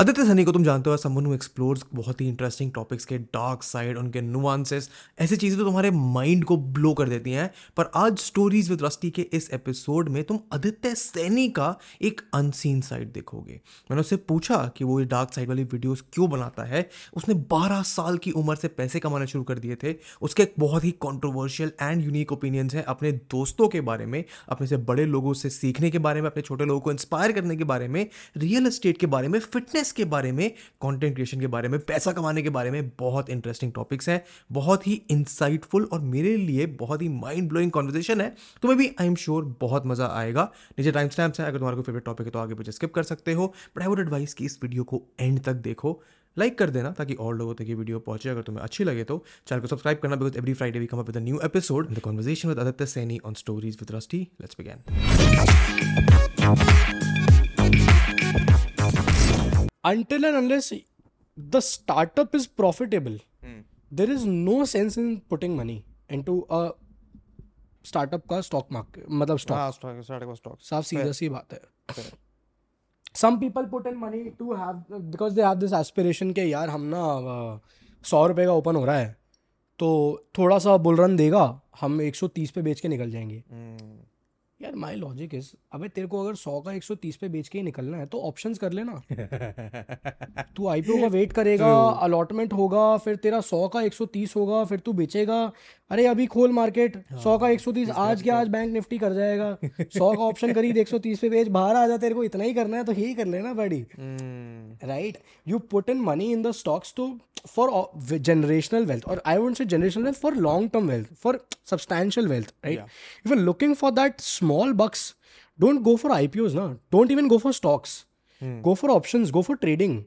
आदित्य सनी को तुम जानते हो समन हु एक्सप्लोर्स बहुत ही इंटरेस्टिंग टॉपिक्स के डार्क साइड उनके नुआंसेस ऐसी चीज़ें तो तुम्हारे माइंड को ब्लो कर देती हैं पर आज स्टोरीज विद रस्टी के इस एपिसोड में तुम आदित्य सैनी का एक अनसीन साइड देखोगे मैंने उससे पूछा कि वो ये डार्क साइड वाली वीडियोज़ क्यों बनाता है उसने बारह साल की उम्र से पैसे कमाना शुरू कर दिए थे उसके बहुत ही कॉन्ट्रोवर्शियल एंड यूनिक ओपिनियंस हैं अपने दोस्तों के बारे में अपने से बड़े लोगों से सीखने के बारे में अपने छोटे लोगों को इंस्पायर करने के बारे में रियल इस्टेट के बारे में फिटनेस बिजनेस के बारे में कंटेंट क्रिएशन के बारे में पैसा कमाने के बारे में बहुत इंटरेस्टिंग टॉपिक्स हैं बहुत ही इंसाइटफुल और मेरे लिए बहुत ही माइंड ब्लोइंग कॉन्वर्जेशन है तो मे भी आई एम श्योर बहुत मजा आएगा नीचे टाइम स्टैम्प है अगर तुम्हारा कोई फेवरेट टॉपिक है तो आगे पीछे स्किप कर सकते हो बट आई वुड एडवाइस कि इस वीडियो को एंड तक देखो लाइक like कर देना ताकि और लोगों तक ये वीडियो पहुंचे अगर तुम्हें अच्छी लगे तो चैनल को सब्सक्राइब करना because every Friday we come up with a new episode the conversation with Aditya Saini on stories with Rusty let's begin until and unless the startup is profitable, mm. there is no sense in putting money into a startup हाँ, का stock market मतलब stock stock stock साफ सीधा सी बात है some people put in money to have because they have this aspiration के यार हम ना सौ रुपये का ओपन हो रहा है तो थोड़ा सा बुल रन देगा हम 130 पे बेच के निकल जाएंगे hmm. यार माय लॉजिक इज अबे तेरे को अगर सौ का एक सौ तीस पे बेच के ही निकलना है तो ऑप्शंस कर लेना तू आईपीओ का वेट करेगा अलॉटमेंट होगा फिर तेरा सौ का एक सौ तीस होगा फिर तू बेचेगा अरे अभी खोल मार्केट हाँ। सौ का एक सौ तीस आज क्या तो- आज बैंक निफ्टी कर जाएगा सौ का ऑप्शन खरीद एक सौ तीस पे बेच बाहर आ जा तेरे को इतना ही करना है तो यही कर लेना बड़ी right you put in money in the stocks तो फॉर जनरेशनल वेल्थ और I would say generational wealth for long term wealth for substantial wealth right if you looking for that small bucks don't go for I ना don't even go for stocks go for option go for trading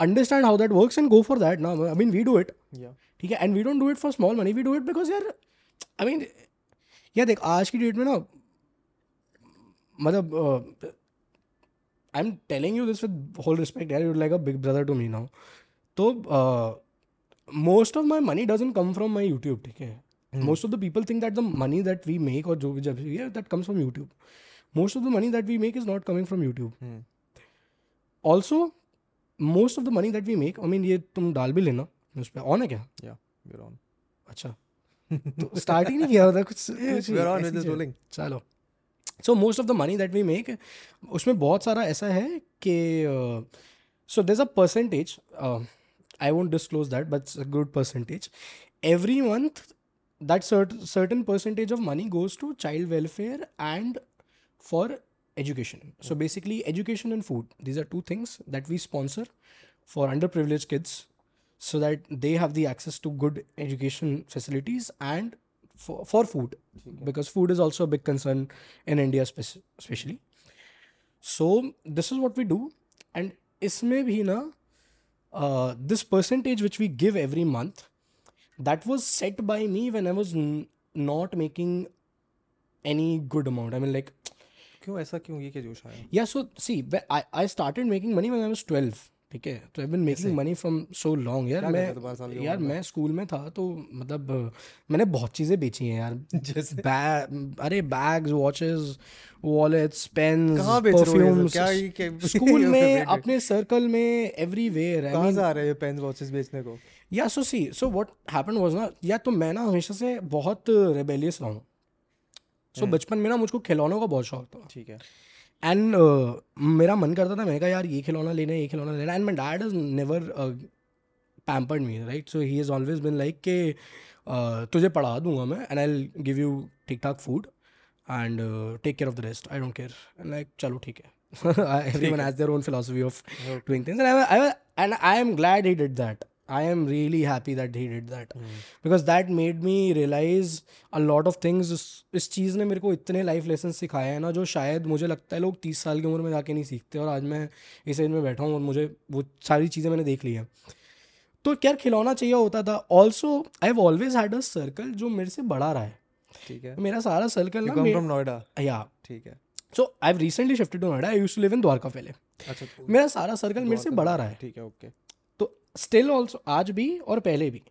understand how that work and go for that ना I mean we do it ठीक है and we don't do it for small money we do it because यार I mean यार देख आज की date में ना मतलब I am telling you this with whole respect यार यू लाइक तो, a big brother to me now तो most of my money doesn't come from my YouTube ठीक है most of the people think that the money that we make और जो भी जब that comes from YouTube most of the money that we make is not coming from YouTube also most of the money that we make I mean ये तुम डाल भी लेना उस पर ऑन है क्या या वी ऑन अच्छा तो स्टार्ट ही नहीं किया था कुछ we are on with this rolling चलो so most of the money that we make उसमें बहुत सारा ऐसा है कि so there is a percentage I won't disclose that but a good percentage every month that certain percentage of money goes to child welfare and for education so basically education and food these are two things that we sponsor for under privilege kids so that they have the access to good education facilities and for, for food because food is also a big concern in india spec- especially so this is what we do and इसमें भी ना uh, this percentage which we give every month that was set by me when I was n- not making any good amount. I mean, like, क्यों ऐसा क्यों ये क्या जोश आया yeah, so see, whe- I, I started making money when I was 12. ठीक है तो I been making money from so long यार मैं यार मैं स्कूल में था तो मतलब मैंने बहुत चीज़ें बेची हैं यार जैसे बैग अरे bags watches wallets pens perfumes school में अपने सर्कल में एवरी वेयर है आ पेन्स वॉचेस बेचने को या so see so what happen was ना या तो मैं ना हमेशा से बहुत रेबेलियस रहा हूँ सो हम्म। बचपन में ना मुझको खिलौनों का बहुत शौक था ठीक है एंड uh, मेरा मन करता था मैंने कहा यार ये खिलौना लेना ये खिलौना लेना and my dad is never pampered me right so he is always been like कि uh, तुझे पढ़ा दूंगा मैं एंड आई गिव यू ठीक ठाक food and take care of the rest I don't care and like चलो ठीक है everyone has own own philosophy of doing things and I am glad he did that I am really happy that he did that because that made me realise a lot of things इस चीज़ ने मेरे को इतने life lesson सिखाए हैं ना जो शायद मुझे लगता है लोग तीस साल की उम्र में जाके नहीं सीखते और आज मैं इस एज में बैठा हूँ और मुझे वो सारी चीज़ें मैंने देख ली हैं तो क्या खिलौना चाहिए होता था also I have always had a circle जो मेरे से बड़ा रहा है ठीक है मेरा सारा सर्कल ना फ्रॉम नोएडा या ठीक है so I have recently shifted to Noida I used to live in Dwarka पहले अच्छा मेरा सारा सर्कल मेरे से बड़ा रहा है ठीक है ओके स्टिल ऑल्सो आज भी और पहले भी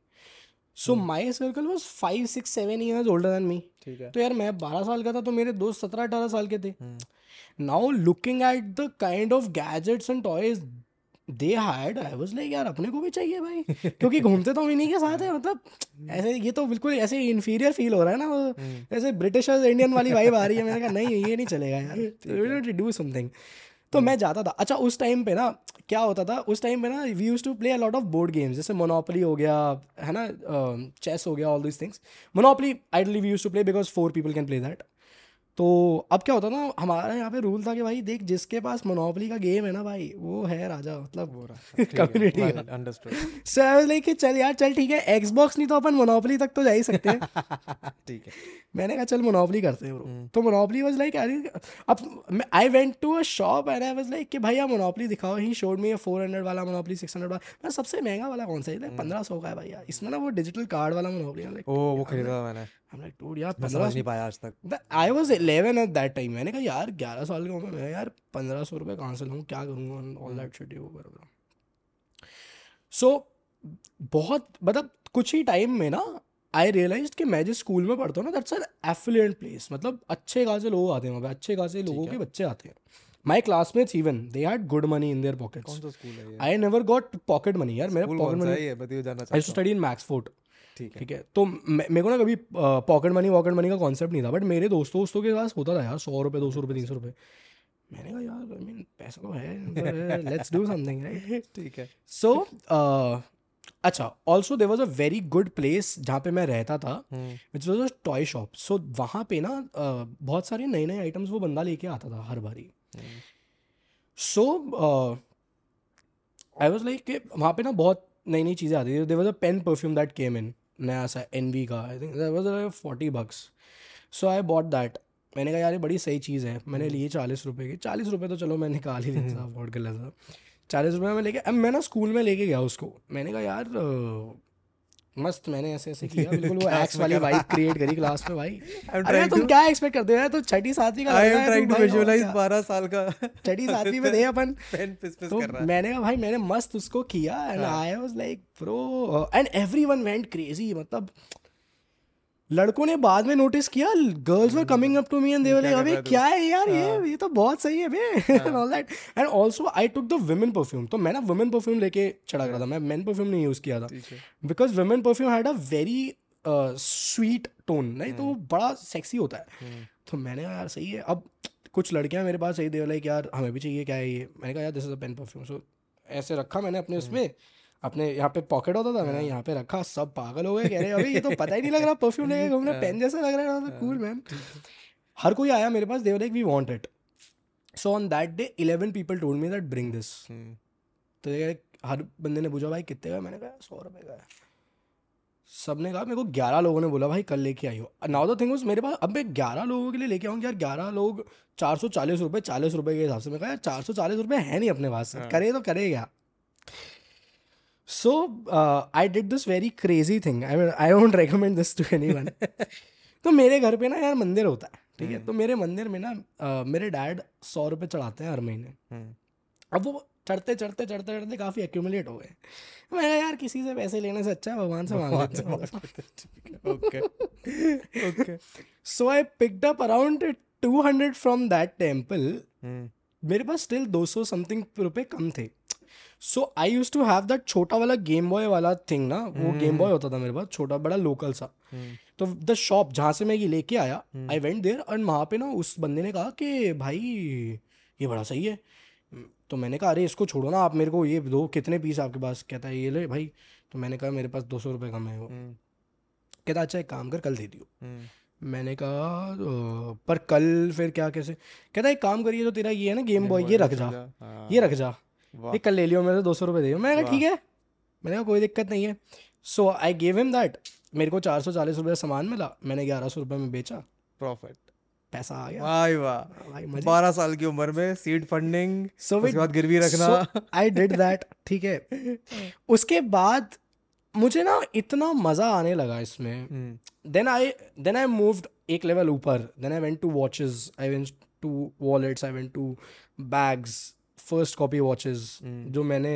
so my circle was five six seven years older than me तो यार मैं बारह साल का था तो मेरे दोस्त सत्रह अठारह साल के थे now looking at the kind of gadgets and toys they had I was like यार अपने को भी चाहिए भाई क्योंकि घूमते तो हम इन्हीं के साथ है hmm. मतलब ऐसे ये तो बिल्कुल ऐसे इन्फीरियर फील हो रहा है ना hmm. ऐसे ब्रिटिशर्स इंडियन वाली वाइब आ रही है मैंने कहा नहीं ये नहीं चलेगा यार डू समथिंग तो हम्म। मैं जाता था अच्छा उस टाइम पे ना क्या होता था उस टाइम पे ना we use to play a lot of board games जैसे मोनोपली हो गया है ना चेस हो गया all this things Monopoly ideally we use to play because four people can play that तो अब क्या होता ना हमारा यहाँ पे रूल था कि भाई देख जिसके पास मोनोपली का गेम है ना भाई वो है राजा मतलब कम्युनिटी अंडरस्टूड सो लाइक चल यार चल ठीक है एक्सबॉक्स नहीं तो अपन मोनोपली तक तो जा ही सकते ठीक है मैंने कहा चल मोनोपली करते हैं ब्रो हम्म। तो मोनोपली वाज लाइक अब I went to a shop and I was like कि भाई आप मोनोपली दिखाओ he showed me four hundred वाला मोनोपली सिक्स हंड्रेड वाला मैं सबसे महंगा वाला कौन सा तो हम्म। पंद्रह सौ का है भाई यार इसमें ना वो डिजिटल कार्ड वाला मोनोपली वो खरीदा मैंने मतलब, कुछ ही टाइम में ना आई रियलाइज कि मैं जिस स्कूल में पढ़ता हूँ ना एफिलियंट प्लेस मतलब अच्छे खासे लोग आते हैं अच्छे खासे लोगों के बच्चे आते हैं my classmates even they had good money in their pocket I never got pocket money यार मेरा pocket money I study in Maxfort ठीक है ठीक है तो मेरे को ना कभी पॉकेट मनी वॉकेट मनी का कॉन्सेप्ट नहीं था बट मेरे दोस्तों दोस्तों के पास होता था यार सौ रुपये दो सौ रुपये तीन सौ रुपये मैंने कहा यार आई मीन पैसा तो है लेट्स डू समथिंग राइट ठीक है सो अच्छा also there was a very good place जहाँ पे मैं रहता था which was a toy shop so वहाँ पे ना बहुत सारे नए नए आइटम्स वो बंदा लेके आता था हर बारी सो आई वॉज लाइक वहाँ पे ना बहुत नई नई चीज़ें आती थी there was a pen perfume that came in नया सा एन वी का I think was forty bucks so I bought that मैंने कहा यार ये बड़ी सही चीज़ है मैंने hmm. लिए चालीस रुपये की चालीस रुपये तो चलो मैं निकाल ही लेता hmm. अफोर्ड कर लेता चालीस रुपये में लेके अब मैं ना स्कूल में लेके गया उसको मैंने कहा यार मस्त मैंने ऐसे ऐसे किया बिल्कुल वो एक्स वाली वाइब क्रिएट करी क्लास में भाई अरे तुम क्या एक्सपेक्ट करते हो तो छठी सातवीं का I am trying to visualise 12 साल का छठी सातवीं में थे अपन पेन पिस पिस तो कर रहा है मैंने कहा भाई मैंने मस्त उसको किया and I was like bro and everyone went crazy मतलब लड़कों ने बाद में नोटिस किया girls were coming up to me and they were like अबे क्या है यार ये हाँ। ये तो बहुत सही है बे all that and also I took the women perfume तो मैं ना वुमेन परफ्यूम लेके चढ़ा करा था मैं मेन परफ्यूम नहीं यूज़ किया था because women perfume had a very sweet tone नहीं तो हम्म। बड़ा सेक्सी होता है हम्म। तो मैंने कहा यार सही है अब कुछ लड़कियां मेरे पास सही दे लाइक यार हमें भी चाहिए क्या है ये मैंने कहा यार this is a pen perfume so ऐसे रखा मैंने अपने हम्म। उसमें अपने यहाँ पे पॉकेट होता था मैंने हाँ। यहाँ पे रखा सब पागल हो गए कह रहे अभी ये तो पता ही नहीं लग रहा परफ्यूम लेके घूमने पेन हाँ। जैसा लग रहा है कूल हाँ, मैन तो हर कोई आया मेरे पास they like we want it so on that day eleven people told me that bring this तो हर बंदे ने पूछा भाई कितने का मैंने कहा सौ रुपये का सब ने कहा मेरे को ग्यारह लोगों ने बोला भाई कल लेके आई हो नाउ द थिंग मेरे पास अब मैं ग्यारह लोगों के लिए लेके आऊँगी यार ग्यारह लोग चार सौ चालीस रुपये चालीस रुपये के हिसाब से मैं कहा यार चार सौ चालीस रुपये है नहीं अपने पास करे तो करे क्या So uh, I did this very crazy thing. I mean, I don't recommend this to anyone. तो मेरे घर पे ना यार मंदिर होता है ठीक है हम्म। तो मेरे मंदिर में ना मेरे डैड सौ रुपये चढ़ाते हैं हर महीने हम्म। अब वो चढ़ते चढ़ते चढ़ते चढ़ते काफ़ी एक्यूमुलेट हो गए मैं यार किसी से पैसे लेने से अच्छा है भगवान से मांग okay okay so I picked up around two hundred from that temple मेरे पास स्टिल दो सौ समथिंग रुपये कम थे so I use to have that छोटा वाला गेम बॉय वाला थिंग ना वो गेम हम्म। बॉय होता था मेरे पास छोटा बड़ा लोकल सा हम्म। तो द शॉप जहाँ से मैं ये लेके आया आई वेंट देयर एंड वहाँ पे ना उस बंदे ने कहा कि भाई ये बड़ा सही है तो मैंने कहा अरे इसको छोड़ो ना आप मेरे को ये दो कितने पीस आपके पास कहता है ये ले भाई तो मैंने कहा मेरे पास दो सौ रुपये कम हम्म। है वो कहता अच्छा एक काम कर कल दे दियो मैंने कहा तो, पर कल फिर क्या कैसे कहता एक काम करिए तो तेरा ये है ना गेम बॉय ये रख जा हाँ। ये रख जा ये कल ले लियो मेरे दो सौ रुपये दे मैंने कहा ठीक है मैंने कहा कोई दिक्कत नहीं है so I gave him that मेरे को चार सौ चालीस रुपये सामान मिला मैंने ग्यारह सौ रुपये में बेचा प्रॉफिट पैसा आ गया वाह वाह हाँ बारह साल की उम्र में सीड फंडिंग सो उसके बाद गिरवी रखना आई डिड दैट ठीक है उसके बाद मुझे ना इतना मज़ा आने लगा इसमें then I then I move एक लेवल ऊपर then I went to watches I went to wallets I went to bags first copy watches जो मैंने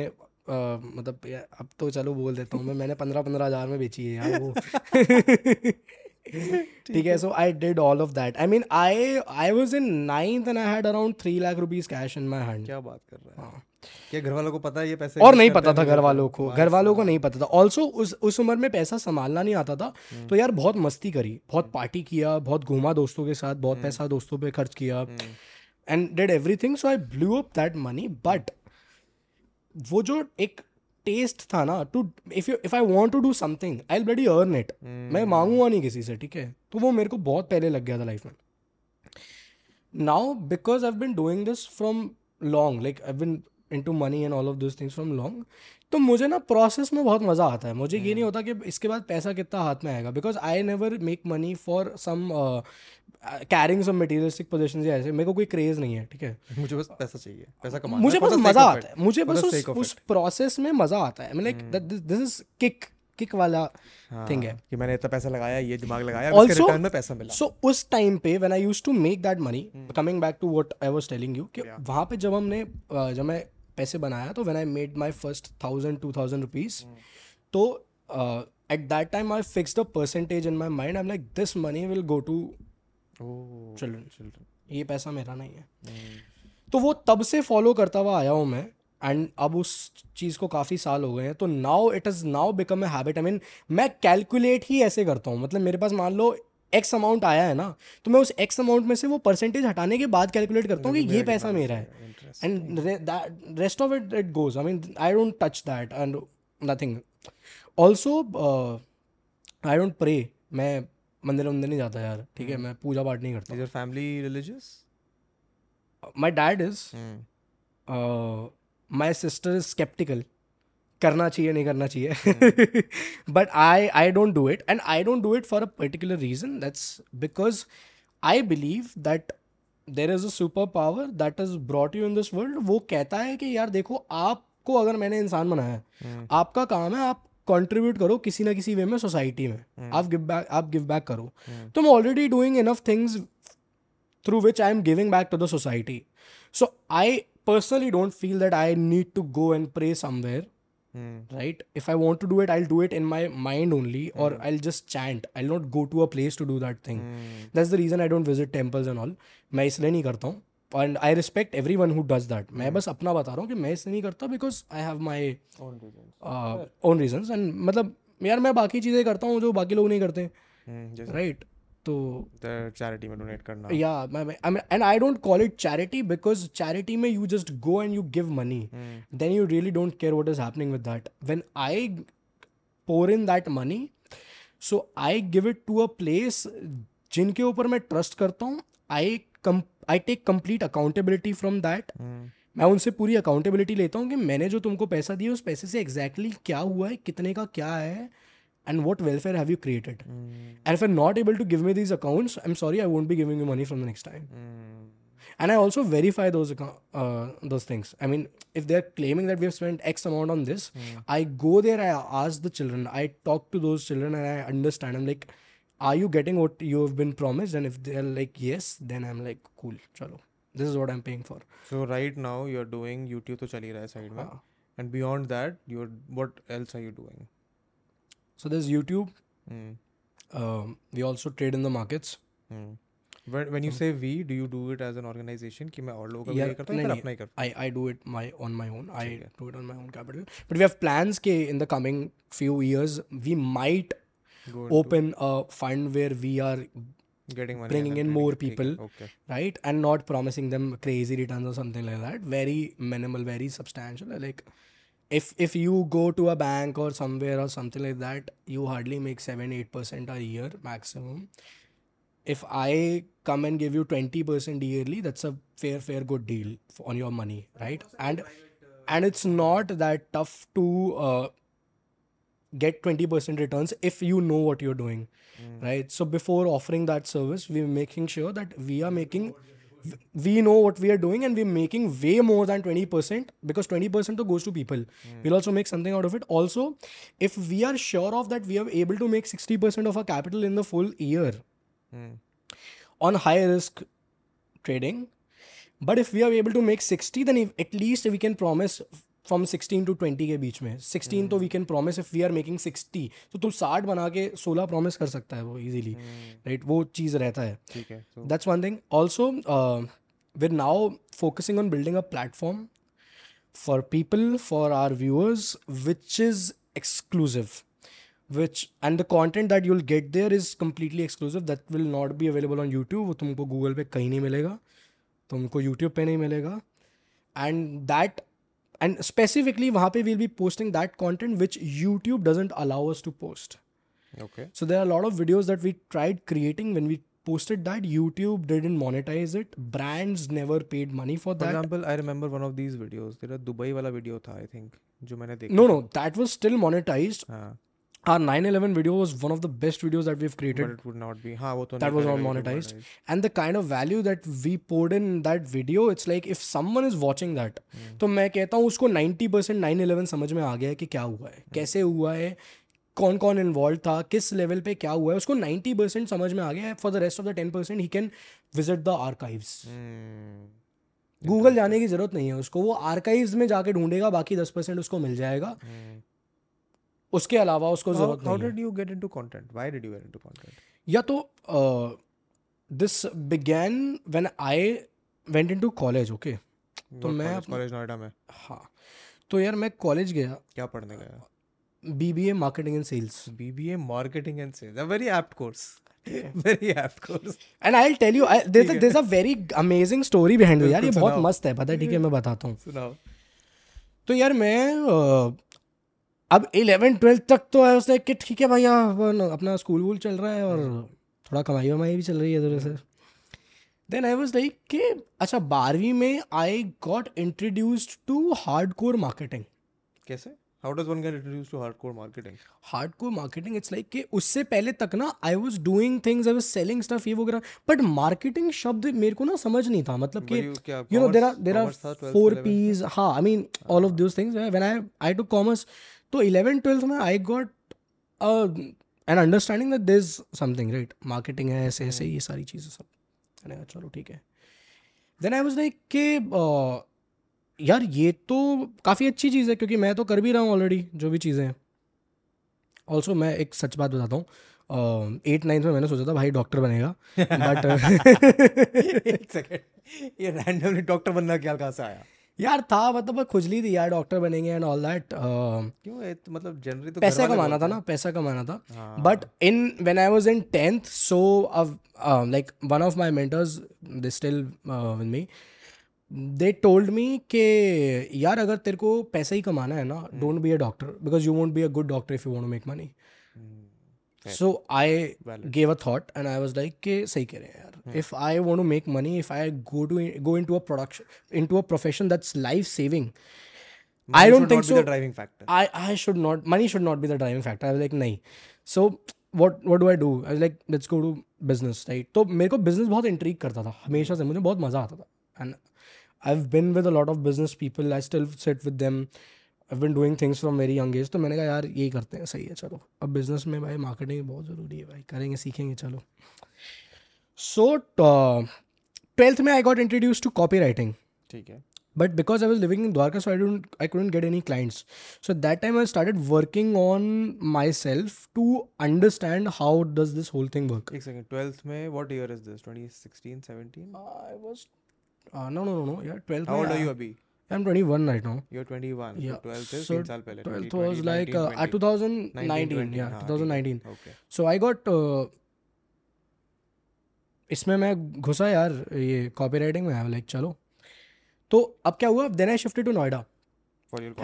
मतलब अब तो चलो बोल देता हूँ मैं मैंने पंद्रह पंद्रह हज़ार में बेची है यार वो ठीक है so I did all of that I mean I I was in ninth and I had around three lakh rupees cash in my hand क्या बात कर रहा है हाँ क्या घर वालों को पता है ये पैसे और नहीं पता था घर वालों को घर वालों को नहीं पता था ऑल्सो उस उस उम्र में पैसा संभालना नहीं आता था हम्म। तो यार बहुत मस्ती करी बहुत पार्टी हम्म। किया बहुत घूमा दोस्तों के साथ बहुत हम्म। पैसा दोस्तों पे खर्च किया and did everything so i blew up that money but वो जो एक टेस्ट था ना to if you if I want to do something I bloody earn it मैं मांगूंगा नहीं किसी से ठीक है तो वो मेरे को बहुत पहले लग गया था लाइफ में now because I been doing this from long like I been into money and all of this things from long तो मुझे ना प्रोसेस में बहुत मज़ा आता है मुझे ये नहीं हम्म। होता कि इसके बाद पैसा कितना हाथ में आएगा because I never make money for some caring some materialistic position या ऐसे मेरे को कोई क्रेज़ नहीं है ठीक है मुझे बस पैसा चाहिए पैसा कमाना मुझे बस मज़ा आता है मुझे बस उस, प्रोसेस में मज़ा आता है like this is kick kick वाला थिंग हाँ, है कि मैंने इतना पैसा लगाया ये दिमाग लगाया also, रिटर्न में पैसा मिला सो so, उस टाइम पे when I used to make that money coming back to what I was telling you कि वहां पे जब हमने uh, जब मैं पैसे बनाया तो when I made my first thousand two thousand rupees तो at that time I fix the percentage in my mind I am like this money will go to children children ये पैसा मेरा नहीं है hmm. तो वो तब से फॉलो करता हुआ आया हूँ मैं एंड अब उस चीज़ को काफ़ी साल हो गए हैं तो now it is now become a habit I mean मैं कैलकुलेट ही ऐसे करता हूँ मतलब मेरे पास मान लो एक्स अमाउंट आया है ना तो मैं उस एक्स अमाउंट में से वो परसेंटेज हटाने के बाद कैलकुलेट करता हूँ कि ये पैसा मेरा है and re- that rest of it it goes i mean i don't touch that and nothing also uh, i don't pray main mandir mandir nahi jata yaar theek hai main puja paath nahi family religious my dad is hmm. uh, my sister is skeptical करना चाहिए नहीं not? चाहिए but I I do do it and I don't do it for a particular reason that's because I believe that there is a super power that is brought you in this world वो कहता है कि यार देखो आपको अगर मैंने इंसान बनाया है आपका काम है आप कंट्रीब्यूट करो किसी ना किसी वे में सोसाइटी में आप गिव बैक आप गिव बैक करो तो मैं already doing enough things through which I am giving back to the society so I personally don't feel that I need to go and pray somewhere right if i want to do it i'll do it in my mind only or mm. i'll just chant i'll not go to a place to do that thing mm. that's the reason i don't visit temples and all मैं इसलिए नहीं करता हूँ and I respect everyone who does that मैं बस अपना बता रहा हूँ कि मैं इसलिए नहीं करता because I have my own reasons and मतलब यार मैं बाकी चीज़ें करता हूँ जो बाकी लोग नहीं करते राइट तो चैरिटी में डोनेट करना या and I don't call it charity because charity में you just go and you give money then you really don't care what is happening with that when I pour in that money so I give it to a place जिनके ऊपर मैं trust करता हूँ I I take complete accountability from that मैं उनसे पूरी accountability लेता हूँ कि मैंने जो तुमको पैसा दिया उस पैसे से एग्जैक्टली exactly क्या हुआ है कितने का क्या है and what welfare have you created? Mm. And if you're not able to give me these accounts, I'm sorry, I won't be giving you money from the next time. Mm. And I also verify those account, uh, those things. I mean, if they're claiming that we've spent X amount on this, mm. I go there, I ask the children, I talk to those children, and I understand. I'm like, are you getting what you have been promised? And if they're like, yes, then I'm like, cool, chalo. This is what I'm paying for. So right now you're doing YouTube to chali raha side and beyond that, you're what else are you doing? so there's youtube Hmm. um, we also trade in the markets When, when you say we, do you do it as an organization कि मैं और लोगों का भी Yeah, ये करता हूँ नहीं, फिर नहीं, अपना ही करता I I do it my on my own. I do it on my own capital. But we have plans ke in the coming few years we might हूँ Go open a fund where we are into getting money bringing and in then more trading. ठीक है, people. Okay. right and not promising them crazy returns or something like that. Very minimal, very substantial. Like if if you go to a bank or somewhere or something like that you hardly make 7 8% a year maximum if i come and give you 20% yearly that's a fair fair good deal on your money right and and it's not that tough to uh, get 20% returns if you know what you're doing mm. right so before offering that service we're making sure that we are making we know what we are doing and we're making way more than 20% because 20% goes to people mm. we'll also make something out of it also if we are sure of that we are able to make 60% of our capital in the full year mm. on high risk trading but if we are able to make 60 then if, at least we can promise from sixteen to twenty के बीच में sixteen तो we can promise if we are making sixty तो तुम साठ बना के सोलह प्रोमिस कर सकता है वो ईजिली राइट hmm. वो चीज रहता है that's one thing also with now focusing on building a platform for people for our viewers which is exclusive which and the content that you'll get there is completely exclusive that will not be available on YouTube वो तुमको Google पर कहीं नहीं मिलेगा तुमको YouTube पर नहीं मिलेगा एंड दैट and specifically वहाँ पे we'll be posting that content which YouTube doesn't allow us to post. Okay. So there are a lot of videos that we tried creating when we posted that YouTube didn't monetize it. Brands never paid money for For that. example, I remember one of these videos. तेरा Dubai वाला video था, I think, जो मैंने देखा. No, no, that was still monetized. हाँ, our 9/11 video was one of the best videos that we've created. But it would not be. Haan, wo to that was not monetized. monetized. And the kind of value that we poured in that video, it's like if someone is watching that, तो मैं कहता हूँ उसको 90 9-11 समझ में आ गया है कि क्या हुआ है hmm. कैसे हुआ है कौन कौन इन्वॉल्व था किस लेवल पे क्या हुआ है उसको 90 परसेंट समझ में आ गया है for the rest of the 10 percent he can visit the archives Google जाने की जरूरत नहीं है उसको वो आर्काइव्स में जाके ढूंढेगा बाकी 10 परसेंट उसको मिल जाएगा hmm. उसके अलावा उसको जरूरत how did you get into content why did you get into content या तो this began when I went into college okay तो मैं कॉलेज नोएडा में हाँ तो यार मैं कॉलेज गया क्या पढ़ने गया B B A marketing and sales B B A marketing and sales very apt course very apt course and I tell you I, there's, a, there's a very amazing story behind it यार ये बहुत मस्त है पता है ठीक है हम्म। मैं बताता हूँ तो यार मैं अब इलेवन ट्वेल्थ तक तो है उसने कि ठीक है भाई यहाँ अपना स्कूल वूल चल रहा है और थोड़ा कमाई वमाई भी चल रही है थोड़े से देन आई वॉज लाइक कि अच्छा बारहवीं में I got introduced to hard core marketing कैसे how does one get introduce to hard core marketing hard core marketing it's like कि उससे पहले तक ना I was doing things I was selling stuff ये वगैरह बट मार्केटिंग शब्द मेरे को ना समझ नहीं था मतलब कि you know there are there are four Ps हाँ I mean all of this things when I I to commerce तो इलेवन ट्वेल्थ में I got an understanding that this something right marketing है ऐसे ऐसे hmm. ये सारी चीज़ें सब मैंने चलो ठीक है देन आई वॉज लाइक के यार ये तो काफ़ी अच्छी चीज़ है क्योंकि मैं तो कर भी रहा हूँ ऑलरेडी जो भी चीज़ें हैं ऑल्सो मैं एक सच बात बताता हूँ एट नाइन्थ में मैंने सोचा था भाई डॉक्टर बनेगा बट एक सेकेंड ये रैंडमली डॉक्टर बनना क्या कहाँ से आया यार था मतलब मैं खुजली थी यार डॉक्टर बनेंगे एंड ऑल दैट क्यों तो मतलब जनरली तो पैसा कमाना था ना पैसा कमाना था but in when I was in tenth so like one of my mentors they still with me they told me के यार अगर तेरे को पैसा ही कमाना है ना don't be a doctor because you won't be a good doctor if you want make money so I gave a thought and I was like के सही कह रहे हैं यार if I want to make money if I go to go into a production into a profession that's life saving I don't think driving factor I I should not money should not be the driving factor I like नहीं so what what do I do I like let's go to business right तो मेरे को business बहुत intrigued करता था हमेशा से मुझे बहुत मजा आता था and I been with a lot of business people I still sat with them I been doing things from very young age तो मैंने कहा यार यही करते हैं सही है चलो अब बिजनेस में भाई मार्केटिंग बहुत जरूरी है भाई करेंगे सीखेंगे चलो सो ट्वेल्थ में I got introduce to copywriting ठीक है but because I was living in Dwarka so I don't I couldn't get any clients so that time I started working on myself to understand how does this whole thing work एक second twelfth में what year is this 2016 17 I was no no no no यार 12th how old are you अभी I'm 21 right now. You're 21. Yeah. So 12th is so 3 pehle, 12th was like uh, 2019. 2019 yeah, 2019. Okay. So I got uh, इसमें मैं घुसा यार ये copy writing में like चलो तो अब क्या हुआ then I shifted to Noida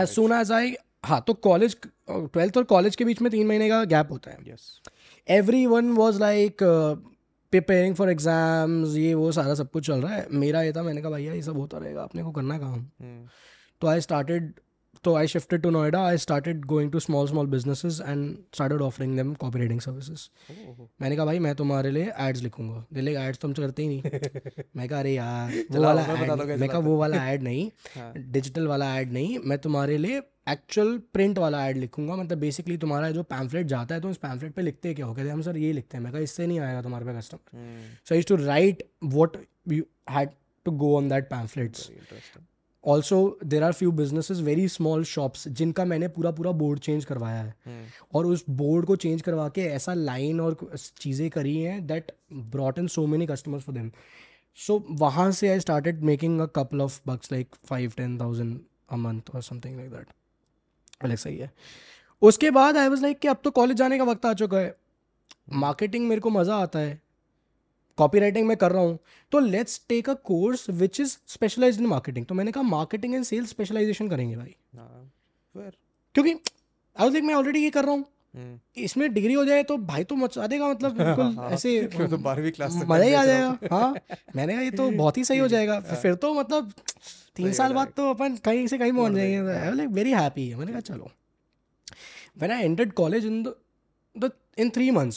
as soon as I हाँ तो कॉलेज ट्वेल्थ uh, और कॉलेज के बीच में तीन महीने का गैप होता है every one was like preparing for exams ये वो सारा सब कुछ चल रहा है मेरा ये था मैंने कहा भैया ये सब होता रहेगा अपने को करना काम हम्म। तो आई स्टार्टेड तो I shifted to Noida I started going to small small businesses and started offering them copywriting services मैंने कहा भाई मैं तुम्हारे लिए एड्स लिखूंगा दिल्ली के एड्स तो तुम तो करते ही नहीं मैं कहा अरे यार वो वाला ad, मैं कहा वो वाला ऐड नहीं डिजिटल हाँ। वाला ऐड नहीं मैं तुम्हारे लिए एक्चुअल प्रिंट वाला ऐड लिखूंगा मतलब बेसिकली तुम्हारा जो पैम्फलेट जाता है तो उस पैम्फलेट पे लिखते हैं क्या हो कहते हम सर ये लिखते हैं मैं कहा इससे नहीं आएगा तुम्हारे पे customer so is to write what you had to go on that pamphlets also there are few business very small shops जिनका मैंने पूरा पूरा बोर्ड चेंज करवाया है hmm. और उस बोर्ड को चेंज करवा के ऐसा लाइन और चीज़ें करी हैं that brought in so many customers for them so वहाँ से I started making a couple of bucks like five ten thousand a month और समथिंग लाइक दैट अलग सही है उसके बाद आई वॉज लाइक कि अब तो कॉलेज जाने का वक्त आ चुका है मार्केटिंग मेरे को मज़ा आता है कॉपी राइटिंग में कर रहा हूँ तो let's take a course which is specialise in marketing तो मैंने कहा मार्केटिंग एंड सेल्स स्पेशलाइजेशन करेंगे भाई हाँ, क्योंकि आई थिंक मैं ऑलरेडी ये कर रहा हूँ हम्म। इसमें डिग्री हो जाए तो भाई तो मचा देगा मतलब बिल्कुल हाँ, ऐसे तो बारहवीं क्लास मजा ही आ जाएगा हाँ मैंने कहा ये तो बहुत ही सही हो जाएगा हाँ। फिर तो मतलब तीन साल बाद तो अपन कहीं से कहीं पहुंच जाएंगे लाइक वेरी हैप्पी है मैंने कहा चलो when I entered college in the in three months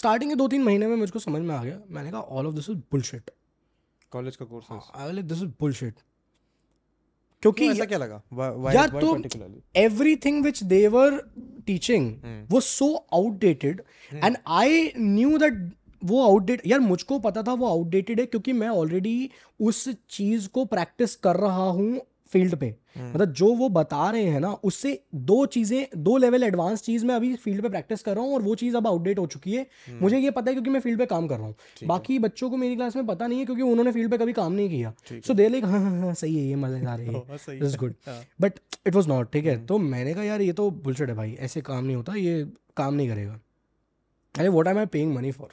starting के दो तीन महीने में मुझको समझ में आ गया मैंने कहा all of this is bullshit college का कोर्स हाँ दिस इज बुलशिट क्योंकि ऐसा क्या लगा why, या तो everything which they were teaching वो so outdated and I knew that वो आउटडेट यार मुझको पता था वो आउटडेटेड है क्योंकि मैं ऑलरेडी उस चीज़ को प्रैक्टिस कर रहा हूँ फील्ड पे हम्म। मतलब जो वो बता रहे हैं ना उससे दो चीज़ें दो लेवल एडवांस चीज़ मैं अभी फील्ड पे प्रैक्टिस कर रहा हूँ और वो चीज़ अब आउटडेट हो चुकी है हम्म। मुझे ये पता है क्योंकि मैं फील्ड पे काम कर रहा हूँ बाकी बच्चों को मेरी क्लास में पता नहीं है क्योंकि उन्होंने फील्ड पे कभी काम नहीं किया सो दे लाइक हाँ हाँ सही है ये मजेदार है is good but it was not ठीक है हम्म। तो मैंने कहा यार ये तो बुलशेट है भाई ऐसे काम नहीं होता ये काम नहीं करेगा अरे what I I paying money for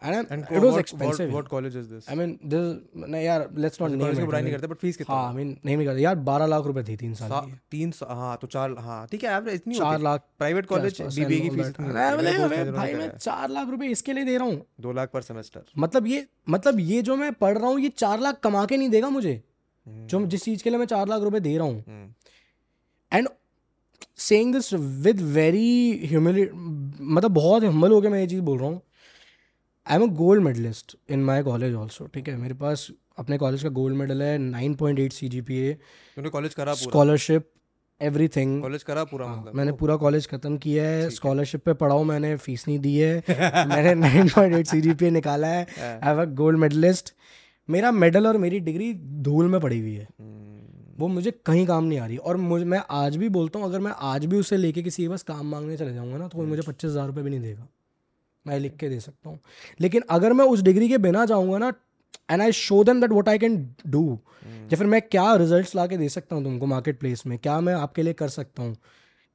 And, and it was what, expensive. What, what college is this? I mean, this No, yeah. let's not name it. बुराई नहीं करते but fees कितना? हाँ I mean नहीं करते यार बारह लाख रुपए थी तीन साल की. तीन साल हाँ तो चार हाँ ठीक है Average इतनी होती है. चार लाख प्राइवेट कॉलेज बीबीए की fees. नहीं, नहीं, भाई मैं चार लाख रुपए इसके लिए दे रहा हूँ दो लाख per semester. मतलब ये मतलब ये जो मैं पढ़ रहा हूँ ये चार लाख कमा के नहीं देगा मुझे जो हम्म। जिस चीज के लिए मैं चार लाख रुपए दे रहा हूँ and saying this with very humble मतलब बहुत हम्बल होकर मैं ये चीज़ बोल रहा हूँ I am a gold medalist in my college also ठीक है मेरे पास अपने कॉलेज का गोल्ड मेडल है nine point eight C G P A करा स्कॉलरशिप एवरी थिंग कॉलेज करा पूरा हाँ, मतलब? मैंने पूरा कॉलेज खत्म किया है स्कॉलरशिप पे पढ़ाओ मैंने फीस नहीं दी है मैंने nine point eight C G P A निकाला है I have a gold medalist मेरा मेडल और मेरी डिग्री धूल में पड़ी हुई है हम्म। वो मुझे कहीं काम नहीं आ रही और मुझे मैं आज भी बोलता हूँ अगर मैं आज भी उसे लेके किसी के पास काम मांगने चले जाऊँगा ना तो वो हम्म। मुझे पच्चीस हज़ार रुपये भी नहीं देगा मैं लिख के दे सकता हूँ लेकिन अगर मैं उस डिग्री के बिना जाऊँगा ना and I show them that what I can do या फिर मैं क्या रिजल्ट ला के दे सकता हूँ तुमको मार्केट प्लेस में क्या मैं आपके लिए कर सकता हूँ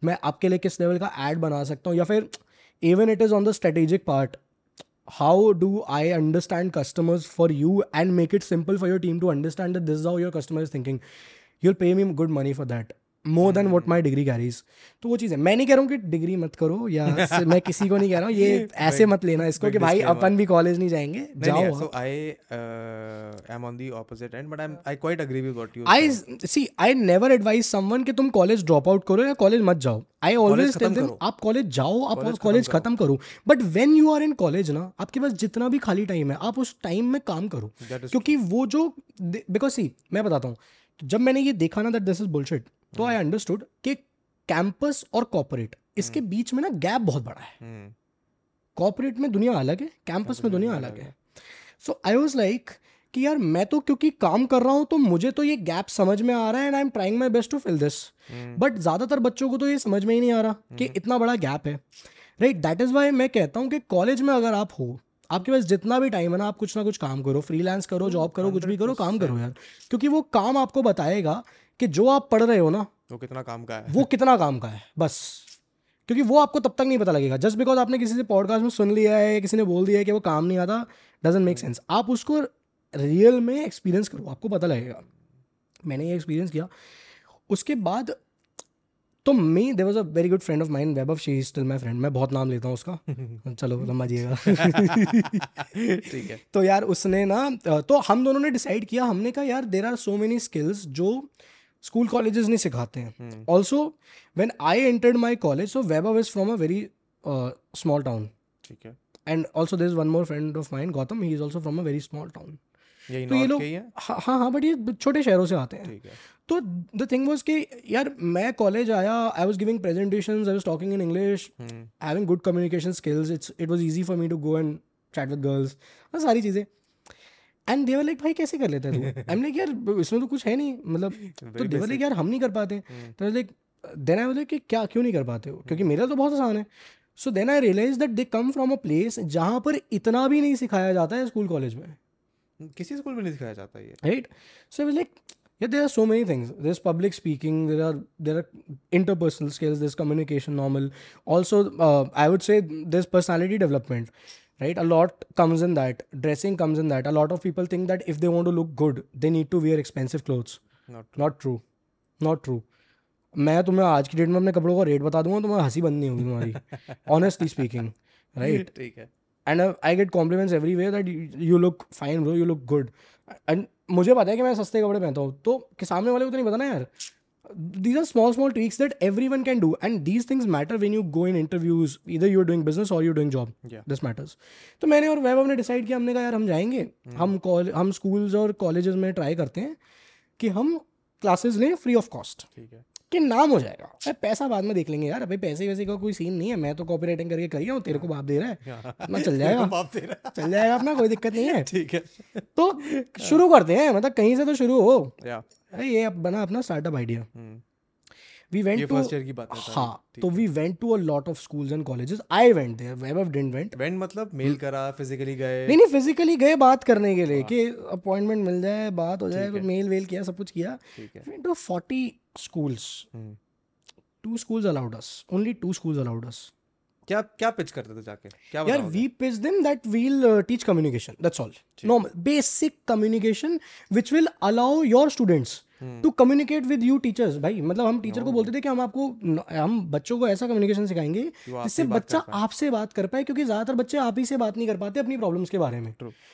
मैं आपके लिए किस लेवल का एड बना सकता हूँ या फिर even it is on the strategic part how do I understand customers for you and make it simple for your team to understand this how your customer is thinking you'll pay me good money for that more than what my degree carries तो वो चीज़ है मैं नहीं कह रहा हूँ कि डिग्री मत करो या मैं किसी को नहीं कह रहा हूँ ये ऐसे मत लेना इसको कि भाई अपन भी कॉलेज नहीं जाएंगे जाओ I am on the opposite end but I I quite agree with what you I see I never advise someone कि तुम कॉलेज ड्रॉप आउट करो या कॉलेज मत जाओ आई ऑलवेज टेल देम आप कॉलेज जाओ आप कॉलेज खत्म करो but when you are in college ना आपके पास जितना भी खाली टाइम है आप उस टाइम में काम करो क्योंकि वो जो बिकॉज सी मैं बताता हूँ तो जब मैंने ये देखा ना दैट दिस इज बुलशिट तो आई अंडरस्टूड कि कैंपस और कॉपोरेट इसके हम्म। बीच में ना गैप बहुत बड़ा है कॉपोरेट हम्म। में दुनिया अलग है कैंपस में दुनिया अलग है सो आई वॉज लाइक कि यार मैं तो क्योंकि काम कर रहा हूं तो मुझे तो ये गैप समझ में आ रहा है and I am trying my best to fill this but ज़्यादातर बच्चों को तो ये समझ में ही नहीं आ रहा कि हम्म। इतना बड़ा गैप है राइट दैट इज़ वाई मैं कहता हूँ कि कॉलेज में अगर आप हो आपके पास जितना भी टाइम है ना आप कुछ ना कुछ काम करो फ्रीलांस करो जॉब करो कुछ भी करो काम करो यार क्योंकि वो काम आपको बताएगा कि जो आप पढ़ रहे हो ना वो कितना काम का है वो कितना काम का है बस क्योंकि वो आपको तब तक नहीं पता लगेगा जस्ट बिकॉज आपने किसी से पॉडकास्ट में सुन लिया है किसी ने बोल दिया है कि वो काम नहीं आता डजेंट मेक सेंस आप उसको रियल में एक्सपीरियंस करो आपको पता लगेगा मैंने ये एक्सपीरियंस किया उसके बाद तो me there was a very good friend of mine of she still my friend मैं बहुत नाम लेता हूँ उसका चलो लम्बा जिएगा ठीक है तो यार उसने ना तो हम दोनों ने डिसाइड किया हमने कहा यार there are so many skills जो स्कूल कॉलेजेस नहीं सिखाते हैं also when I entered my college so Vaibhav is from a very small town ठीक है and also this one more friend of mine Gautam he is also from a very small town तो ये लोग हाँ हाँ but हाँ, ये छोटे शहरों से आते हैं तो द थिंग वॉज कि यार मैं कॉलेज आया I was giving presentation I was talking in English having good communication skills it's it was easy for me to go and chat with girls सारी चीज़ें एंड देवर लाइक भाई कैसे कर लेते हैं आई लाइक यार इसमें तो कुछ है नहीं मतलब तो देवर लाइक यार हम नहीं कर पाते तो लाइक देन आई लाइक कि क्या क्यों नहीं कर पाते हो क्योंकि मेरा तो बहुत आसान है so then I realise that they come from a place जहाँ पर इतना भी नहीं सिखाया जाता है स्कूल कॉलेज में किसी स्कूल में नहीं सिखाया जाता है right so like Yeah, there are so many things. There's public speaking. There are there are interpersonal skills. There's communication normal. Also, uh, I would say there's personality development, right? A lot comes in that. Dressing comes in that. A lot of people think that if they want to look good, they need to wear expensive clothes. Not Not true. Not true. मैं तुम्हें आज की date में अपने कपड़ों का rate बता दूंगा तुम्हें हंसी बंद नहीं होगी तुम्हारी ऑनेस्टली स्पीकिंग राइट ठीक है and I get compliments every way that you look fine bro you look good and मुझे पता है कि मैं सस्ते कपड़े पहनता हूँ तो सामने वाले को तो नहीं पता ना यार these are small small tricks that every one can do and these things matter when you go in interviews इधर यू डूइंग बिजनेस और you doing job this matters तो मैंने और वैभव ने डिसाइड किया हमने कहा यार हम जाएंगे hmm. हम हम स्कूल्स और कॉलेज में ट्राई करते हैं कि हम क्लासेज लें फ्री ऑफ कॉस्ट ठीक है कि नाम हो जाएगा अरे पैसा बाद में देख लेंगे यार अभी पैसे वैसे का कोई सीन नहीं है मैं तो कॉपी राइटिंग करके कर रहा हूँ तेरे को बाप दे रहा है अपना हाँ। चल जाएगा बाप दे रहा है चल जाएगा अपना कोई दिक्कत नहीं है ठीक है तो शुरू करते हैं मतलब कहीं से तो शुरू हो अरे ये अब बना अपना startup hmm. Idea we went to first year की बात है हाँ तो we went to a lot of schools and colleges I went there Vaibhav didn't went went मतलब मेल करा फिजिकली गए नहीं नहीं फिजिकली गए बात करने के लिए हाँ। कि अपॉइंटमेंट मिल जाए बात हो जाए मेल वेल किया सब कुछ किया went to 40 schools two schools allowed us only two schools allowed us क्या क्या पिच करते थे जाके क्या यार we pitch them that we'll teach communication that's all normal basic communication which will allow your students to communicate with you teachers भाई मतलब हम टीचर को बोलते थे कि हम आपको हम बच्चों को ऐसा कम्युनिकेशन सिखाएंगे जिससे बच्चा आपसे बात कर पाए क्योंकि ज्यादातर बच्चे आप ही से बात नहीं कर पाते अपनी प्रॉब्लम्स के बारे में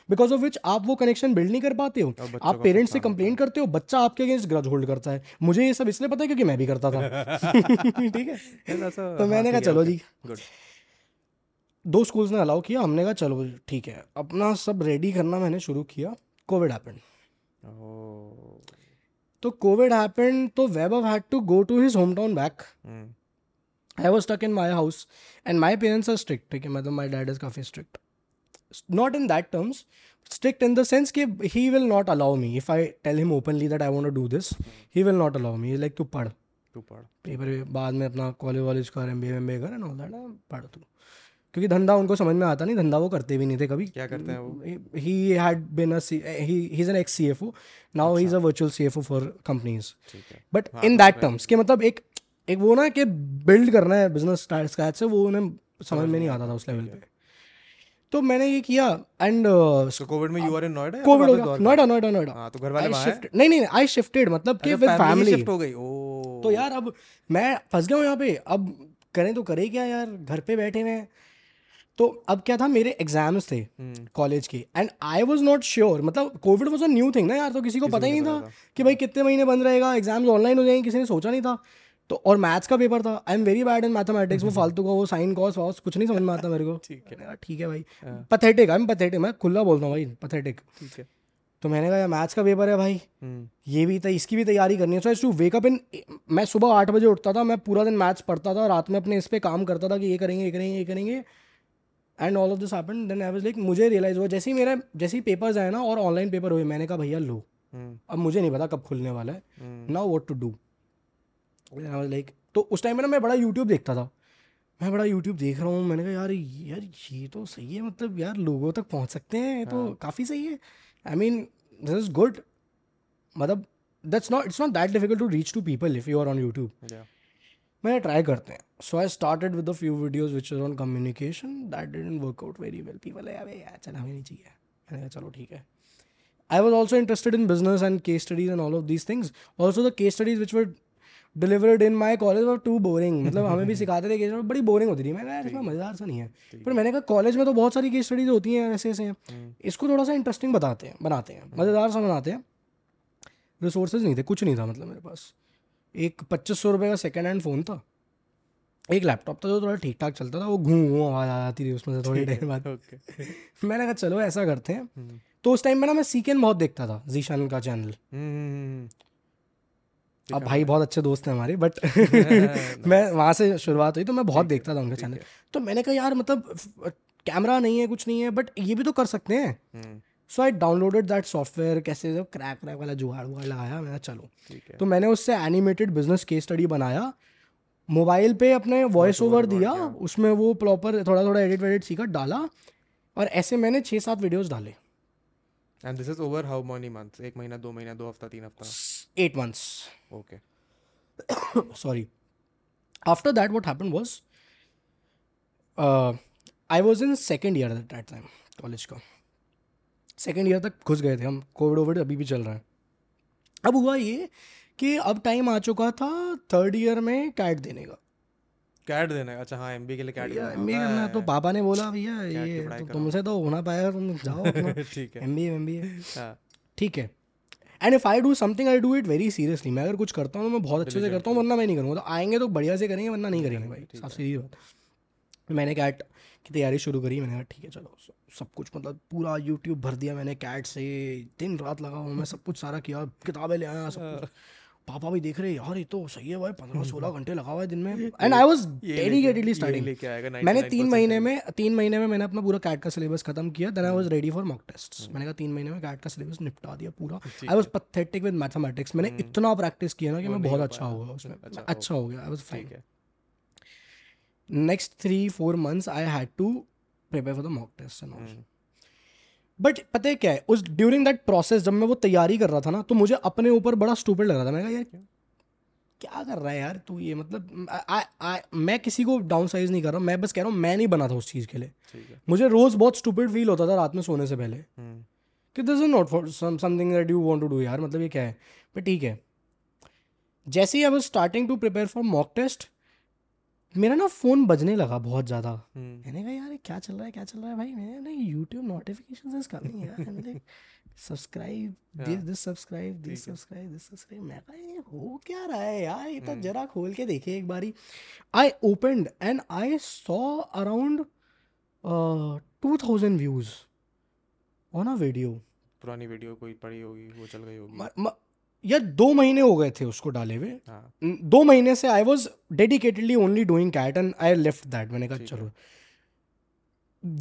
बिकॉज ऑफ विच आप वो कनेक्शन बिल्ड नहीं कर पाते हो आप पेरेंट्स से कंप्लेन करते हो बच्चा आपके अगेंस्ट ग्रज होल्ड करता है मुझे ये सब इसलिए पता है क्योंकि मैं भी करता था ठीक है तो मैंने कहा चलो जी दो स्कूल्स ने अलाउ किया हमने कहा चलो ठीक है अपना सब रेडी करना मैंने शुरू किया कोविड हैपन तो कोविड हैपेंड तो Vaibhav had to go to his home town back I was stuck in my house and my parents are strict ठीक है मतलब माई डैड इज़ काफ़ी strict not in that terms strict in the sense कि he will not allow me if I tell him openly that I want do this he will not allow me like to पढ़ टू पढ़ paper बाद में अपना college वॉलेज कर M B M B कर एंड ऑल दैट पढ़ तू क्योंकि धंधा उनको समझ में आता नहीं धंधा वो करते भी नहीं थे कभी क्या करते हैं वो he had been been he is an ex CFO now he is a virtual CFO F O for companies but in that terms के मतलब एक एक वो ना कि बिल्ड करना है बिजनेस स्टार्ट स्क्रैच से वो उन्हें समझ में नहीं आता था उस लेवल पे तो मैंने ये किया एंड कोविड uh, तो में you are in Noida Covid Noida Noida Noida हां तो घर वाले बाहर नहीं नहीं आई शिफ्टेड मतलब कि विद फैमिली शिफ्ट हो गई ओ तो यार अब मैं फंस गया हूं यहां पे अब करें तो करें क्या यार घर पे बैठे हुए हैं तो अब क्या था मेरे एग्जाम्स थे कॉलेज हम्म। के and I was not sure मतलब Covid was a new thing ना यार तो किसी को पता ही नहीं था कि भाई कितने महीने बंद रहेगा एग्जाम्स ऑनलाइन हो जाएंगे किसी ने सोचा नहीं था तो और मैथ्स का पेपर था I am very bad in mathematics वो फालतू का वो साइन कॉस वॉस कुछ नहीं समझ में आता मेरे को ठीक है ठीक है भाई पथेटिक आई एम पथेटिक मैं खुला बोलता हूँ भाई पथेटिक तो मैंने कहा मैथ्स का पेपर है भाई हम्म। ये भी था इसकी भी तैयारी करनी है सो टू वेकअप इन मैं सुबह आठ बजे उठता था मैं पूरा दिन मैथ्स पढ़ता था रात में अपने इस पर काम करता था कि ये करेंगे ये करेंगे ये करेंगे and all of this happen then I was like मुझे रियलाइज़ हुआ जैसे ही मेरा जैसे ही पेपर्स आए ना और ऑनलाइन पेपर हुए मैंने कहा भैया लो हम्म। अब मुझे नहीं पता कब खुलने वाला है now what to do like तो उस टाइम में ना मैं बड़ा यूट्यूब देखता था मैं बड़ा यूट्यूब देख रहा हूँ मैंने कहा यार यार ये तो सही है मतलब यार लोगों तक पहुँच सकते हैं तो हाँ। काफ़ी सही है I mean this is good मतलब that's not it's not that difficult to reach to people if you are on YouTube मैंने ट्राई करते हैं so I started with a few videos which is on communication that didn't work out very well people अरे यार चल हमें नहीं चाहिए मैंने कहा चलो ठीक है I was also interested in business and case studies and all of these things also the case studies which were delivered in my college और टू बोरिंग मतलब हमें भी सिखाते थे केस बड़ी बोरिंग होती थी मैंने कहा इसमें मज़ेदार सा नहीं है पर मैंने कहा कॉलेज में तो बहुत सारी केस स्टडीज होती हैं ऐसे ऐसे हम्म। इसको थोड़ा सा इंटरेस्टिंग बताते हैं बनाते हैं हम्म। मज़ेदार सा बनाते हैं रिसोर्सेज नहीं थे कुछ नहीं था मतलब मेरे पास एक पच्चीस सौ रुपये का सेकेंड हैंड फ़ोन था एक लैपटॉप था जो थोड़ा ठीक ठाक चलता था वो घूम घूम आवाज़ आ जाती थी उसमें से थोड़ी देर बाद मैंने कहा चलो ऐसा करते हैं हम्म। तो उस टाइम में ना मैं सीकेन बहुत देखता था जीशान का चैनल हम्म, हम्म, अब भाई बहुत अच्छे दोस्त हैं हमारे बट मैं वहाँ से शुरुआत हुई तो मैं बहुत देखता था उनका चैनल तो मैंने कहा यार मतलब कैमरा नहीं है कुछ नहीं है बट ये भी तो कर सकते हैं so I downloaded that software कैसे जब क्रैक क्रैक वाला जुगाड़ उगाड़ लगाया मैंने चलो तो मैंने उससे एनिमेटेड बिजनेस केस स्टडी बनाया मोबाइल पे अपने वॉइस ओवर दिया उसमें वो प्रॉपर थोड़ा थोड़ा एडिट वेडिट सीखा डाला और ऐसे मैंने छः सात वीडियोज डाले and this is over how many months एक महीना दो महीना दो हफ्ता तीन हफ्ता Okay. Sorry. After that, what happened was, uh, I was in second year at that time, college का सेकेंड ईयर तक घुस गए थे हम कोविड ओविड अभी भी चल रहा है अब हुआ ये कि अब टाइम आ चुका था थर्ड ईयर में कैट देने का कैट देने का अच्छा हाँ एम के लिए कैट एम बी करना तो पापा ने बोला भैया ये तो तुमसे तो होना पाया तुम जाओ ठीक है एम बी एम बी ठीक है and if I do something I do it very seriously मैं अगर कुछ करता हूँ तो मैं बहुत अच्छे से करता हूँ वरना मैं नहीं करूँगा तो आएंगे तो बढ़िया से करेंगे वरना नहीं करेंगे भाई साफ सीधी बात फिर मैंने कैट की तैयारी शुरू करी मैंने कहा ठीक है चलो सब कुछ मतलब पूरा यूट्यूब भर दिया मैंने कैट से दिन रात लगा हुआ मैं सब कुछ सारा किया किताबें ले आया सब कुछ पापा भी देख रहे यार ये तो सही है भाई पंद्रह हम्म। सोलह घंटे लगा हुआ है दिन में and I was dedicatedly study मैंने तीन महीने में तीन महीने में मैंने अपना पूरा कैट का सिलेबस खत्म किया then I was ready for mock test मैंने कहा तीन महीने में कैट का सिलेबस निपटा दिया पूरा I was pathetic with mathematics मैंने हम्म। इतना प्रैक्टिस किया ना कि मैं बहुत अच्छा हुआ उसमें अच्छा, अच्छा हो गया I was fine next three four months I had to prepare for the mock test and but पता है क्या है उस ड्यूरिंग दैट प्रोसेस जब मैं वो तैयारी कर रहा था ना तो मुझे अपने ऊपर बड़ा स्टूपेड लग रहा था मैं कहा यार क्या कर रहा है यार तू ये मतलब आ, आ, मैं किसी को डाउन साइज नहीं कर रहा मैं बस कह रहा हूँ मैं नहीं बना था उस चीज़ के लिए मुझे रोज़ बहुत स्टूपेड फील होता था रात में सोने से पहले hmm. कि this is not for something that you want to do यार मतलब ये क्या है पर ठीक है जैसे ही I was starting to prepare for mock test मेरा ना फ़ोन बजने लगा बहुत ज़्यादा हम्म। मैंने कहा यार क्या चल रहा है क्या चल रहा है भाई मैंने ना यूट्यूब नोटिफिकेशन इज कमिंग यार subscribe this this subscribe this subscribe this subscribe मैं कहा ये हो क्या रहा है यार ये तो हम्म। जरा खोल के देखे एक बारी I opened and I saw around two thousand views on a video पुरानी वीडियो कोई पड़ी होगी वो चल गई होगी या दो महीने हो गए थे उसको डाले हुए हाँ. दो महीने से I was dedicatedly only doing CAT and I left that मैंने कहा चलो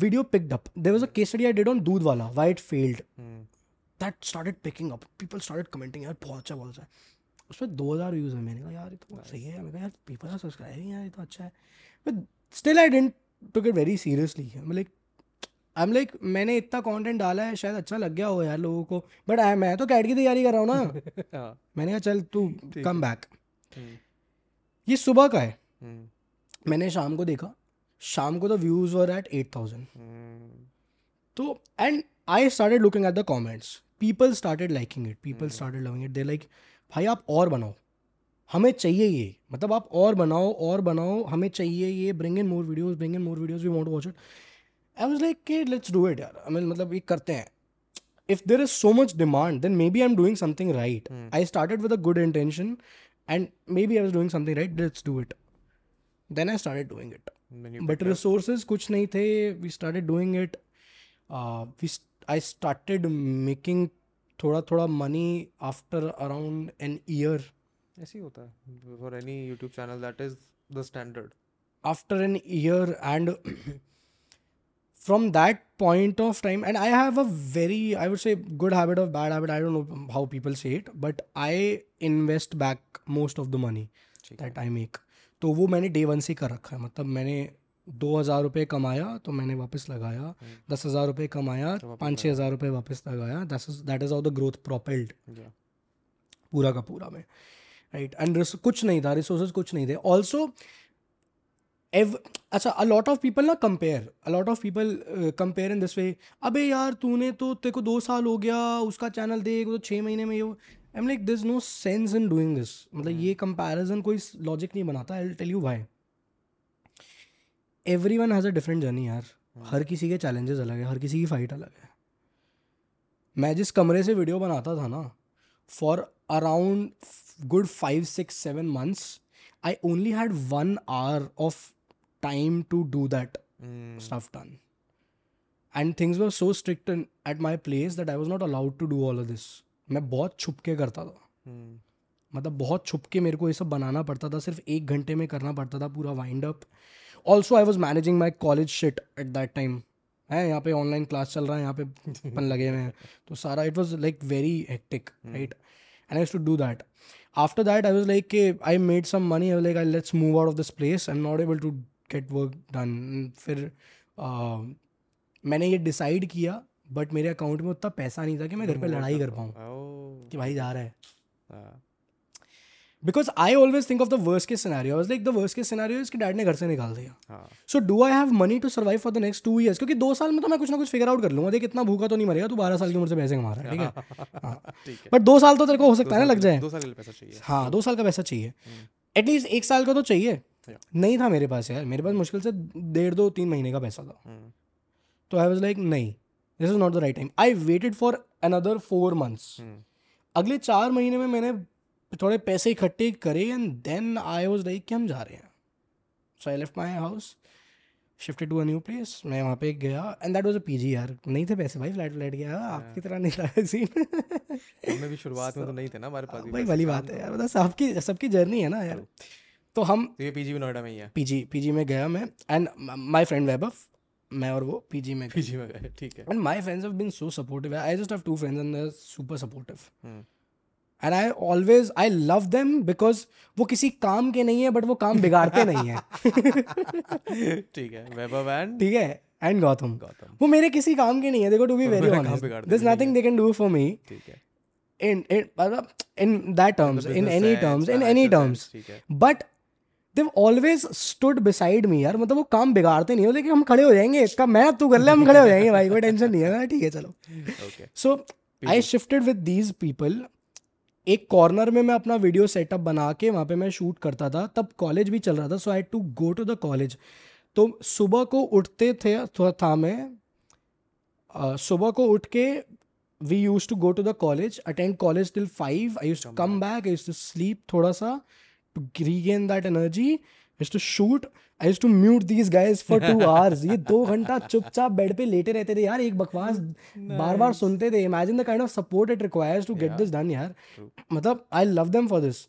video picked up there was a case I did on दूध वाला why it failed that started picking up people started commenting यार बहुत अच्छा बहुत अच्छा उसमें दो हज़ार व्यूज़ है मैंने कहा यार ये तो nice. सही है मैंने कहा यार पीपल आर सब्सक्राइबिंग यार ये तो अच्छा है but still I didn't took it very seriously like I am like मैंने इतना कंटेंट डाला है शायद अच्छा लग गया हो यार लोगों को बट आई मैं तो कैट की तैयारी कर रहा हूँ ना हाँ। मैंने कहा चल तू कम हम्म। बैक ये सुबह का है हम्म। मैंने शाम को देखा शाम को तो views were eight eight thousand तो and I started looking at the comments people started liking it people started loving it they like भाई आप और बनाओ हमें चाहिए ये मतलब आप और बनाओ और बनाओ हमें चाहिए ये bring in more videos bring in more videos we want watch it I was like के लेट्स डू इट यार आई मीन मतलब ये करते हैं if there is so much demand then maybe I am doing something right I started with a good intention and maybe I was doing something right let's do it then I start doing it but resources कुछ नहीं थे we start doing it I started making थोड़ा थोड़ा money after around an year ऐसे ही होता है for any YouTube channel that is the standard after an year and from that point of time and i have a very i would say good habit of bad habit i don't know how people say it but i invest back most of the money that i make तो वो मैंने day one से कर रखा है मतलब मैंने दो हज़ार रुपये कमाया तो मैंने वापस लगाया दस हज़ार रुपये कमाया पाँच छः हज़ार रुपये वापस लगाया दस that is all the growth propelled पूरा का पूरा मैं राइट एंड कुछ नहीं था रिसोर्सेज कुछ नहीं थे ऑल्सो एव अच्छा अ लॉट ऑफ पीपल ना compare a lot of people compare in this way अबे यार तूने तो तेरे को दो साल हो गया उसका चैनल देख तो छः महीने में ये I am like this no sense in doing this मतलब hmm. ये कंपैरिजन कोई लॉजिक नहीं बनाता I tell you why every one has a different journey यार hmm. हर किसी के चैलेंजेस अलग है हर किसी की फाइट अलग है मैं जिस कमरे से वीडियो बनाता था ना for around good five six seven months I only had one hour of time to do that stuff done and things were so strict at my place that I was not allowed to do all this मैं बहुत छुप के करता था hmm. मतलब बहुत छुप के मेरे को ये सब बनाना पड़ता था सिर्फ एक घंटे में करना पड़ता था पूरा wind up also I was managing my college shit at that time है यहाँ पे ऑनलाइन क्लास चल रहा है यहाँ पे पन लगे हुए हैं तो सारा it was like very hectic right and I to do that after that I was like के I made some money I like I let's move out of this place I am not able to get work done फिर आ, मैंने ये decide किया but मेरे account में उतना पैसा नहीं था कि मैं घर पे लड़ाई कर पाऊँ oh. कि भाई जा रहा है because I always think of the worst case scenario like the worst case scenario इसके डैड ने घर से निकाल दिया so do I have money to survive for the next two years क्योंकि दो साल में तो मैं कुछ ना कुछ फिगर आउट कर लूंगा देख इतना भूखा तो नहीं मरेगा तू बारह साल की उम्र से पैसे कमा रहा है ठीक है बट हाँ। दो साल तो तेरे को हो सकता है ना लग जाए हाँ दो साल का पैसा चाहिए एटलीस्ट हम्म। एक साल का तो चाहिए नहीं था मेरे पास यार मेरे पास मुश्किल से डेढ़ दो तीन महीने का पैसा था हम्म। तो आई वॉज लाइक नहीं this is not the right time I waited for another four months अगले चार महीने में मैंने थोड़े पैसे इकट्ठे करे and then I was like कि हम जा रहे हैं so I left my house shifted to a new place मैं वहाँ पे गया and that was a P G यार नहीं थे पैसे भाई फ्लैट फ्लैट गया yeah. आपकी तरह नहीं था सीन हमें भी शुरुआत में तो नहीं थे ना हमारे पास भाई वाली बात है यार मतलब सबकी सबकी जर्नी है ना यार तो हम तो ये पीजी भी नोएडा में ही है पीजी पीजी में गया मैं एंड माय फ्रेंड वैभव मैं और वो पीजी में पीजी में गए ठीक है and my friends have been so supportive I just have two friends and they are super supportive and I always I love them because वो किसी काम के नहीं है बट वो काम बिगाड़ते नहीं है ठीक है वैभव एंड ठीक है एंड गौतम गौतम वो मेरे किसी काम के नहीं है देखो to be very honest this nothing they can do for me ठीक है in in in that terms in any terms in any terms but they always stood beside me यार मतलब वो काम बिगाड़ते नहीं हो लेकिन हम खड़े हो जाएंगे इसका मैं तू कर ले हम खड़े हो जाएंगे भाई कोई टेंशन नहीं है ठीक है चलो so I shifted with these people एक कॉर्नर में मैं अपना वीडियो सेटअप बना के वहाँ पे मैं शूट करता था तब कॉलेज भी चल रहा था so I to go to the college तो सुबह को उठते थे था मैं सुबह को उठ के we use to go to the college attend college till five I use to come back I use to sleep थोड़ा सा to regain that energy is to shoot I to mute these guys for two hours ये दो घंटा चुपचाप bed पे लेटे रहते थे यार एक बकवास बार बार सुनते थे imagine the kind of support it requires to get this done यार मतलब I love them for this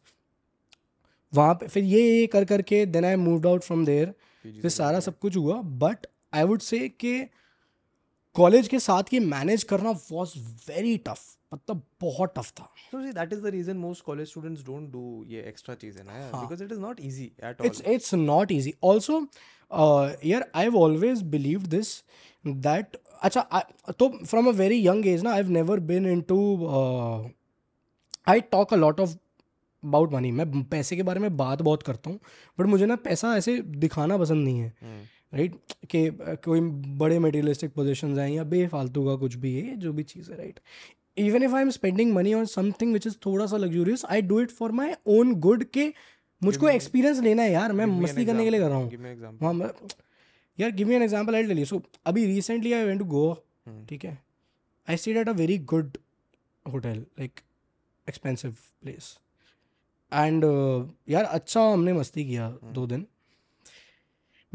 वहाँ पे फिर ये ये कर करके then I move out from there फिर सारा सब कुछ हुआ but I would say college के साथ ये मैनेज करना वॉज वेरी टफ मतलब बहुत टफ था सो see that is the reason most college students don't do ये एक्स्ट्रा चीज है ना because it is not easy at all it's it's not easy also यार I have always believed this that अच्छा तो from a very young age ना I have never been into I talk a lot of about money मैं पैसे के बारे में बात बहुत करता हूँ बट मुझे ना पैसा ऐसे दिखाना पसंद नहीं है राइट hmm. right? कि uh, कोई बड़े मटेरियलिस्टिक पोजिशन हैं या बेफालतू का कुछ भी है जो भी चीज़ है right right? Even if I am spending money on something which is थोड़ा सा luxurious I do it for my own good के मुझको एक्सपीरियंस लेना है यार मैं मस्ती करने के लिए कर रहा हूँ हाँ यार give me an example I daily so अभी recently I went to Goa ठीक है I see date a very good hotel like expensive place and यार अच्छा हमने मस्ती किया hmm. दो दिन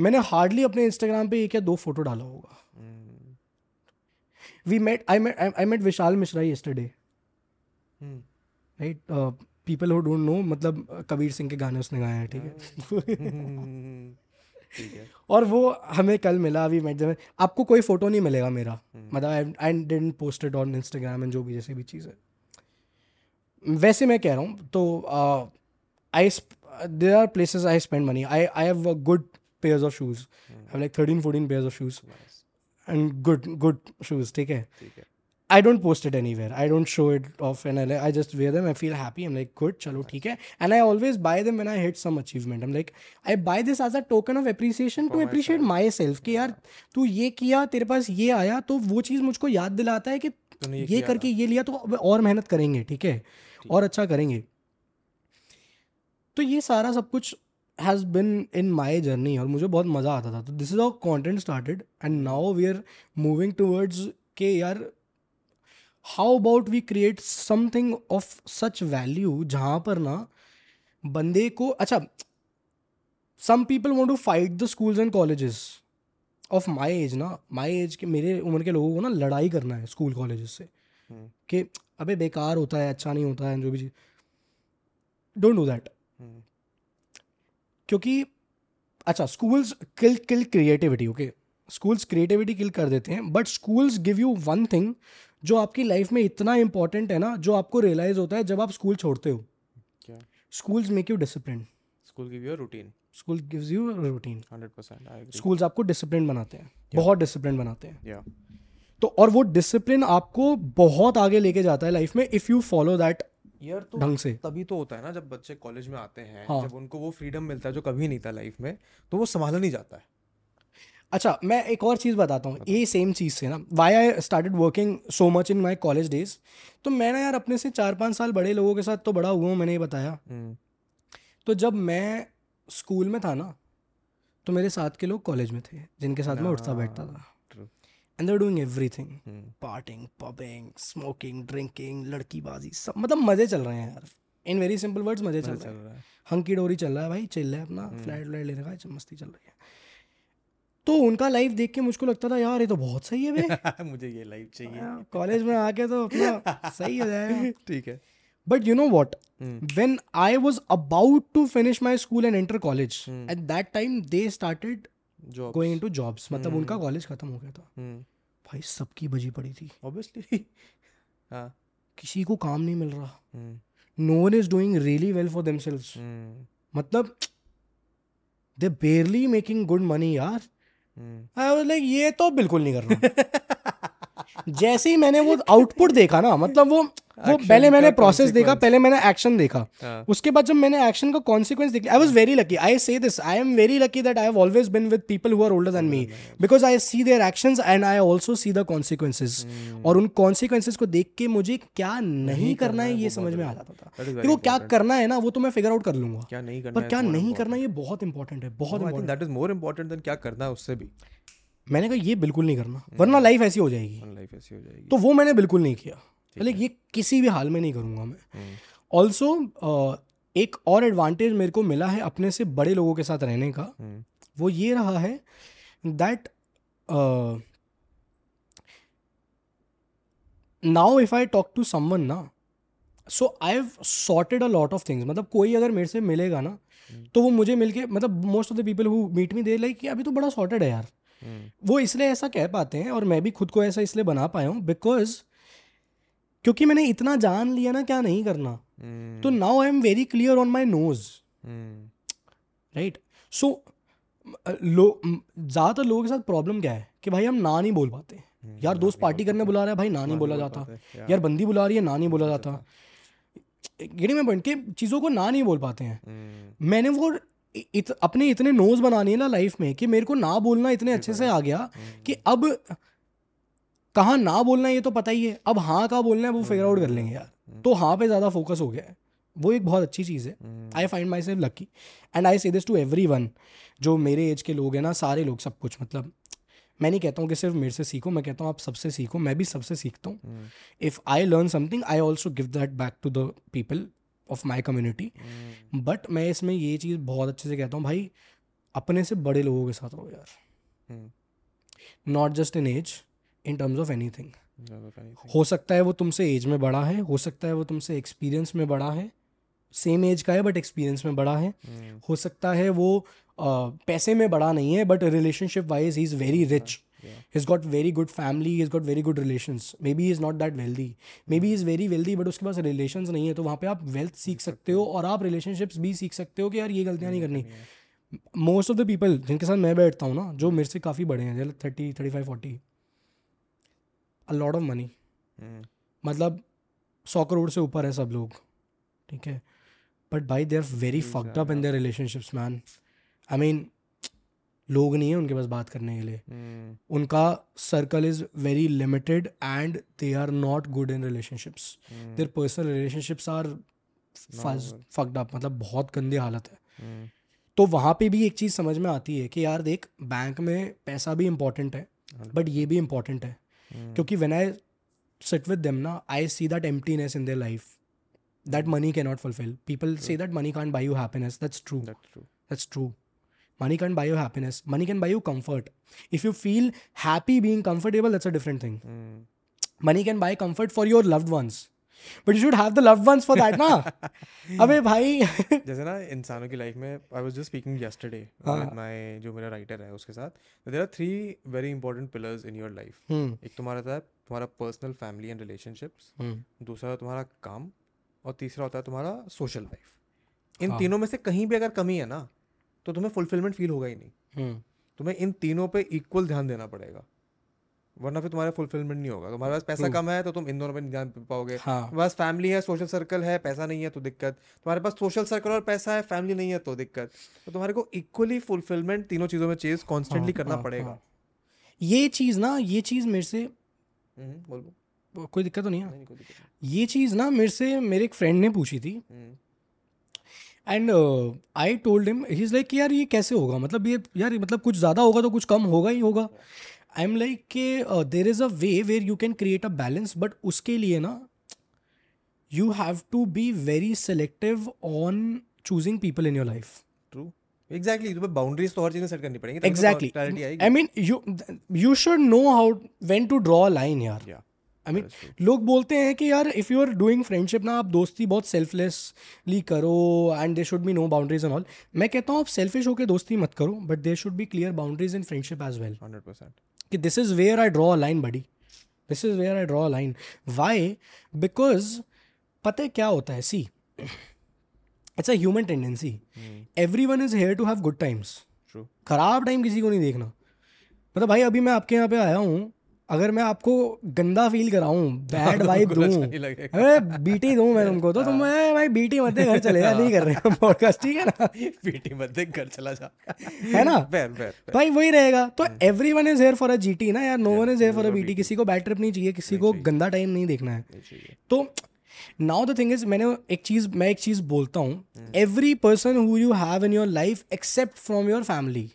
मैंने हार्डली अपने इंस्टाग्राम पे एक या दो फोटो डाला होगा we met I met I met Vishal Mishra mishra yesterday people who don't know मतलब कबीर uh, सिंह के गाने उसने गाए हैं ठीक है और वो हमें कल मिला अभी मैं जब आपको कोई फोटो नहीं मिलेगा मेरा hmm. मतलब I didn't posted on Instagram and जो भी जैसी भी चीज़ है वैसे मैं कह रहा हूँ तो I there are places I spend money I I have good pairs of shoes like thirteen fourteen pairs of shoes and good good shoes ठीक है I don't post it anywhere I don't show it off L I just wear them I feel happy am like good चलो ठीक है and I always buy them and I hit some achievement am like I buy this as a token of appreciation to appreciate myself कि यार हाँ। तू ये किया तेरे पास ये आया तो वो चीज़ मुझको याद दिलाता है कि ये, ये करके ये लिया तो और मेहनत करेंगे ठीक है और अच्छा करेंगे तो ये सारा सब कुछ has been in my journey और मुझे बहुत मज़ा आता था तो this is our content started and now we are moving towards के यार how about we create something of such value जहाँ पर ना बंदे को अच्छा some people want to fight the schools and colleges of my age ना my as के मेरे उम्र के लोगों को ना लड़ाई करना है स्कूल कॉलेजेस से हम्म। कि अबे बेकार होता है अच्छा नहीं होता है जो भी चीज़ डोंट डू दैट क्योंकि अच्छा schools kill kill creativity okay schools creativity kill कर देते हैं but schools give you one thing जो आपकी लाइफ में इतना इंपॉर्टेंट है ना जो आपको रियलाइज होता है जब आप स्कूल छोड़ते हो schools make you discipline school give you routine school gives you routine 100% schools आपको डिसिप्लिन बनाते हैं yeah. बहुत डिसिप्लिन बनाते हैं yeah. तो और वो डिसिप्लिन आपको बहुत आगे लेके जाता है लाइफ में इफ़ यू फॉलो दैट यार तो ढंग से तभी तो होता है ना जब बच्चे कॉलेज में आते हैं हाँ। जब उनको वो फ्रीडम मिलता है जो कभी नहीं था लाइफ में तो वो संभाल नहीं जाता है अच्छा मैं एक और चीज़ बताता हूँ ये सेम चीज़ से ना why I started working so much in my college days तो मैं ना यार अपने से चार पाँच साल बड़े लोगों के साथ तो बड़ा हुआ हूँ मैंने ये बताया हम्म। तो जब मैं स्कूल में था ना तो मेरे साथ के लोग कॉलेज में थे जिनके साथ मैं उठता बैठता हाँ। था and there doing everything partying pubbing smoking drinking लड़कीबाजी सब मतलब मज़े चल रहे हैं यार इन वेरी सिंपल वर्ड्स मज़े चल रहे हैं हंकी डोरी चल रहा है भाई चिल्ला है अपना hmm. फ्लैट व्लैट लेने का मस्ती चल रही है तो उनका लाइफ देख के मुझको लगता था यार ये तो बहुत सही है भाई मुझे ये लाइफ चाहिए कॉलेज हाँ, में आके तो अपना सही हो जाएगा ठीक है but you know what when I was about to finish my school and enter college at that time they started going into jobs मतलब hmm. उनका कॉलेज खत्म हो गया था hmm. भाई सबकी बजी पड़ी थी ऑब्वियसली हाँ। किसी को काम नहीं मिल रहा no one is doing really well for them मतलब they barely making good money यार आई वाज लाइक ये तो बिल्कुल नहीं कर रहा जैसे ही मैंने वो आउटपुट देखा ना मतलब वो वो पहले मैंने प्रोसेस देखा पहले मैंने एक्शन देखा हाँ। उसके बाद जब मैंने एक्शन का कॉन्सिक्वेंस देखा I was very lucky I say this I am very lucky that I have always been with people who are older than me because I see their actions and I also see the consequences और उन consequences को देख के मुझे क्या नहीं करना है ये समझ में आ जाता था कि वो क्या करना है ना वो तो मैं फिगर आउट कर लूंगा क्या नहीं करना पर क्या नहीं करना ये बहुत इंपॉर्टेंट है बहुत that is more important than क्या करना है उससे भी मैंने कहा ये बिल्कुल नहीं करना हम्म। वरना लाइफ ऐसी हो जाएगी लाइफ ऐसी हो जाएगी तो वो मैंने बिल्कुल नहीं किया पहले मतलब ये किसी भी हाल में नहीं करूँगा मैं ऑल्सो हम्म। एक और एडवांटेज मेरे को मिला है अपने से बड़े लोगों के साथ रहने का हम्म। वो ये रहा है that now if I talk to someone ना so I have sorted a lot of things मतलब कोई अगर मेरे से मिलेगा ना तो वो मुझे मिलके मतलब most of the people who meet me they like अभी तो बड़ा सॉर्टेड है यार वो इसलिए ऐसा कह पाते हैं और मैं भी खुद को ऐसा इसलिए बना पाया हूँ बिकॉज क्योंकि मैंने इतना जान लिया ना क्या नहीं करना हम्म। तो now I am very clear on my no's right so लो ज़्यादातर लोगों के साथ प्रॉब्लम क्या है कि भाई हम ना नहीं बोल पाते हम्म, यार दोस्त पार्टी करने बुला रहा है भाई ना नहीं बोला जाता यार बंदी बुला रही है ना नहीं बोला जाता गेटिंग मैं बन के चीज़ों को ना नहीं बोल पाते हैं हम्म। मैंने वो इत, अपने इतने नोज बनाने ना लाइफ में कि मेरे को ना बोलना इतने अच्छे से आ गया हम्म। कि अब कहाँ ना बोलना है ये तो पता ही है अब हाँ कहाँ बोलना है वो फिगर आउट कर लेंगे यार हम्म। तो हाँ पे ज़्यादा फोकस हो गया है वो एक बहुत अच्छी चीज़ है I find myself lucky and I say this too every one जो मेरे एज के लोग हैं ना सारे लोग सब कुछ मतलब मैं नहीं कहता हूँ कि सिर्फ मेरे से सीखो मैं कहता हूँ आप सबसे सीखो मैं भी सबसे सीखता हूँ if I learn something I also give that back to the people of my community but मैं इसमें ये चीज़ बहुत अच्छे से कहता हूँ भाई अपने से बड़े लोगों के साथ रहो यार not just in as in terms of anything हो सकता है वो तुमसे एज में बड़ा है हो सकता है वो तुमसे एक्सपीरियंस में बड़ा है सेम एज का है बट एक्सपीरियंस में बड़ा है hmm. हो सकता है वो पैसे में बड़ा नहीं है but relationship wise he is very rich got very good family is got very good relation maybe is not that wealthy maybe is very wealthy but उसके पास रिलेशन नहीं है तो वहाँ पे आप वेल्थ सीख सकते हो और आप रिलेशनशिप्स भी सीख सकते हो कि यार ये गलतियाँ नहीं करनी मोस्ट ऑफ द पीपल जिनके साथ मैं बैठता हूँ ना जो मेरे से काफ़ी बड़े हैं thirty thirty five forty a lot of money मतलब सौ करोड़ से ऊपर है सब लोग ठीक है बट भाई they are very fucked up in their relationships man I mean लोग नहीं है उनके पास बात करने के लिए हम्म। उनका circle is very limited and they are not good in relationships their personal relationships are fucked up मतलब बहुत गंदी हालत है हम्म। तो वहाँ पे भी एक चीज़ समझ में आती है कि यार देख बैंक में पैसा भी इम्पोर्टेंट है बट हाँ। ये भी इम्पोर्टेंट है हम्म। क्योंकि when I sit with them ना I see that emptiness in their life that money can not fulfil people say that money can't buy you happiness that's true that's true money can buy you happiness money can buy you comfort if you feel happy being comfortable that's a different thing money can buy comfort for your your ones but you should have the loved ones for that ना अबे भाई जैसे ना इंसानों की life में I was just speaking yesterday my जो मेरा राइटर है उसके साथ there are three very important pillars in your life एक तुम्हारा था तुम्हारा पर्सनल फैमिली एंड रिलेशनशिप्स दूसरा तुम्हारा काम और तीसरा होता है तुम्हारा सोशल लाइफ इन हाँ। तीनों में से कहीं भी अगर कमी है ना तो तुम्हें फुलफिलमेंट फील होगा ही नहीं हम्म। तुम्हें इन तीनों पे इक्वल ध्यान देना पड़ेगा वरना फिर तुम्हारा फुलफिलमेंट नहीं होगा तुम्हारे पास पैसा कम है तो तुम इन दोनों पर ध्यान पाओगे हाँ। तुम्हारे पास फैमिली है सोशल सर्कल है पैसा नहीं है तो दिक्कत तुम्हारे पास सोशल सर्कल और पैसा है फैमिली नहीं है तो दिक्कत तो तुम्हारे को इक्वली फुलफिलमेंट तीनों चीज़ों में चेज़ कॉन्स्टेंटली हाँ, करना हाँ, पड़ेगा हाँ। ये चीज़ ना ये चीज़ मेरे से हम्म, बोलो कोई दिक्कत तो नहीं है ये चीज़ ना मेरे से मेरे एक फ्रेंड ने पूछी थी हम्म। And I told him he is like कि यार ये कैसे होगा मतलब ये यार मतलब कुछ ज़्यादा होगा तो कुछ कम होगा ही होगा आई एम लाइक के there is a way where you can create a balance but उसके लिए ना you have to be very selective on choosing people in your life true exactly boundaries तो हर चीज़ सेट करनी पड़ेंगी exactly I mean you you should know how when to draw line यार I mean लोग बोलते हैं कि यार if you are doing friendship ना आप दोस्ती बहुत सेल्फलेसली करो and they should be no boundaries and all मैं कहता हूँ आप सेल्फिश होकर दोस्ती मत करो but there should be clear boundaries in friendship as well hundred percent कि this is where I draw a line buddy this is where I draw a line why because पता क्या होता है see it's a human tendency everyone is here to have good times खराब time किसी को नहीं देखना मतलब भाई अभी मैं आपके यहाँ पे आया हूँ अगर मैं आपको गंदा फील कराऊं बैड वाइब तो दूं अरे बीटी दूं मैं तुमको तो तुम हाँ। मैं भाई बीटी मत दे घर चले जा नहीं कर रहे पॉडकास्ट ठीक है ना बीटी मत दे घर चला जा है ना बैर, बैर, बैर, भाई वही रहेगा तो everyone is here for a GT ना यार no one is here for a BT किसी को बैड ट्रिप नहीं चाहिए किसी को गंदा टाइम नहीं देखना है तो नाउ द थिंग इज मैंने एक चीज मैं एक चीज बोलता हूँ every person who you have in your life except from your family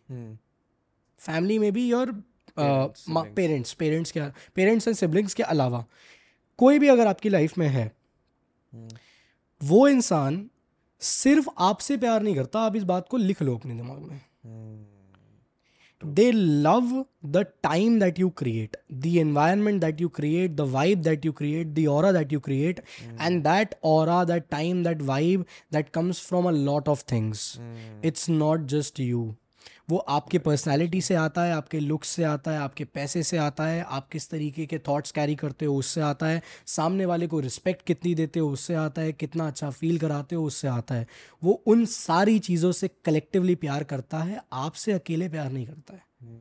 family में भी योर पेरेंट्स पेरेंट्स के पेरेंट्स एंड सिबलिंग्स के अलावा कोई भी अगर आपकी लाइफ में है हम्म। वो इंसान सिर्फ आपसे प्यार नहीं करता आप इस बात को लिख लो अपने दिमाग में they love the time that you create the environment that you create the vibe that you create the that you create and that और that time that vibe that comes from a lot of things it's not just you वो आपके personality से आता है आपके looks से आता है आपके पैसे से आता है आप किस तरीके के थॉट्स कैरी करते हो उससे आता है सामने वाले को रिस्पेक्ट कितनी देते हो उससे आता है कितना अच्छा फील कराते हो उससे आता है वो उन सारी चीज़ों से कलेक्टिवली प्यार करता है आपसे अकेले प्यार नहीं करता है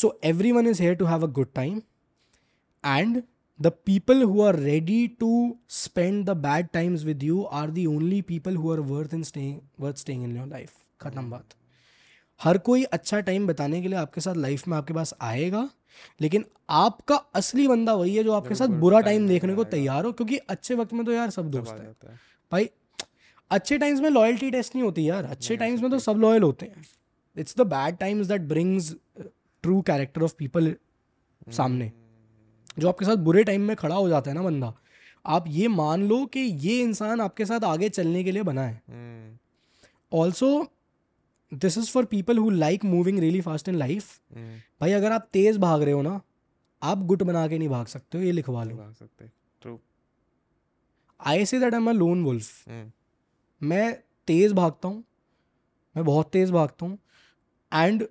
so everyone is here to have a good time and the people who are ready to spend the bad times with you are the only people who are worth in staying worth staying in your life khatam baat हर कोई अच्छा time बताने के लिए आपके साथ life में आपके पास आएगा लेकिन आपका असली बंदा वही है जो आपके साथ बुरा टाइम देखने को तैयार हो क्योंकि अच्छे वक्त में तो यार सब दोस्त है भाई अच्छे टाइम्स में लॉयल्टी टेस्ट नहीं होती यार अच्छे टाइम्स में तो सब लॉयल होते हैं it's the bad times that brings true character of people सामने हम्म। जो आपके साथ बुरे टाइम में खड़ा हो जाता है ना बंदा आप ये मान लो कि ये इंसान आपके साथ आगे चलने के लिए बना है also hmm. This is for people who like moving really fast in life भाई अगर आप तेज भाग रहे हो ना आप गुट बना के नहीं भाग सकते हो ये लिखवा लो भाग सकते I say that am a lone wolf मैं तेज भागता हूँ मैं बहुत तेज भागता हूँ एंड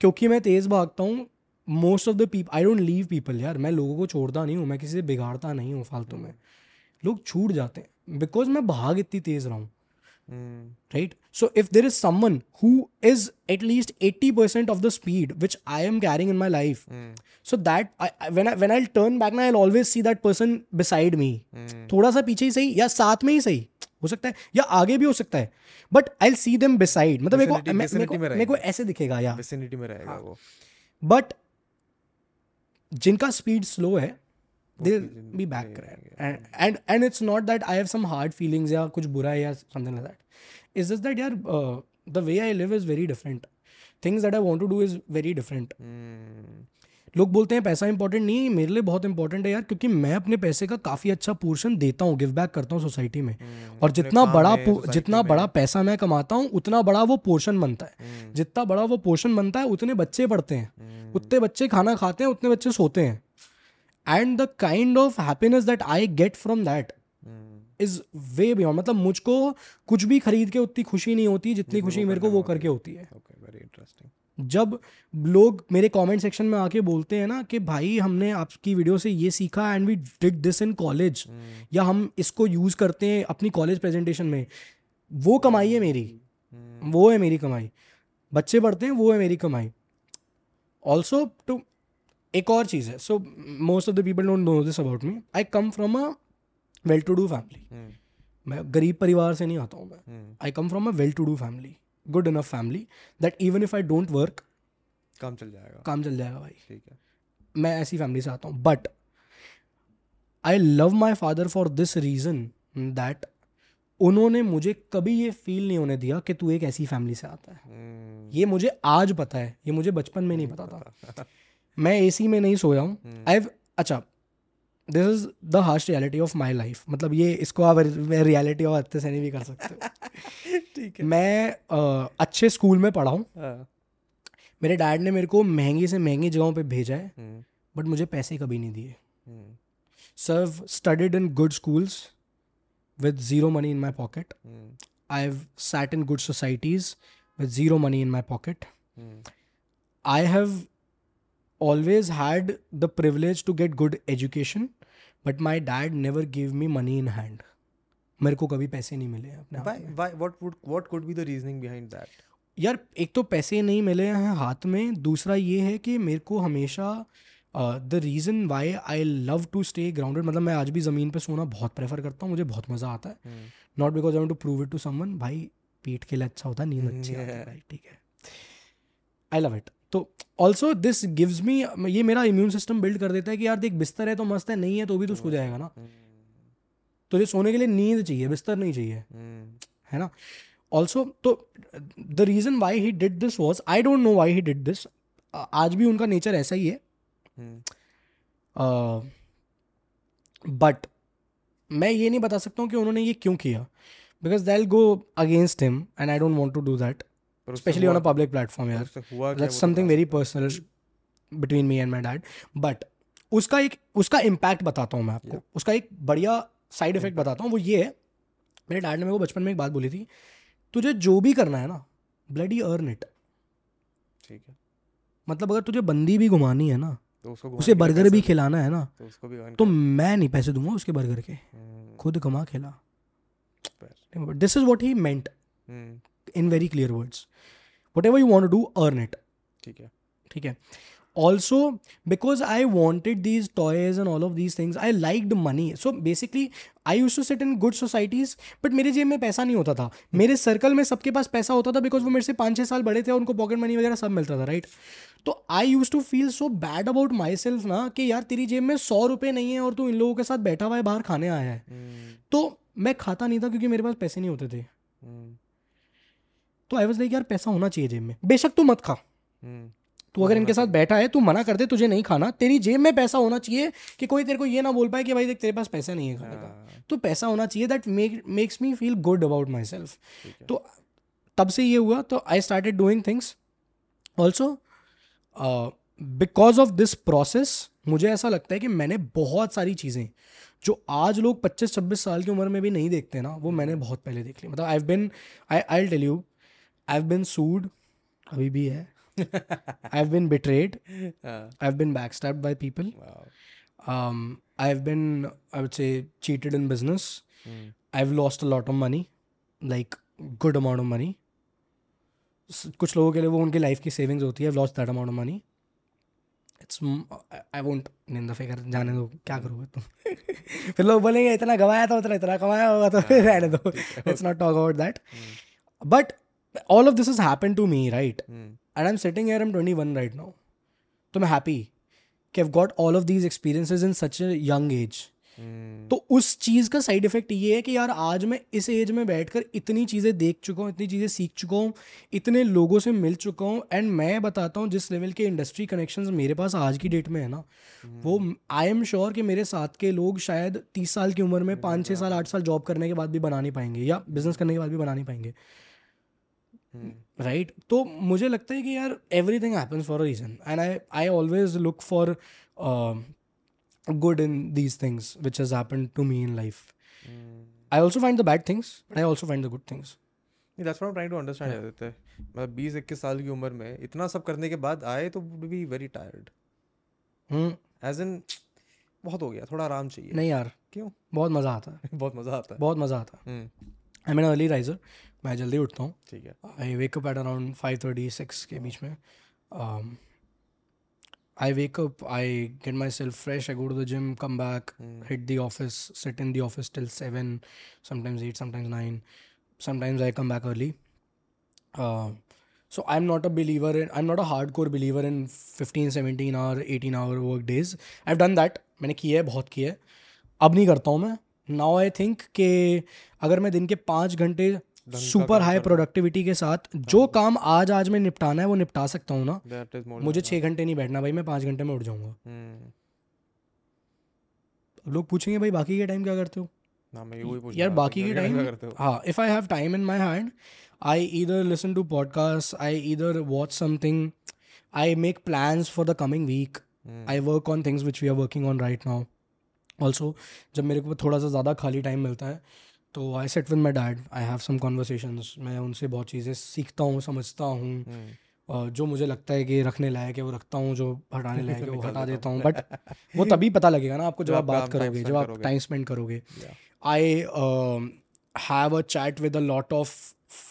क्योंकि मैं तेज भागता हूँ most of the people I don't leave people यार मैं लोगों को छोड़ता नहीं हूँ मैं किसी से बिगाड़ता नहीं हूँ फालतू में लोग छूट जाते हैं बिकॉज मैं भाग इतनी तेज़ रहा हूँ Mm. Right? So if there is someone who is at least 80% of the speed which I am carrying in my life, mm. so that I, when I when I'll turn back now, I'll always see that person beside me. Mm. थोड़ा सा पीछे ही सही या साथ में ही सही हो सकता है या आगे भी हो सकता है but I see them beside मतलब मेरे को मेरे को, मेरे को ऐसे दिखेगा या में रहेगा हाँ. वो बट जिनका स्पीड स्लो है they'll be back correct and, and and it's not that i have some hard feelings ya kuch bura hai ya something like that it's just that yaar uh, the way i live is very different things that i want to do is very different mm. लोग बोलते हैं पैसा important नहीं मेरे लिए बहुत important है यार क्योंकि मैं अपने पैसे का काफ़ी अच्छा पोर्शन देता हूँ गिव बैक करता हूँ सोसाइटी में और जितना बड़ा जितना बड़ा पैसा मैं कमाता हूँ उतना बड़ा वो पोर्शन बनता है जितना बड़ा वो पोर्शन बनता है उतने बच्चे पढ़ते हैं उतने बच्चे खाना खाते हैं उतने बच्चे सोते हैं and the kind of happiness that I get from that is way beyond मतलब मुझको कुछ भी खरीद के उतनी खुशी नहीं होती जितनी खुशी मेरे को वो करके होती है वेरी इंटरेस्टिंग जब लोग मेरे कमेंट सेक्शन में आके बोलते हैं ना कि भाई हमने आपकी वीडियो से ये सीखा and we did this in college या हम इसको यूज़ करते हैं अपनी कॉलेज प्रेजेंटेशन में वो कमाई है मेरी hmm. वो है मेरी कमाई बच्चे पढ़ते हैं वो है मेरी कमाई ऑल्सो टू एक और चीज़ है so most of the people don't know this about me I come from a well to do family मैं गरीब परिवार से नहीं आता हूँ मैं I come from a well to do family good enough family that even if I don't work काम चल जाएगा काम चल जाएगा भाई ठीक है मैं ऐसी फैमिली से आता हूँ but I love my father for this reason that उन्होंने मुझे कभी ये फील नहीं होने दिया कि तू एक ऐसी फैमिली से आता है hmm. ये मुझे आज पता है ये मुझे बचपन में नहीं पता था मैं ए में नहीं सोया हूँ आई हम्म। अच्छा this is the harsh reality of my life मतलब ये इसको आप रियलिटी और अच्छे से नहीं भी कर सकते ठीक है मैं आ, अच्छे स्कूल में पढ़ा हूँ हाँ। मेरे डैड ने मेरे को महंगी से महंगी जगहों पे भेजा है बट हम्म। मुझे पैसे कभी नहीं दिए सर्व studied in good schools with zero money in my pocket I have sat in good societies with zero money in my pocket I have always had the privilege to get good education but my dad never gave me money in hand मेरे को कभी पैसे नहीं मिले अपने reasoning behind यार एक तो पैसे नहीं मिले हैं हाथ में दूसरा ये है कि मेरे को हमेशा the reason why I love to stay grounded मतलब मैं आज भी ज़मीन पे सोना बहुत प्रेफर करता हूँ मुझे बहुत मज़ा आता है not because I to prove it to someone भाई पेट के लिए अच्छा होता है नींद अच्छी ठीक है आई लव इट तो ऑल्सो दिस गिव्स मी ये मेरा इम्यून सिस्टम बिल्ड कर देता है कि यार देख बिस्तर है तो मस्त है नहीं है तो भी तो सो जाएगा ना तुझे तो सोने के लिए नींद चाहिए बिस्तर नहीं चाहिए है ना ऑल्सो तो the reason why he did this was I don't know why he did this आज भी उनका नेचर ऐसा ही है बट uh, मैं ये नहीं बता सकता हूँ कि उन्होंने ये क्यों किया because they'll go against him and I don't want to do that specially on a public platform यार that's something very personal between me and my dad but उसका एक उसका इम्पैक्ट बताता हूँ मैं आपको yeah. उसका एक बढ़िया साइड इफेक्ट बताता हूँ वो ये है मेरे डैड ने मेरे को बचपन में एक बात बोली थी तुझे जो भी करना है ना ब्लडी अर्न इट ठीक है मतलब अगर तुझे बंदी भी घुमानी है ना तो उसको उसे बर्गर भी खिलाना है ना तो उसको भी तो मैं नहीं पैसे दूंगा उसके बर्गर के हम्म। खुद कमा खिला this is what he meant in very clear words whatever you want do earn it ठीक है ठीक है also because I wanted these toys and all of these things I like the money so basically I used to sit in good societies but मेरे जेब में पैसा नहीं होता था मेरे सर्कल में सबके पास पैसा होता था बिकॉज वो मेरे से पाँच छः साल बड़े थे और उनको पॉकेट मनी वगैरह सब मिलता था राइट तो I used to feel so bad about myself ना कि यार तेरी जेब में सौ रुपये नहीं है और तू इन लोगों के साथ बैठा हुआ है बाहर खाने आया है हम्म। तो मैं खाता नहीं था क्योंकि मेरे पास पैसे नहीं होते थे हम्म। तो आई वॉज लाइक यार पैसा होना चाहिए जेब में बेशक तू मत खा हम्म। तू अगर इनके साथ बैठा है तू मना कर दे तुझे नहीं खाना तेरी जेब में पैसा होना चाहिए कि कोई तेरे को ये ना बोल पाए कि भाई देख तेरे पास पैसा नहीं है खाने का हाँ। तो पैसा होना चाहिए that make makes me feel good about myself तो तब से ये हुआ तो I started doing things also because of this process मुझे ऐसा लगता है कि मैंने बहुत सारी चीज़ें जो आज लोग 25-26 साल की उम्र में भी नहीं देखते ना वो मैंने बहुत पहले देख ली मतलब I been I I tell you I have been sued अभी भी है I have been betrayed I have been back by people I have been I would say cheated in business I have lost a lot of money like good amount of money कुछ लोगों के लिए वो उनकी life की savings होती है lost that amount of money it's I won't निंदा फिकर जाने दो क्या करोगे तुम तो? फिर लोग बोलेंगे इतना गवाया था उतना इतना कमाया होगा तो हाँ, रहने दो let's not talk about that but all of this is happen to me right and I am sitting here am twenty one right now तो मैं हैप्पी कि I got all of these experiences in such young age तो उस चीज़ का side effect ये है कि यार आज मैं इस एज में बैठकर इतनी चीज़ें देख चुका हूँ इतनी चीज़ें सीख चुका हूँ इतने लोगों से मिल चुका हूँ एंड मैं बताता हूँ जिस लेवल के इंडस्ट्री कनेक्शन मेरे पास आज की डेट में है ना hmm. वो आई एम श्योर कि मेरे साथ के लोग शायद तीस साल की उम्र में hmm. पाँच छः साल आठ साल जॉब करने के बाद भी बना नहीं पाएंगे या बिजनेस करने के बाद भी बना नहीं पाएंगे राइट तो मुझे लगता है कि यार everything happens for a reason and I I always look for good in these things which has happen to me in life I also find the bad things but I also find the good things है मतलब बीस इक्कीस साल की उम्र में इतना सब करने के बाद आए तो would be very tired as in बहुत हो गया थोड़ा आराम चाहिए नहीं यार क्यों बहुत मज़ा आता है बहुत मज़ा आता है बहुत मज़ा आता है आई मीन अर्ली राइजर मैं जल्दी उठता हूँ ठीक है I wake up at around five thirty six के बीच में I wake up I get myself fresh I go to the gym come back hit the office sit in the office till seven sometimes eight sometimes nine sometimes I come back early so I am not a believer in I am not a hardcore believer in fifteen seventeen hour eighteen hour work days I have done that मैंने किया है बहुत किया है अब नहीं करता हूँ मैं नाउ आई थिंक के अगर मैं दिन के पाँच घंटे सुपर हाई प्रोडक्टिविटी के साथ जो काम आज आज में निपटाना है वो निपटा सकता हूँ ना मुझे छः घंटे नहीं बैठना भाई मैं पाँच घंटे में उठ जाऊँगा hmm. हम्म। लोग पूछेंगे भाई बाकी के टाइम क्या करते हो यार बाकी के टाइम हाँ if I have time in my hand I either listen to podcast I either watch something I make plans for the coming week I work on things which we are working on right now also जब मेरे को थोड़ा सा ज़्यादा खाली time मिलता है तो I sat with my dad I have some conversations मैं उनसे बहुत चीज़ें सीखता हूँ समझता हूँ हम्म। जो मुझे लगता है कि रखने लायक है वो रखता हूँ जो हटाने लायक है वो हटा देता हूँ बट वो तभी पता लगेगा ना आपको जब आप बात करोगे जब आप टाइम स्पेंड करोगे I have a chat with hmm. A lot of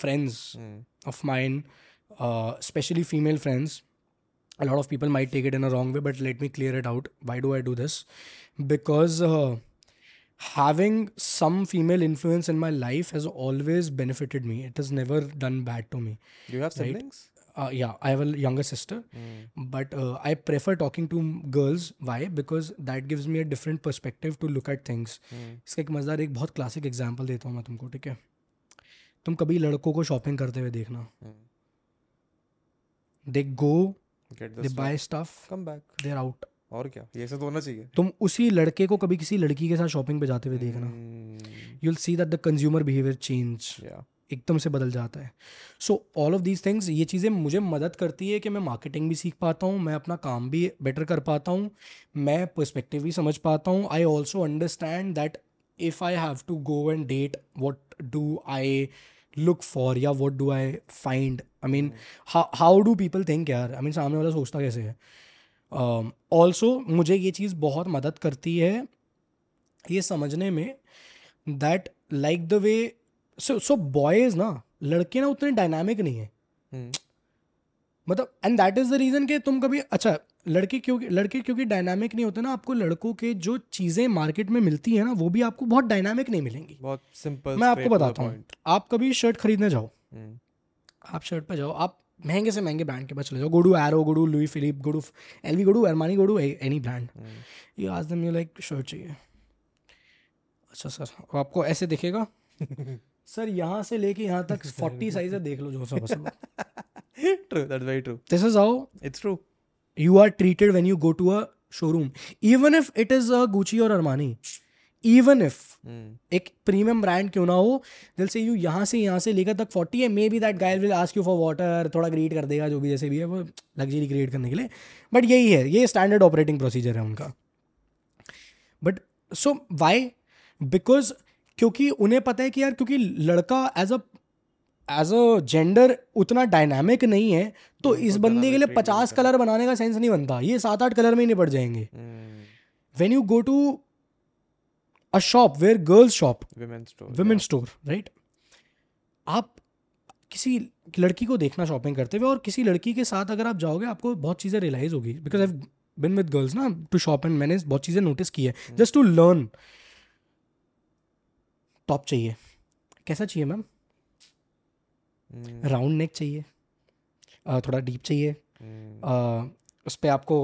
friends of mine specially female friends a lot of people may take it in a wrong way but let me clear it out why do I do this because having some female influence in my life has always benefited me it is never done bad to me yeah I have younger sister but I prefer talking to girls why because that gives me a different perspective to look at things इसका एक मजदार एक बहुत classic example देता हूँ मैं तुमको ठीक है तुम कभी लड़कों को शॉपिंग करते हुए देखना they go they buy stuff they are out और क्या ये सब तो होना चाहिए तुम उसी लड़के को कभी किसी लड़की के साथ शॉपिंग पे जाते हुए देखना you will see that the consumer behaviour change एकदम से बदल जाता है so all of these things ये चीज़ें मुझे मदद करती है कि मैं मार्केटिंग भी सीख पाता हूँ मैं अपना काम भी बेटर कर पाता हूँ मैं पर्सपेक्टिव भी समझ पाता हूँ I also understand that if I have to go and date what do I look for या what do I find I mean how do people think यार आई मीन सामने वाला सोचता कैसे है ऑल्सो um, uh, मुझे ये चीज़ बहुत मदद करती है ये समझने में that like the way so so boys ना लड़के ना उतने डायनामिक नहीं है hmm. हम्म। मतलब and that is the reason कि तुम कभी अच्छा लड़के क्योंकि लड़के क्योंकि डायनामिक नहीं होते ना आपको लड़कों के जो चीज़ें मार्केट में मिलती है ना वो भी आपको बहुत डायनामिक नहीं मिलेंगी बहुत सिंपल मैं आपको बताता हूँ आप कभी शर्ट खरीदने जाओ hmm. आप शर्ट पर जाओ आप महंगे से महंगे ब्रांड के पास चले जाओ go to Arrow go to Louis Philippe go to L V go to to Armani go any brand ये आज दम यू लाइक शर्ट चाहिए अच्छा सर और आपको ऐसे दिखेगा सर यहाँ से लेके यहाँ तक फोर्टी साइज है देख लो जो सा true that very true this is how it's true you are treated when you go to a showroom even if it is a Gucci और अरमानी इवन इफ hmm. एक प्रीमियम ब्रांड क्यों ना हो दिल से यू यहाँ से यहाँ से लेकर तक फोर्टी है maybe that guy'll will ask you for water थोड़ा क्रिएट कर देगा जो भी जैसे भी है वो लग्जरी क्रिएट करने के लिए बट यही है ये स्टैंडर्ड ऑपरेटिंग प्रोसीजर है उनका बट सो वाई बिकॉज क्योंकि उन्हें पता है कि यार क्योंकि लड़का as a as a gender उतना डायनामिक नहीं है तो hmm, इस बंदे के लिए पचास कलर बनाने का सेंस नहीं बनता ये सात आठ कलर में ही निपट जाएंगे when you go to a shop where girls shop women's store right आप किसी लड़की को देखना शॉपिंग करते हुए और किसी लड़की के साथ अगर आप जाओगे आपको बहुत चीज़ें रियलाइज होगी because I been with girls ना टू शॉप एंड मैंने बहुत चीज़ें नोटिस की है जस्ट टू लर्न टॉप चाहिए कैसा चाहिए मैम राउंड नेक चाहिए थोड़ा डीप चाहिए hmm. उस पर आपको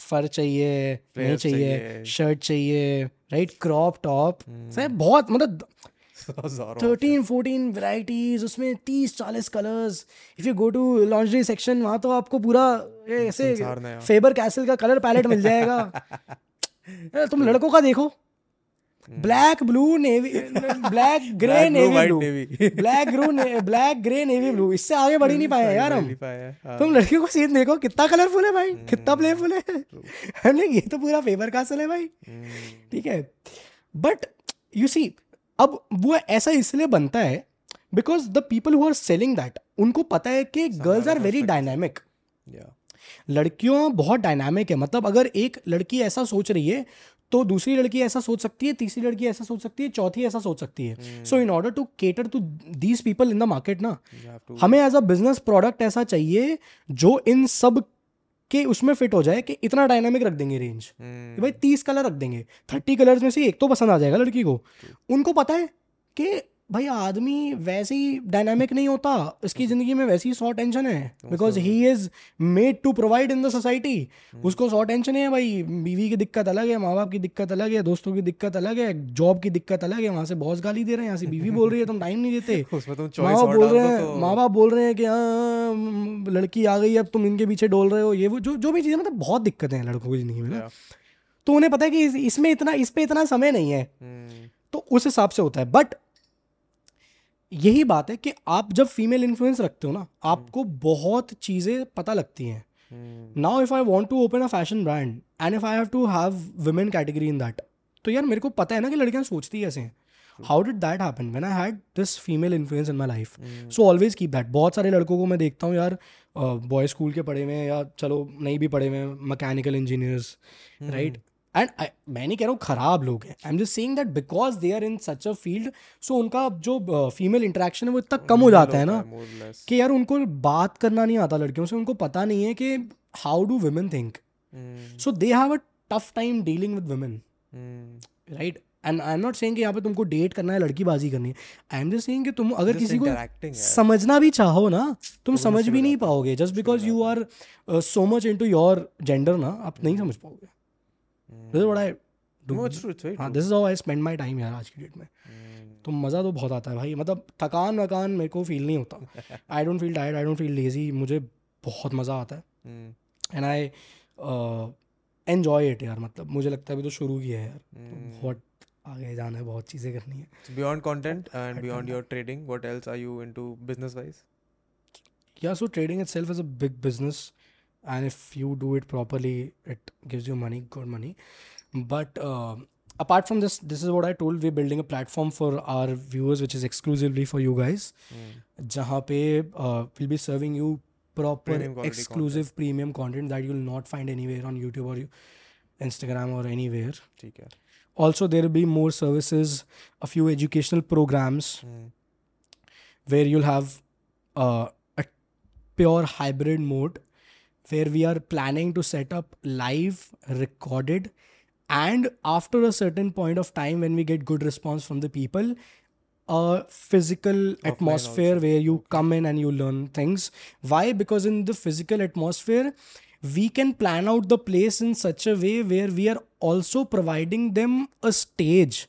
फर चाहिए नहीं चाहिए शर्ट चाहिए राइट क्रॉप टॉप सर बहुत मतलब थर्टीन फोर्टीन वेराइटीज उसमें तीस चालीस colours if you go to laundry section वहाँ तो आपको पूरा ऐसे फेबर कैसल का कलर पैलेट मिल जाएगा तुम लड़कों का देखो black blue navy black grey navy blue black grey black grey navy blue इससे आगे बढ़ ही नहीं पाए यार हम हाँ। तुम लड़कियों को सीन देखो कितना कलरफुल है भाई हम्म, कितना प्लेफुल है ये तो पूरा फेवर कासल है भाई हम्म। ठीक है बट यू सी अब वो ऐसा इसलिए बनता है because the people who are selling that उनको पता है कि गर्ल्स आर वेरी डायनामिक लड़कियों बहुत डायनामिक है मतलब अगर एक लड़की ऐसा सोच रही है तो दूसरी लड़की ऐसा सोच सकती है तीसरी लड़की ऐसा सोच सकती है चौथी ऐसा सोच सकती है so in order to cater to these people in the market ना हमें एज अ बिजनेस प्रोडक्ट ऐसा चाहिए जो इन सब कि उसमें फिट हो जाए कि इतना डायनामिक रख देंगे रेंज hmm. भाई तीस कलर रख देंगे थर्टी कलर्स में से एक तो पसंद आ जाएगा लड़की को उनको पता है कि भाई आदमी वैसे ही डायनामिक नहीं होता इसकी ज़िंदगी में वैसे ही सौ टेंशन है because he is made to provide in the society उसको सौ टेंशन है भाई बीवी की दिक्कत अलग है माँ बाप की दिक्कत अलग है दोस्तों की दिक्कत अलग है जॉब की दिक्कत अलग है वहां से बॉस गाली दे रहे हैं यहाँ से बीवी बोल रही है तुम टाइम नहीं देते माँ बाप बोल रहे हैं तो- माँ बाप बोल रहे हैं कि हाँ लड़की आ गई अब तुम इनके पीछे डोल रहे हो ये वो जो जो भी चीज़ें मतलब बहुत दिक्कतें हैं लड़कों की ज़िंदगी में ना तो उन्हें पता है कि इसमें इतना इस पर इतना समय नहीं है हम्म। तो उस हिसाब से होता है बट यही बात है कि आप जब फीमेल इन्फ्लुएंस रखते हो ना आपको बहुत चीज़ें पता लगती हैं now if I want to open a fashion brand and if I have to have women category in that तो यार मेरे को पता है ना कि लड़कियां सोचती ऐसे हैं how did that happen when I had this female influence in my life so always keep that बहुत सारे लड़कों को मैं देखता हूँ यार बॉय स्कूल के पढ़े हुए या चलो नहीं भी पढ़े हुए मैकेनिकल इंजीनियर्स राइट एंड मैं नहीं कह रहा हूँ खराब लोग हैं I am just saying that because they are in such a field so उनका जो फीमेल इंटरेक्शन है वो इतना कम हो जाता है ना कि यार उनको बात करना नहीं आता लड़कियों से उनको पता नहीं है कि how do women think so they have a tough time dealing with women right and I am not saying कि यहाँ पे तुमको डेट करना है लड़की बाजी करनी है आई एम जस्ट सेइंग कि तुम अगर किसी को समझना भी चाहो ना तुम समझ भी नहीं पाओगे just because you are so much into your gender ना आप नहीं hmm। समझ पाओगे this what I do it's true it's हाँ this is how I spend my time यार आज की डेट में तो मज़ा तो बहुत आता है भाई मतलब थकान वकान मेरे को फील नहीं होता I don't feel tired I don't feel lazy मुझे बहुत मज़ा आता है एंड आई एन्जॉय इट यार मतलब मुझे लगता है अभी तो शुरू किया है यार तो hmm. बहुत आगे जाना है बहुत चीज़ें करनी है beyond content and beyond your trading what else are you into business wise yeah so trading itself is a big business and if you do it properly it gives you money good money but uh, apart from this this is what i told we're building a platform for our viewers which is exclusively for you guys mm. pe uh, we'll be serving you proper premium exclusive content. premium content that you'll not find anywhere on youtube or instagram or anywhere also there will be more services a few educational programs mm. where you'll have uh, a pure hybrid mode where we are planning to set up live recorded and after a certain point of time when we get good response from the people a physical Offline atmosphere also. where you come in and you learn things why because in the physical atmosphere we can plan out the place in such a way where we are also providing them a stage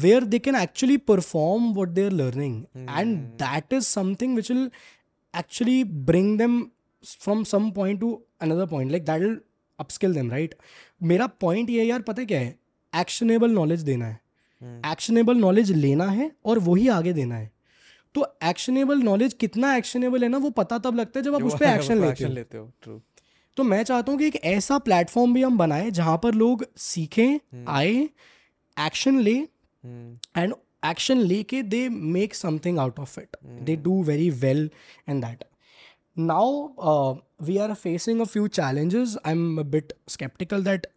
where they can actually perform what they're learning mm. and hmm. that is something which will actually bring them from some point to another point like that will upskill them right मेरा point ये यार पता है क्या है actionable knowledge देना है actionable hmm. Knowledge लेना है और वही आगे देना है तो एक्शनेबल नॉलेज कितना एक्शनेबल है ना वो पता तब लगता है जब आप उस पर एक्शन लेते, हो तो मैं चाहता हूँ कि एक ऐसा प्लेटफॉर्म भी हम बनाएं जहाँ पर लोग सीखें hmm. आए एक्शन ले एंड हम्म। एक्शन लेके they make something out of it they do very well and that now uh, we are facing a few challenges i'm a bit skeptical that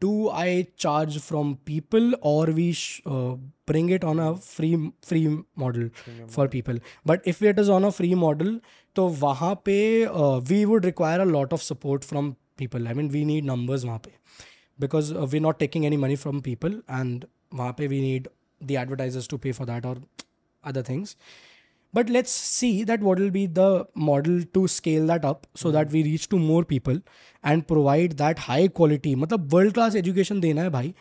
do i charge from people or we sh- uh, bring it on a free free model Premium for model. people but if it is on a free model so wahan pe uh, we would require a lot of support from people i mean we need numbers wahan pe because uh, we're not taking any money from people and wahan pe we need the advertisers to pay for that or other things But let's see that what will be the model to scale that up so that we reach to more people and provide that high quality. मतलब world class education देना है भाई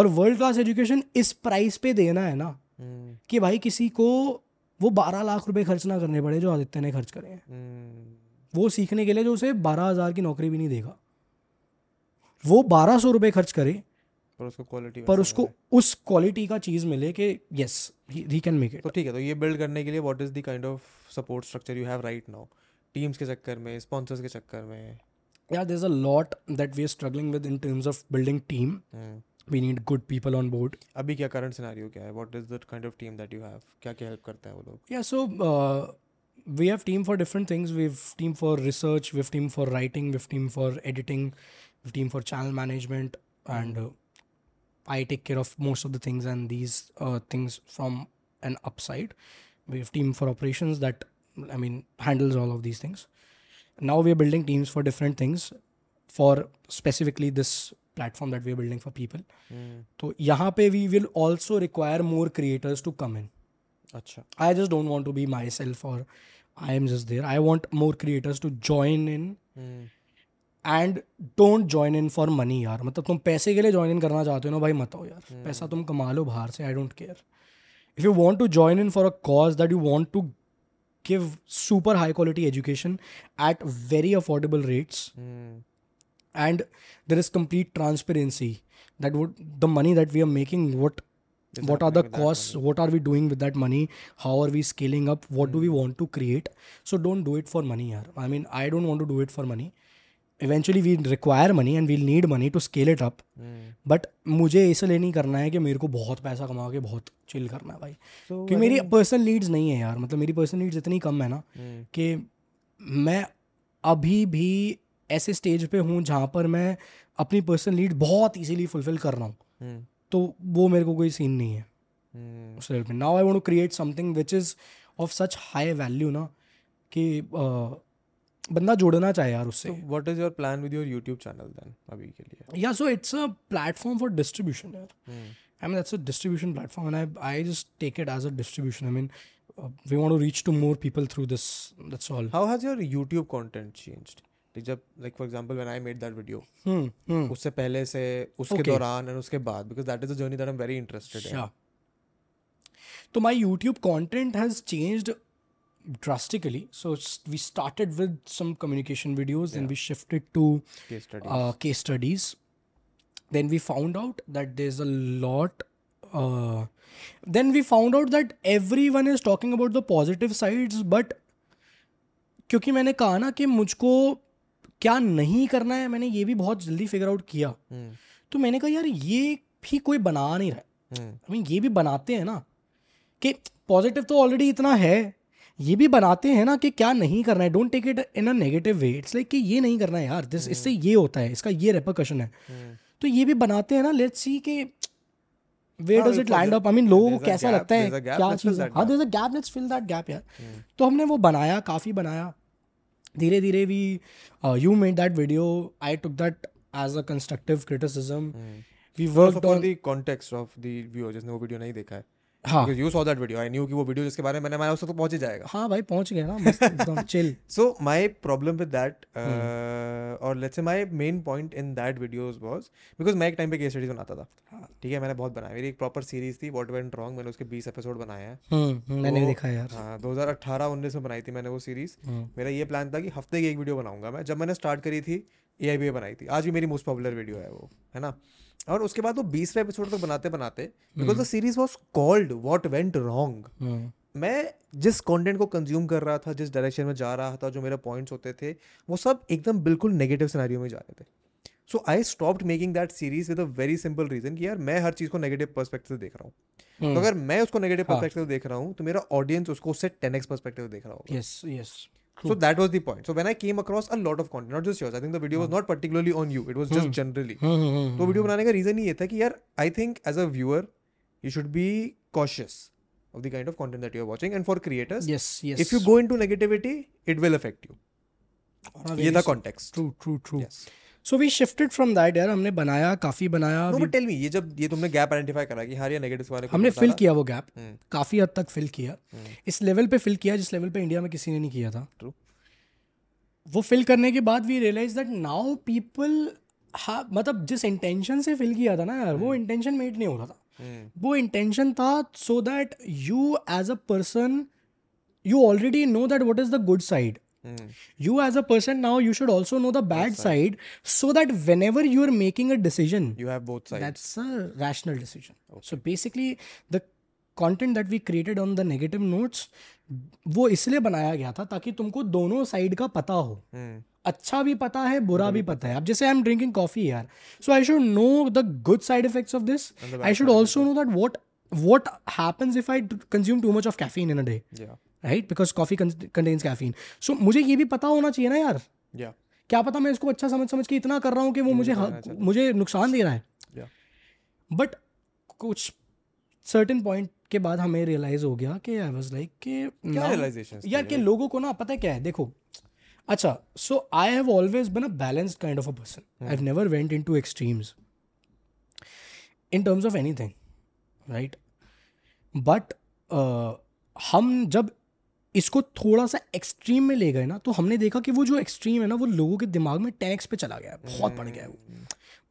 और world class education इस price पे देना है ना हम्म। कि भाई किसी को वो बारह लाख रुपए खर्च ना करने पड़े जो आदित्य ने खर्च करे हैं हम्म। वो सीखने के लिए जो उसे बारह हजार की नौकरी भी नहीं देगा वो बारह सौ रुपये खर्च करे पर उसको क्वालिटी पर उसको उस क्वालिटी का चीज मिले कि yes he can make it तो ठीक है तो ये बिल्ड करने के लिए what is the kind of support structure you have right now teams के चक्कर में स्पॉन्सर्स के चक्कर में yeah there is a lot that we are struggling with in terms of building team we need good people on board अभी क्या current scenario क्या है what is that kind of team that you have क्या क्या help करते हैं वो लोग yeah so we have team for different things we have team for research we have team for writing we have team for editing team for channel management and I take care of most of the things and these uh, things from an upside. We have team for operations that I mean handles all of these things. Now we are building teams for different things for specifically this platform that we are building for people. So mm. we will also require more creators to come in. Achha. I just don't want to be myself or I am just there. I want more creators to join in. Mm and don't join in for money यार मतलब तुम पैसे के लिए join in करना चाहते हो ना भाई मत हो यार hmm. पैसा तुम कमा लो बाहर से I don't care if you want to join in for a cause that you want to give super high quality education at very affordable rates and there is complete transparency that would the money that we are making what what are the costs what are we doing with that money how are we scaling up what do we want to create so don't do it for money यार I mean I don't want to do it for money eventually we require money and we'll need money to scale it up but मुझे इसलिए नहीं करना है कि मेरे को बहुत पैसा कमा के बहुत चिल करना है भाई so, क्योंकि मेरी पर्सनल मतलब नीड्स नहीं है यार मतलब मेरी पर्सनल नीड्स इतनी कम है ना hmm. कि मैं अभी भी ऐसे स्टेज पे हूँ जहाँ पर मैं अपनी पर्सनल नीड बहुत ईजिली फुलफिल कर रहा हूँ hmm. तो वो मेरे को कोई सीन नहीं है hmm. उस लेवल पर now I want to create something which is of such high value ना कि uh, बंदा जुड़ना चाहे यार उससे what is your plan with your YouTube channel अभी के लिए या so it's a platform for distribution यार I mean that's a distribution platform and I I just take it as a distribution I mean we want to reach to more people through this that's all how has your YouTube content change like जब like for example when I made that video उससे पहले से उसके okay. दौरान and उसके बाद because that is a journey that I am very interested in तो my YouTube content has changed drastically. So we started with some communication videos, yeah. and we shifted to case studies. Uh, case studies. Then we found out that there's a lot. Uh, then we found out that everyone is talking about the positive sides, but क्योंकि मैंने कहा ना कि मुझको क्या नहीं करना है मैंने ये भी बहुत जल्दी फिगर आउट किया hmm. तो मैंने कहा यार ये भी कोई बना नहीं रहा आई hmm. I mean, ये भी बनाते हैं ना कि पॉजिटिव तो ऑलरेडी इतना है ये भी बनाते हैं ना कि क्या नहीं करना है don't take it in a negative way it's like कि ये नहीं करना है यार दिस इससे ये होता है इसका ये रेपोकशन है हम्म। तो ये भी बनाते हैं ना लेट्स सी के where does it land up I mean लोगों को कैसा लगता है क्या चीज हां there is a gap let's fill that gap यार हम्म। तो हमने वो बनाया काफ़ी बनाया धीरे धीरे we you made that video I took that as a constructive criticism we work on the context of the viewers जिसने वो वीडियो नहीं देखा है हाँ you saw that video I knew कि वो वीडियो जिसके बारे में मैंने मैंने उससे तो पहुंच ही जाएगा हाँ भाई पहुंच गया ना एकदम chill so my problem with that और let's say my main point in that videos was because मैं एक टाइम पे केस स्टडीज बनाता था हाँ। ठीक है मैंने बहुत बनाया मेरी एक प्रॉपर सीरीज थी व्हाट वेंट रॉन्ग मैंने उसके बीस एपिसोड बनाए हैं हम्म, हम्म, मैंने भी तो, देखा यार हाँ दो हज़ार में बनाई थी मैंने वो सीरीज हम्म। मेरा ये प्लान था कि हफ्ते की एक वीडियो बनाऊंगा मैं जब मैंने स्टार्ट करी थी ए बनाई थी आज भी मेरी मोस्ट पॉपुलर वीडियो है वो है ना और उसके बाद वो बीसवें एपिसोड तक बनाते बनाते because the series was called what went wrong मैं जिस कंटेंट को कंज्यूम कर रहा था जिस डायरेक्शन में जा रहा था जो मेरे पॉइंट्स होते थे वो सब एकदम बिल्कुल नेगेटिव सिनारियो में जा रहे थे so I stopped making that series with a very simple reason कि यार मैं हर चीज़ को नेगेटिव पर्सपेक्टिव देख रहा हूँ तो हम्म। अगर मैं उसको नेगेटिव हाँ। पर्सपेक्टिव देख रहा हूँ तो मेरा ऑडियंस उसको उससे टेन एक्स पर्सपेक्टिव देख रहा होगा yes yes yes So that was the point. So when I came across a lot of content, not just yours, I think the video was not particularly on you. It was just generally. हम्म, हम्म, हम्म, तो video बनाने का reason ही ये था कि यार I think as a viewer you should be cautious of the kind of content that you are watching and for creators yes yes if you go into negativity it will affect you हाँ, ये very था s- context true true true so we shifted from that यार हमने बनाया काफ़ी बनाया no but tell me ये जब ये तुमने गैप आइडेंटिफाई करा कि हर या नेगेटिव्स वाले हमने फिल किया वो गैप हम्म। काफ़ी हद तक फिल किया हम्म। इस लेवल पे फिल किया जिस लेवल पे इंडिया में किसी ने नहीं किया था ट्रू वो फिल करने के बाद we realise that now people हा मतलब जिस इंटेंशन से फिल किया था ना यार वो इंटेंशन हम्म। मेट नहीं हो रहा था वो इंटेंशन था so that you as a person you already know that what is the good side you as a person now you should also know the bad side. side so that whenever you are making a decision you have both sides that's a rational decision okay. so basically the content that we created on the negative notes वो इसलिए बनाया गया था ताकि तुमको दोनों side का पता हो hmm. अच्छा भी पता है बुरा भी पता है अब जैसे आई एम ड्रिंकिंग कॉफी यार so I should know the good side effects of this I should also know that what what happens if I consume too much of caffeine in a day? Yeah. Right? Because coffee con- contains caffeine. So मुझे ये भी पता होना चाहिए ना यार yeah. क्या पता मैं इसको अच्छा समझ समझ के इतना कर रहा हूँ कि वो मुझे मुझे नुकसान दे रहा है बट yeah. कुछ सर्टेन पॉइंट के बाद हमें रियलाइज हो गया कि आई वॉज लाइक के यार के लोगों को ना पता है क्या है देखो अच्छा so I have always been a balanced kind of a person I have never went into extremes in terms of anything right but uh, हम जब इसको थोड़ा सा एक्सट्रीम में ले गए ना तो हमने देखा कि वो जो एक्सट्रीम है ना वो लोगों के दिमाग में टैक्स पे चला गया है बहुत बढ़ गया है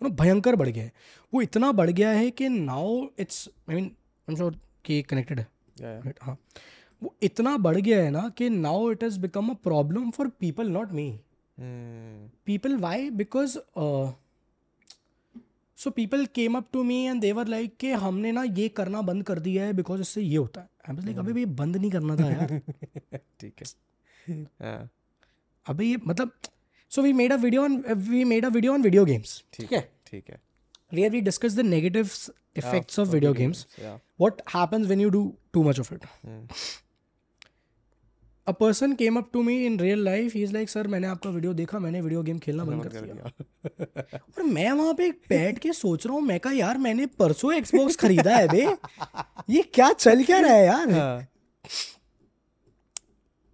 वो भयंकर बढ़ गया है वो इतना बढ़ गया है कि now it's I mean I am sure कि कनेक्टेड है हाँ वो इतना बढ़ गया है ना कि now it has become a problem for people not me people why because so people came up to me and they were like के हमने ना ये करना बंद कर दिया है बिकॉज इससे ये होता है आई लाइक भी ये बंद नहीं करना था यार ठीक है हाँ। अभी ये मतलब so we made a video on we made a video on video games ठीक है ठीक है where we discuss the negative effects yeah, of video, video games, games yeah. what happens when you do too a person came up to me in real life is like sir मैंने आपका video देखा मैंने video game खेलना बंद कर दिया और मैं वहां पे बैठ के सोच रहा हूँ मैं कहा यार मैंने परसों एक्सबॉक्स खरीदा है बे ये क्या चल क्या रहा है यार हाँ,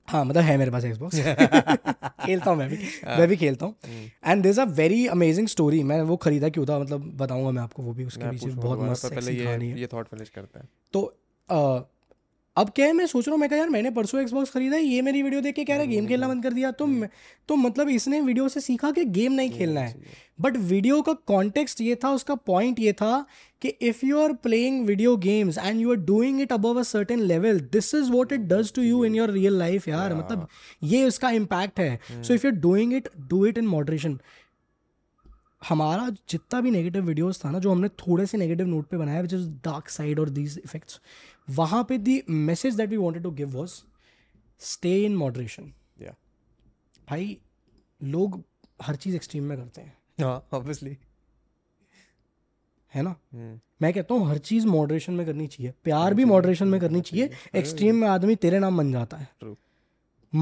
हाँ मतलब है मेरे पास एक्सबॉक्स खेलता हूँ मैं भी हाँ। मैं भी खेलता हूँ and this a very amazing story मैं वो खरीदा क्यों था मतलब बताऊंगा मैं आपको वो भी उसके पीछे बहुत मस्त पहले ये ये थॉट फिनिश करते हैं तो अब क्या है मैं सोच रहा हूँ मैं कहा यार मैंने परसों एक्सबॉक्स खरीदा है ये मेरी वीडियो देख के कह रहा है गेम खेलना बंद कर दिया तो तो मतलब इसने वीडियो से सीखा कि गेम नहीं खेलना है बट वीडियो का कॉन्टेक्स्ट ये था उसका पॉइंट ये था कि if you are playing video games and you are doing it above a certain level this is what it does to you in your real life यार मतलब ये उसका इम्पैक्ट है so if you are doing it do it in moderation हमारा जितना भी negative videos था ना जो हमने थोड़े से नेगेटिव नोट पे बनाया विच इज़ डार्क साइड और दीज इफेक्ट्स वहां पे the message that we wanted to give was stay in moderation भाई लोग हर चीज़ एक्सट्रीम में करते हैं ऑब्वियसली हाँ, है ना hmm. मैं कहता हूँ हर चीज़ मॉडरेशन में करनी चाहिए प्यार भी मॉडरेशन में करनी चाहिए एक्सट्रीम में आदमी तेरे नाम बन जाता है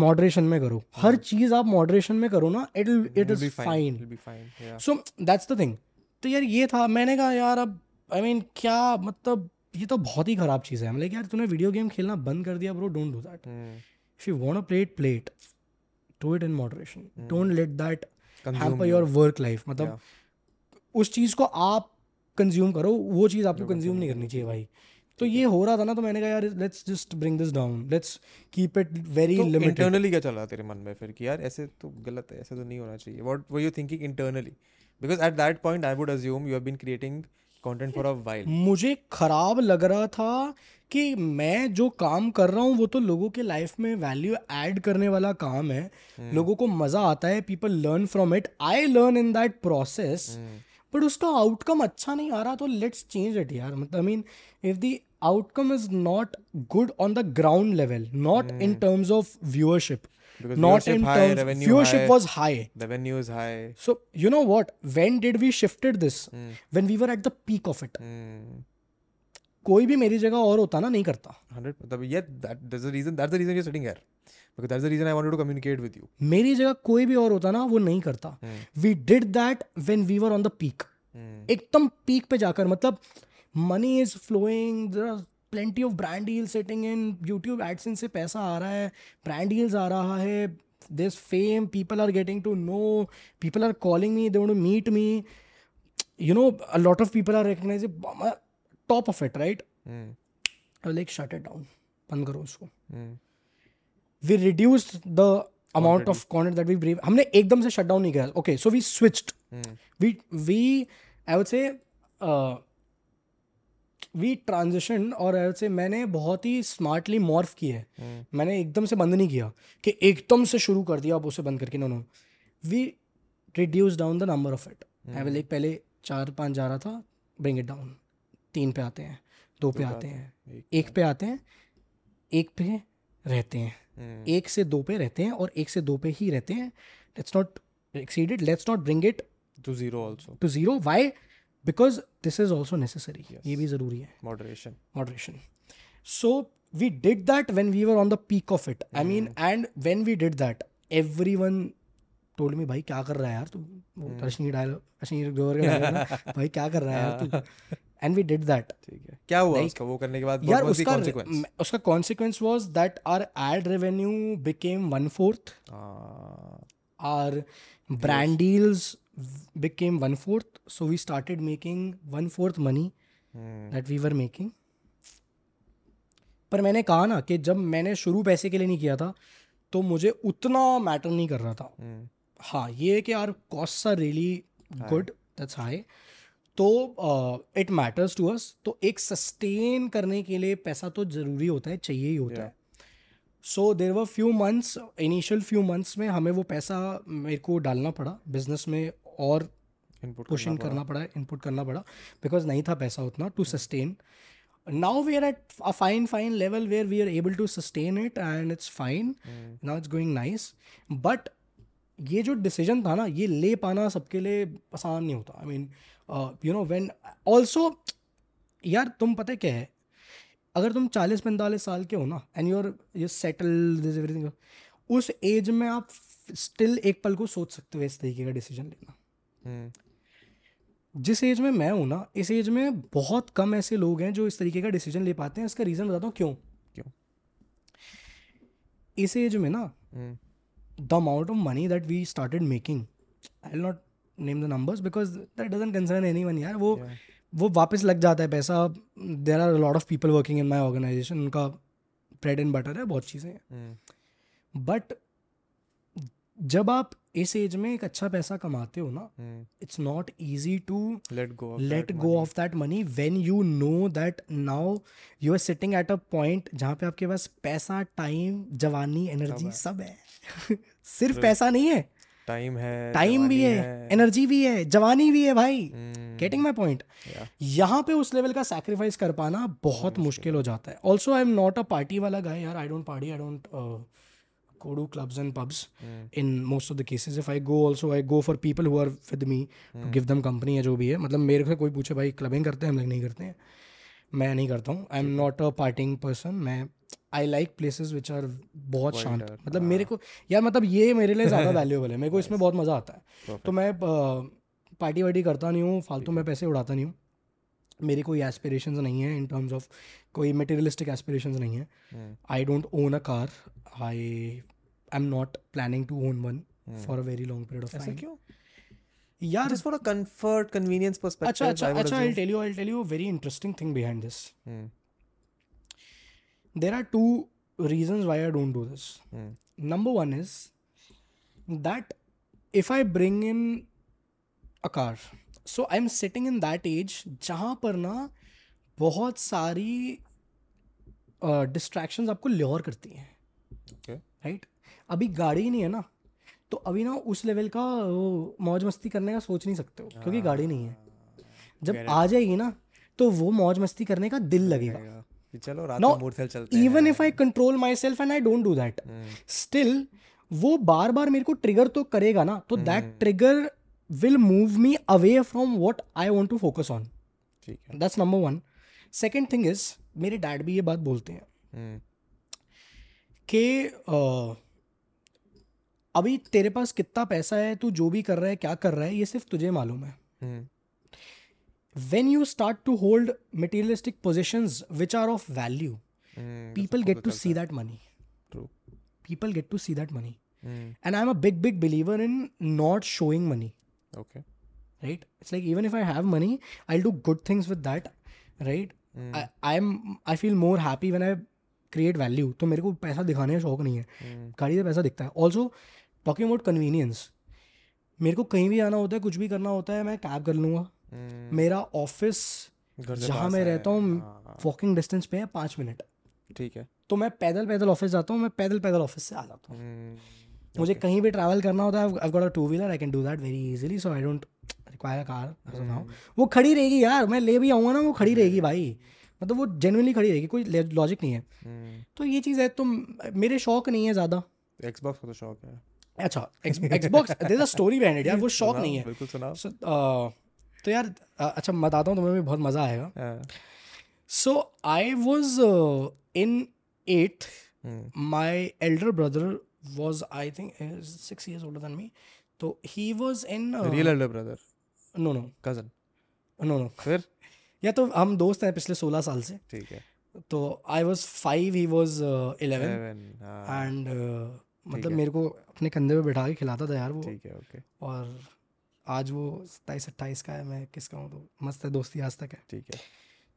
मॉडरेशन में करो हाँ। हर चीज आप मॉडरेशन में करो ना it it is fine so that's the thing तो यार ये था मैंने कहा यार अब आई I मीन mean, क्या मतलब ये तो बहुत ही खराब चीज़ है मतलब यार तूने वीडियो गेम खेलना बंद कर दिया bro don't do that if you want a plate plate do it in moderation don't let that hamper your work life मतलब yeah. उस चीज़ को आप कंज्यूम करो वो चीज़ आपको कंज्यूम नहीं करनी चाहिए भाई तो ये हो रहा था ना तो मैंने कहा यार let's just bring this down let's keep it very limited internally क्या चल रहा तेरे मन में फिर कि यार ऐसे तो गलत है ऐसा तो नहीं होना चाहिए what were you thinking internally because at that point I would assume you have been creating content for a while मुझे खराब लग रहा था कि मैं जो काम कर रहा हूँ वो तो लोगों के लाइफ में वैल्यू ऐड करने वाला काम है हम्म। लोगों को मज़ा आता है people learn from it I learn in that process but उसका आउटकम अच्छा नहीं आ रहा तो लेट्स चेंज इट यार मतलब I mean if the outcome is not good on the ground level not in terms of viewership Because not in high, terms viewership high, was high revenue is high so you know what when did we shifted this mm. when we were at the peak of it mm. कोई भी मेरी जगह और होता ना नहीं करता 100 ये that that's the reason that's the reason you sitting here because that's the reason I wanted to communicate with you मेरी जगह कोई भी और होता ना वो नहीं करता we did that when we were on the peak एकदम पीक पे जाकर मतलब money is flowing there plenty of brand deal setting in YouTube AdSense से पैसा आ रहा है ब्रांड डील्स आ रहा है this fame people are getting to know people are calling me they want to meet me you know a lot of people are recognise top of it right like shut it down बंद करो उसको we reduce the amount of content that we brew हमने एकदम से shut down नहीं किया okay so we switched we we I would say we transition और ऐसे मैंने बहुत ही स्मार्टली मॉर्फ की है हम्म। मैंने एकदम से बंद नहीं किया कि एकदम से शुरू कर दिया अब उसे बंद करके no we reduce down the number of it I will एक पहले चार पाँच जा रहा था ब्रिंग इट डाउन तीन पे आते हैं दो पे आते हैं एक, पे आते हैं एक पे रहते हैं हम्म। एक से दो पे रहते हैं और एक से दो पे ही रहते हैं let's not exceeded let's not bring it to zero to zero why because this is also necessary ये भी ज़रूरी है moderation moderation so we did that when we were on the peak of it I mean and when we did that everyone told me भाई क्या कर रहा है यार तू mm. रश्मि डायलॉग रश्मि ग्रोवर का भाई क्या कर रहा है यार तू एंड वी डिड दैट ठीक है क्या हुआ like, उसका वो करने के बाद यार उसका उसका consequence was that our ad revenue became one fourth our brand deals became one fourth. So we started making one fourth money hmm. that we were making. पर मैंने कहा ना कि जब मैंने शुरू पैसे के लिए नहीं किया था तो मुझे उतना मैटर नहीं कर रहा था hmm. हाँ ये कि यार cost are really good that's high तो इट मैटर्स टू अस तो एक सस्टेन करने के लिए पैसा तो ज़रूरी होता है चाहिए ही होता yeah. है so there were few months initial few months में हमें वो पैसा मेरे को डालना पड़ा बिजनेस में और इनपुट पुशिंग करना पड़ा इनपुट करना पड़ा बिकॉज नहीं था पैसा उतना to sustain now we are at a fine fine level where we are able to sustain it and it's fine now it's going nice but ये जो डिसीजन था ना ये ले पाना सबके लिए आसान नहीं होता I mean you know when also यार तुम पता क्या है अगर तुम चालीस पैंतालीस साल के हो ना and your you settle everything उस एज में आप स्टिल एक पल को सोच सकते हो इस तरीके का डिसीजन लेना हम्म। जिस एज में मैं हूँ ना इस एज में बहुत कम ऐसे लोग हैं जो इस तरीके का डिसीजन ले पाते हैं इसका रीज़न बताता हूँ क्यों क्यों इस एज में ना the amount of money that we started making I not name the numbers because that doesn't concern anyone यार वो yeah. वो वापस लग जाता है पैसा there are lot of people working in my organisation उनका ब्रेड एंड बटर है बहुत चीज़ें हैं बट हम्म। जब आप इस एज में एक अच्छा पैसा कमाते हो ना it's not easy to let go let go of that money when you know that now you are sitting at a point जहाँ पे आपके पास पैसा टाइम जवानी एनर्जी सब है सिर्फ पैसा नहीं है टाइम है टाइम भी है एनर्जी भी है जवानी भी है भाई गेटिंग माई पॉइंट यहाँ पे उस लेवल का सेक्रीफाइस कर पाना बहुत मुश्किल हो जाता है also I am not a party वाला गाय यार I don't party I don't Kodu clubs and pubs mm. in most of the cases. If I go also, I go for people who are with me mm. to hmm. give them company या जो भी है मतलब मेरे से कोई पूछे भाई क्लबिंग करते हैं हम लोग नहीं करते हैं मैं नहीं करता हूँ I am not a parting person मैं I like places which are बहुत शांत मतलब हाँ। मेरे को यार मतलब ये मेरे लिए ज़्यादा वैल्यूएबल है मेरे को इसमें बहुत मज़ा आता है Perfect. तो मैं पार्टी वार्टी करता नहीं हूँ फालतू में पैसे उड़ाता नहीं हूँ मेरी कोई एस्पिरेशंस नहीं है इन टर्म्स ऑफ कोई मटेरियलिस्टिक एस्पिरेशन नहीं है I don't own a car I I am not planning to own one for a very long period of time यार just for a comfort convenience perspective अच्छा अच्छा अच्छा I will tell you I will tell you a very interesting thing behind this there are two reasons why I don't do this number one is that if I bring in a car so I am sitting in that age जहां पर ना बहुत सारी distractions uh, आपको lure करती हैं right okay. right? अभी गाड़ी नहीं है ना तो अभी ना उस लेवल का वो मौज मस्ती करने का सोच नहीं सकते हो ah. क्योंकि हाँ। गाड़ी नहीं है जब okay. आ जाएगी ना तो वो मौज मस्ती करने का दिल लगेगा चलो रात में चलते even if I control my self and I don't do that still वो बार बार मेरे को ट्रिगर तो करेगा ना तो that trigger will move me away from what I want to focus on that's number one second thing is मेरे dad भी ये बात बोलते हैं हम्म। कि अभी तेरे पास कितना पैसा है तू जो भी कर रहा है क्या कर रहा है ये सिर्फ तुझे मालूम है when you start to hold materialistic position which are of value people get to see that money people get to see that money and I am a big big believer in not showing money right it's like even if I have money I do good things with that right I am I feel more happy when I create value तो मेरे को पैसा दिखाने का शौक नहीं है hmm. गाड़ी से पैसा दिखता है ऑल्सो टॉकिंग अबाउट कन्वीनियंस मेरे को कहीं भी आना होता है कुछ भी करना होता है मैं कैब कर लूँगा hmm. मेरा ऑफिस जहाँ मैं रहता हूँ वॉकिंग हाँ। डिस्टेंस पे है पाँच मिनट ठीक है तो मैं पैदल पैदल ऑफिस जाता हूँ मैं पैदल पैदल ऑफिस से आ जाता हूँ hmm. मुझे कहीं भी ट्रैवल करना होता है two wheeler I can do that very easily so I don't require car hmm. वो खड़ी रहेगी यार मैं ले भी आऊँगा ना वो खड़ी रहेगी भाई मतलब वो जेनुअनली खड़ी रहेगी कोई लॉजिक नहीं है hmm. तो ये चीज़ है तो मेरे शौक नहीं है ज़्यादा एक्सबॉक्स का तो शौक है अच्छा Xbox there a story behind यार वो शौक नहीं है बिल्कुल सुना uh, तो यार अच्छा मैं बताता हूँ तुम्हें भी बहुत मज़ा आएगा so I was in eight my elder brother was I think six years older than me तो he was in real elder brother no no cousin no no फिर या तो हम दोस्त हैं पिछले सोलह साल से ठीक है तो I was five he was eleven and मतलब मेरे को अपने कंधे पे बैठा के खिलाता था यार वो ठीक है ओके और आज वो सत्ताईस अट्ठाईस का है मैं किसका हूँ तो मस्त है दोस्ती आज तक है ठीक है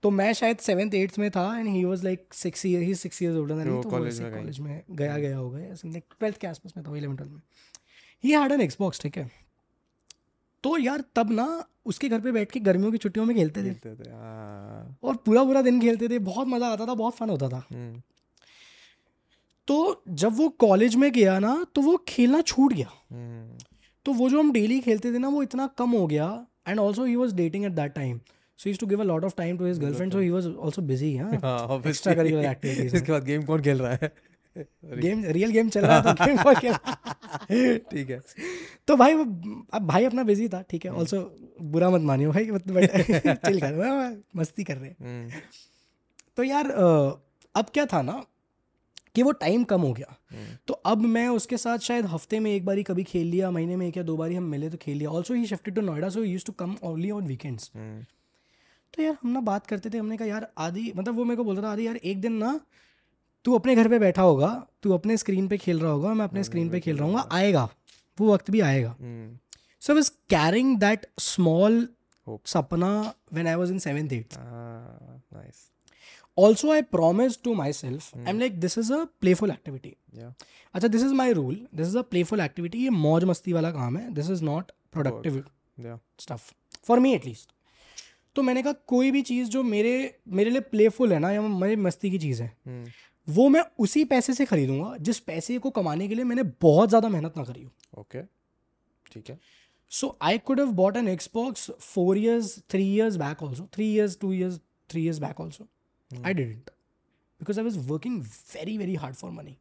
तो मैं शायद सेवन्थ एट्थ में था and he was like six year he six year older नहीं तो कॉलेज तो में गया हम्म। गया होगा ट्वेल्थ के आसपास में था इलेवन ट्वेल्थ में ही हार्ड एन एक्सबॉक्स ठीक है तो यार तब ना उसके घर पे बैठ के गर्मियों की छुट्टियों में खेलते थे खेलते थे हाँ। और पूरा पूरा दिन खेलते थे बहुत मज़ा आता था बहुत फन होता था हम्म। तो जब वो कॉलेज में गया ना तो वो खेलना छूट गया हम्म। तो वो जो हम डेली खेलते थे ना वो इतना कम हो गया and also he was dating at that time so use to give a lot of time to his girlfriend so he was also busy हां ऑब्वियसली एक्स्ट्रा करिकुलर एक्टिविटीज इसके बाद गेम कौन खेल रहा है गेम रियल गेम चल रहा था गेम बॉय ठीक है तो भाई वो अब भाई अपना बिजी था ठीक है ऑल्सो हम्म। बुरा मत मानियो भाई चिल कर मस्ती कर रहे हम्म। तो यार अब क्या था ना कि वो टाइम कम हो गया हम्म। तो अब मैं उसके साथ शायद हफ्ते में एक बारी कभी खेल लिया महीने में एक या दो बारी हम मिले तो खेल लिया also he shifted to Noida so use to come only on weekends तो यार हम ना बात करते थे हमने कहा यार आदि मतलब वो मेरे को बोलता था आदि यार एक दिन ना तू अपने घर पे बैठा होगा तू अपने स्क्रीन पे खेल रहा होगा मैं अपने स्क्रीन हाँ, पे खेल रहा हूँ आएगा वो वक्त भी आएगा so was carrying that small सपना when I was in seven eight also I promise to my self I am like this is a playful activity अच्छा this is my rule this is a playful activity ये मौज मस्ती वाला काम है this is not productive stuff for me at least तो मैंने कहा कोई भी चीज़ जो मेरे मेरे लिए प्लेफुल है ना या मेरी मस्ती की चीज़ है हम्म। वो मैं उसी पैसे से खरीदूंगा जिस पैसे को कमाने के लिए मैंने बहुत ज़्यादा मेहनत ना करी ओके ठीक है so I could have bought an Xbox four years three years back also three years two years three years back also I didn't because I was working very very hard for money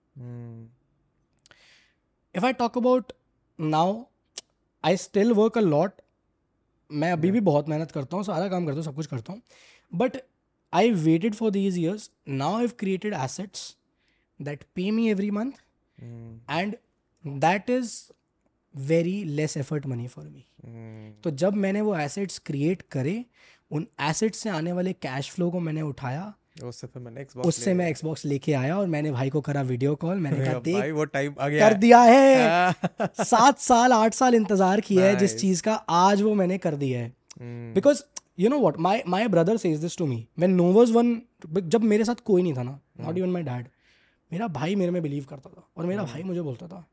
if I talk about now I still work a lot मैं अभी भी बहुत मेहनत करता हूँ सारा काम करता हूँ सब कुछ करता हूँ but I waited for these years. Now I've created assets that pay me every month, mm. and that is very less effort money for me तो जब मैंने वो एसेट्स क्रिएट करे उन एसेट्स से आने वाले कैश फ्लो को मैंने उठाया उससे फिर मैंने Xbox उससे मैं एक्सबॉक्स लेके आया और मैंने भाई को करा वीडियो कॉल मैंने कहा देख वो टाइम आ गया कर दिया है सात साल आठ साल इंतजार किया है जिस चीज का आज वो मैंने कर दिया है because hmm. You know what my my brother says this to me when no was one जब मेरे साथ कोई नहीं था ना नॉट इवन माई डैड मेरा भाई मेरे में बिलीव करता था और मेरा भाई मुझे बोलता था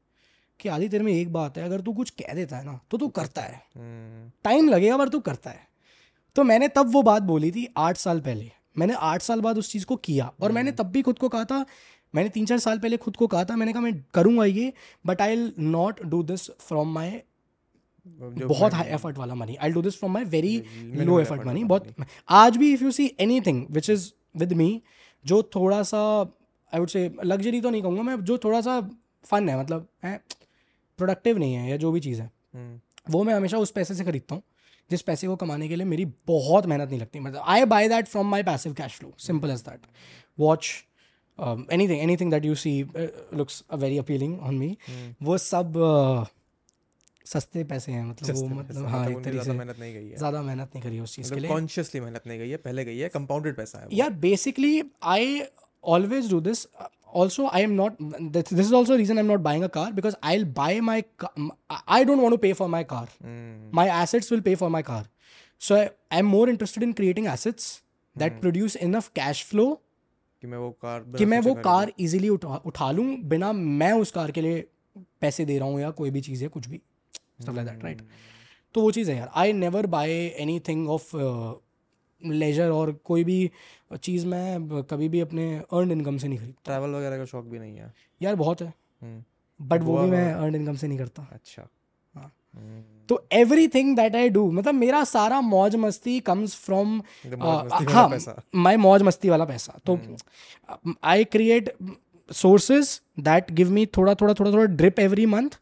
कि आदि तेरे में एक बात है अगर तू कुछ कह देता है ना तो तू करता है टाइम हम्म। लगेगा पर तू करता है तो मैंने तब वो बात बोली थी आठ साल पहले मैंने आठ साल बाद उस चीज़ को किया और मैंने हम्म। तब भी खुद को कहा था मैंने तीन चार साल पहले खुद को कहा था मैंने कहा मैं करूँगा ये but I will not do this from my बहुत हाई एफर्ट वाला money I do this from my very low effort money बहुत आज भी if you see any thing which is with me जो थोड़ा सा आई वुड से लग्जरी तो नहीं कहूँगा मैं जो थोड़ा सा फन है मतलब है प्रोडक्टिव नहीं है या जो भी चीज़ है हम्म। वो मैं हमेशा उस पैसे से खरीदता हूँ जिस पैसे को कमाने के लिए मेरी बहुत मेहनत नहीं लगती मतलब I buy that from my passive cash flow simple as that watch any thing any thing that you see looks very appealing on me वो सब uh, सस्ते पैसे हैं मतलब वो मतलब हाँ एक तरीके से मेहनत नहीं गई है ज़्यादा मेहनत नहीं करी है उस चीज़ मतलब के लिए कॉन्शियसली मेहनत नहीं गई है पहले गई है कंपाउंडेड पैसा है यार basically I always do this also i am not this is also a reason i'm not buying a car because i'll buy my i don't want to pay for my car mm. my assets will pay for my car so I, i'm more interested in creating assets that mm. produce enough cash flow कि मैं वो car कि मैं वो car easily उठा उठा लूँ बिना मैं उस कार के लिए पैसे दे रहा हूँ या कोई भी चीज़ है कुछ भी stuff like that right hmm. तो वो चीज़ है यार I never buy any thing of leisure और कोई भी चीज़ मैं कभी भी अपने अर्न इनकम से नहीं खरीद ट्रैवल वगैरह का शौक भी नहीं है यार बहुत है बट hmm. वो भी मैं अर्न इनकम से नहीं करता अच्छा हाँ। hmm. तो every thing that I do मतलब मेरा सारा मौज मस्ती कम्स फ्रॉम uh, हाँ माई मौज मस्ती वाला पैसा तो I create sources that give me थोड़ा थोड़ा थोड़ा थोड़ा drip every month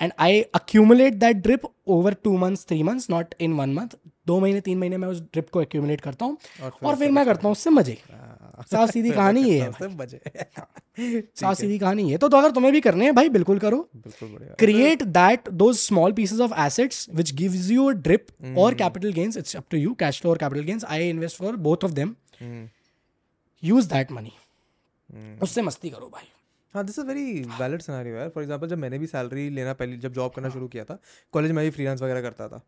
and I accumulate that drip over two months three months not in one month दो महीने तीन महीने में उस ड्रिप को एक्यूमुलेट करता हूँ और और फिर मैं करता हूँ उससे मजे हाँ। साफ हाँ। सीधी कहानी ये है साफ सीधी कहानी ये तो, तो अगर तुम्हें भी करने हैं भाई बिल्कुल करो क्रिएट दैट दो small pieces of assets which gives you drip और capital gains it's up to you cash flow और capital gains I invest for both of them use that money उससे मस्ती करो भाई हाँ this a very valid scenario है for example जब मैंने भी सैलरी लेना पहले जब जॉब करना हाँ। शुरू किया था कॉलेज में भी फ्रीलांस वगैरह करता था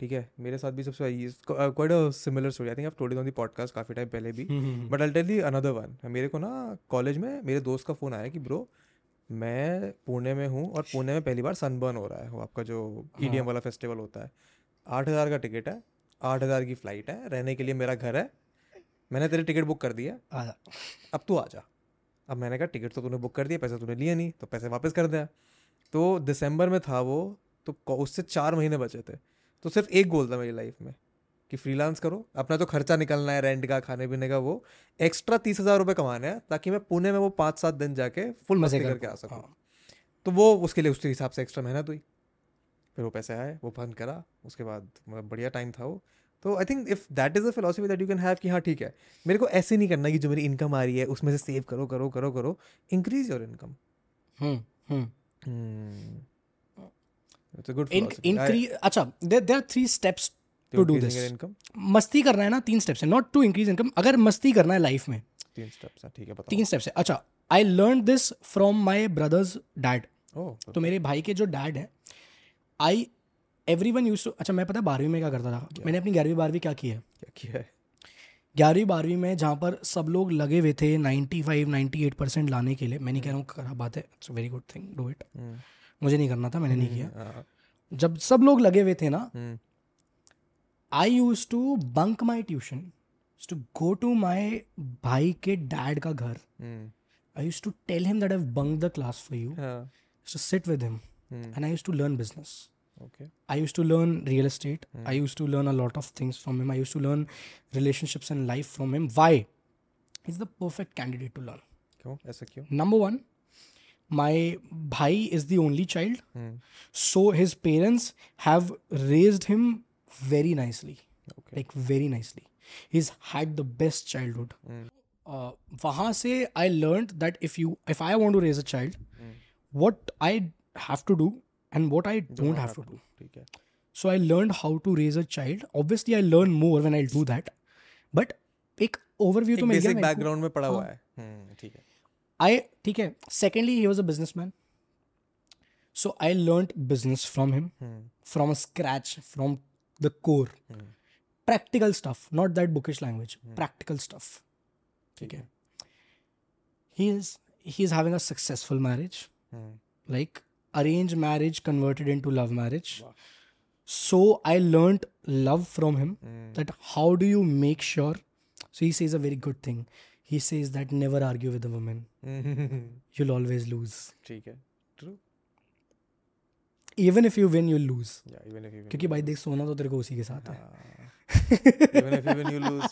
ठीक है मेरे साथ भी सबसे quite a similar story I think आप टोल्ड ऑन दी पॉडकास्ट काफ़ी टाइम पहले भी but I tell another one मेरे को ना कॉलेज में मेरे दोस्त का फ़ोन आया कि ब्रो मैं पुणे में हूँ और पुणे में पहली बार सनबर्न हो रहा है वो आपका जो ई हाँ. E वाला फेस्टिवल होता है आठ हज़ार का टिकट है आठ हज़ार की फ़्लाइट है रहने के लिए मेरा घर है मैंने तेरे टिकट बुक कर दिया अब तू आ जा अब मैंने कहा टिकट तो तूने बुक कर दिया पैसे तूने लिए नहीं तो पैसे वापस कर दिया तो दिसंबर में था वो तो उससे चार महीने बचे थे तो सिर्फ एक गोल था मेरी लाइफ में कि फ्रीलांस करो अपना तो खर्चा निकलना है रेंट का खाने पीने का वो एक्स्ट्रा तीस हज़ार रुपये कमाने हैं ताकि मैं पुणे में वो पाँच सात दिन जाके फुल मजे करके आ सकूँ हाँ। तो वो उसके लिए उसके हिसाब से एक्स्ट्रा मेहनत हुई फिर वो पैसे आए वो बंद करा उसके बाद मतलब बढ़िया टाइम था वो तो I think if that is a philosophy that you can have कि हाँ ठीक है मेरे को ऐसे नहीं करना कि जो मेरी इनकम आ रही है उसमें से सेव करो करो करो करो इंक्रीज योर इनकम मस्ती करना है अगर लाइफ में तीन स्टेप्स है अच्छा I learn this from my brothers dad तो मेरे भाई के जो डैड है I every one use to अच्छा मैं पता बारहवीं में क्या करता था yeah. मैंने अपनी ग्यारहवीं बारहवीं क्या की है क्या किया है ग्यारहवीं बारहवीं में जहाँ पर सब लोग लगे हुए थे ninety five ninety eight percent लाने के लिए मैंने नहीं कह रहा हूँ खराब बात है it's very good thing do it मुझे नहीं करना था मैंने नहीं हम्म, किया हाँ। जब सब लोग लगे हुए थे ना I use to bunk my tuition to go to my भाई के डैड का घर I use to tell him that I bunk the class for you to sit with him and I use to learn business okay, I used to learn real estate. I used to learn a lot of things from him. I used to learn relationships and life from him. Why? He's the perfect candidate to learn. क्यों ऐसा क्यों Number one, my bhai is the only child. Hmm, So his parents have raised him very nicely. okay, Like very nicely. He's had the best childhood. Hmm, Uh, वहाँ से I learned that if you if I want to raise a child, what I have to do and what I don't, don't have, have, to do. do. So I learned how to raise a child. Obviously, I learn more when I do that. But एक overview तो मिल गया background में पड़ा हुआ है ठीक है आई ठीक है secondly he was a business man so I learn business from him from a scratch from the core practical stuff not that bookish language practical stuff ठीक है he is he is having a successful marriage like arranged marriage converted into love marriage. Wow. So I learned love from him mm. that how do you make sure. So he says a very good thing. He says that never argue with a woman. You'll always lose. True. Even if you win you lose क्योंकि भाई देख सोना तो तेरे को उसी के साथ है even if you win you lose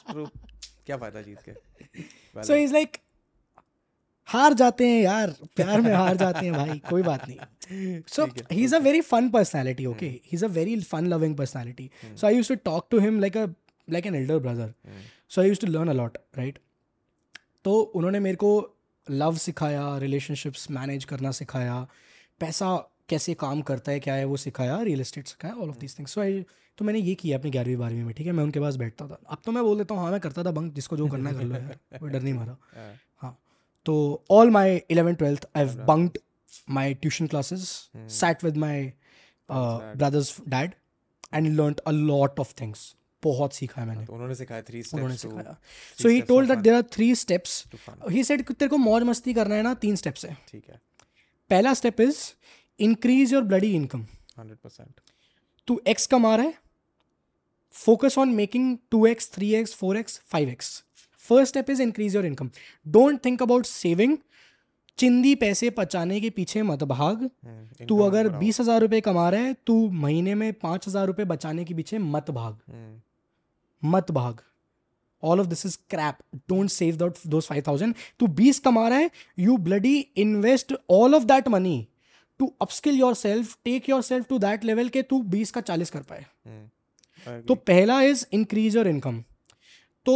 क्या फायदा जीत के सो इज लाइक हार जाते हैं यार प्यार में हार जाते हैं भाई कोई बात नहीं so he's a very fun personality okay mm. he's a very fun loving personality mm. so i used to talk to him like a like an elder brother mm. so i used to learn a lot right तो उन्होंने मेरे को love सिखाया relationships manage करना सिखाया पैसा कैसे काम करता है क्या है वो सिखाया रियल एस्टेट सिखाया all of this things so I तो मैंने ये किया अपनी ग्यारहवीं बारहवीं में ठीक है मैं उनके पास बैठता था अब तो मैं बोल देता हूँ हाँ मैं करता था बंक जिसको जो करना कर लो यार वो डर नहीं मारा हाँ।, हाँ तो all my eleven twelfth I have bunked my tuition classes, mm. sat with my uh, brother's dad, and learnt a lot of things. बहुत सीखा है मैंने हाँ, तो उन्होंने सिखाया थ्री स्टेप्स उन्होंने सिखाया so he told that there are three steps he said तेरे को मौज मस्ती करना है ना तीन स्टेप्स है ठीक है पहला step is increase your bloody income 100% तू एक्स कमा रहा है focus on making two x three x four x five x first step is increase your income don't think about saving चिंदी पैसे बचाने के पीछे मत भाग हम्म, तू अगर बीस हजार रुपए कमा रहे तू महीने में पांच हजार रुपए बचाने के पीछे मत भाग हम्म। मत भाग all of this is crap don't save that दो फाइव थाउजेंड तू बीस कमा रहे you bloody invest all of that money to upskill your self take your self to that level के तू बीस का चालीस कर पाए हम्म। तो पहला इज इंक्रीज योर इनकम तो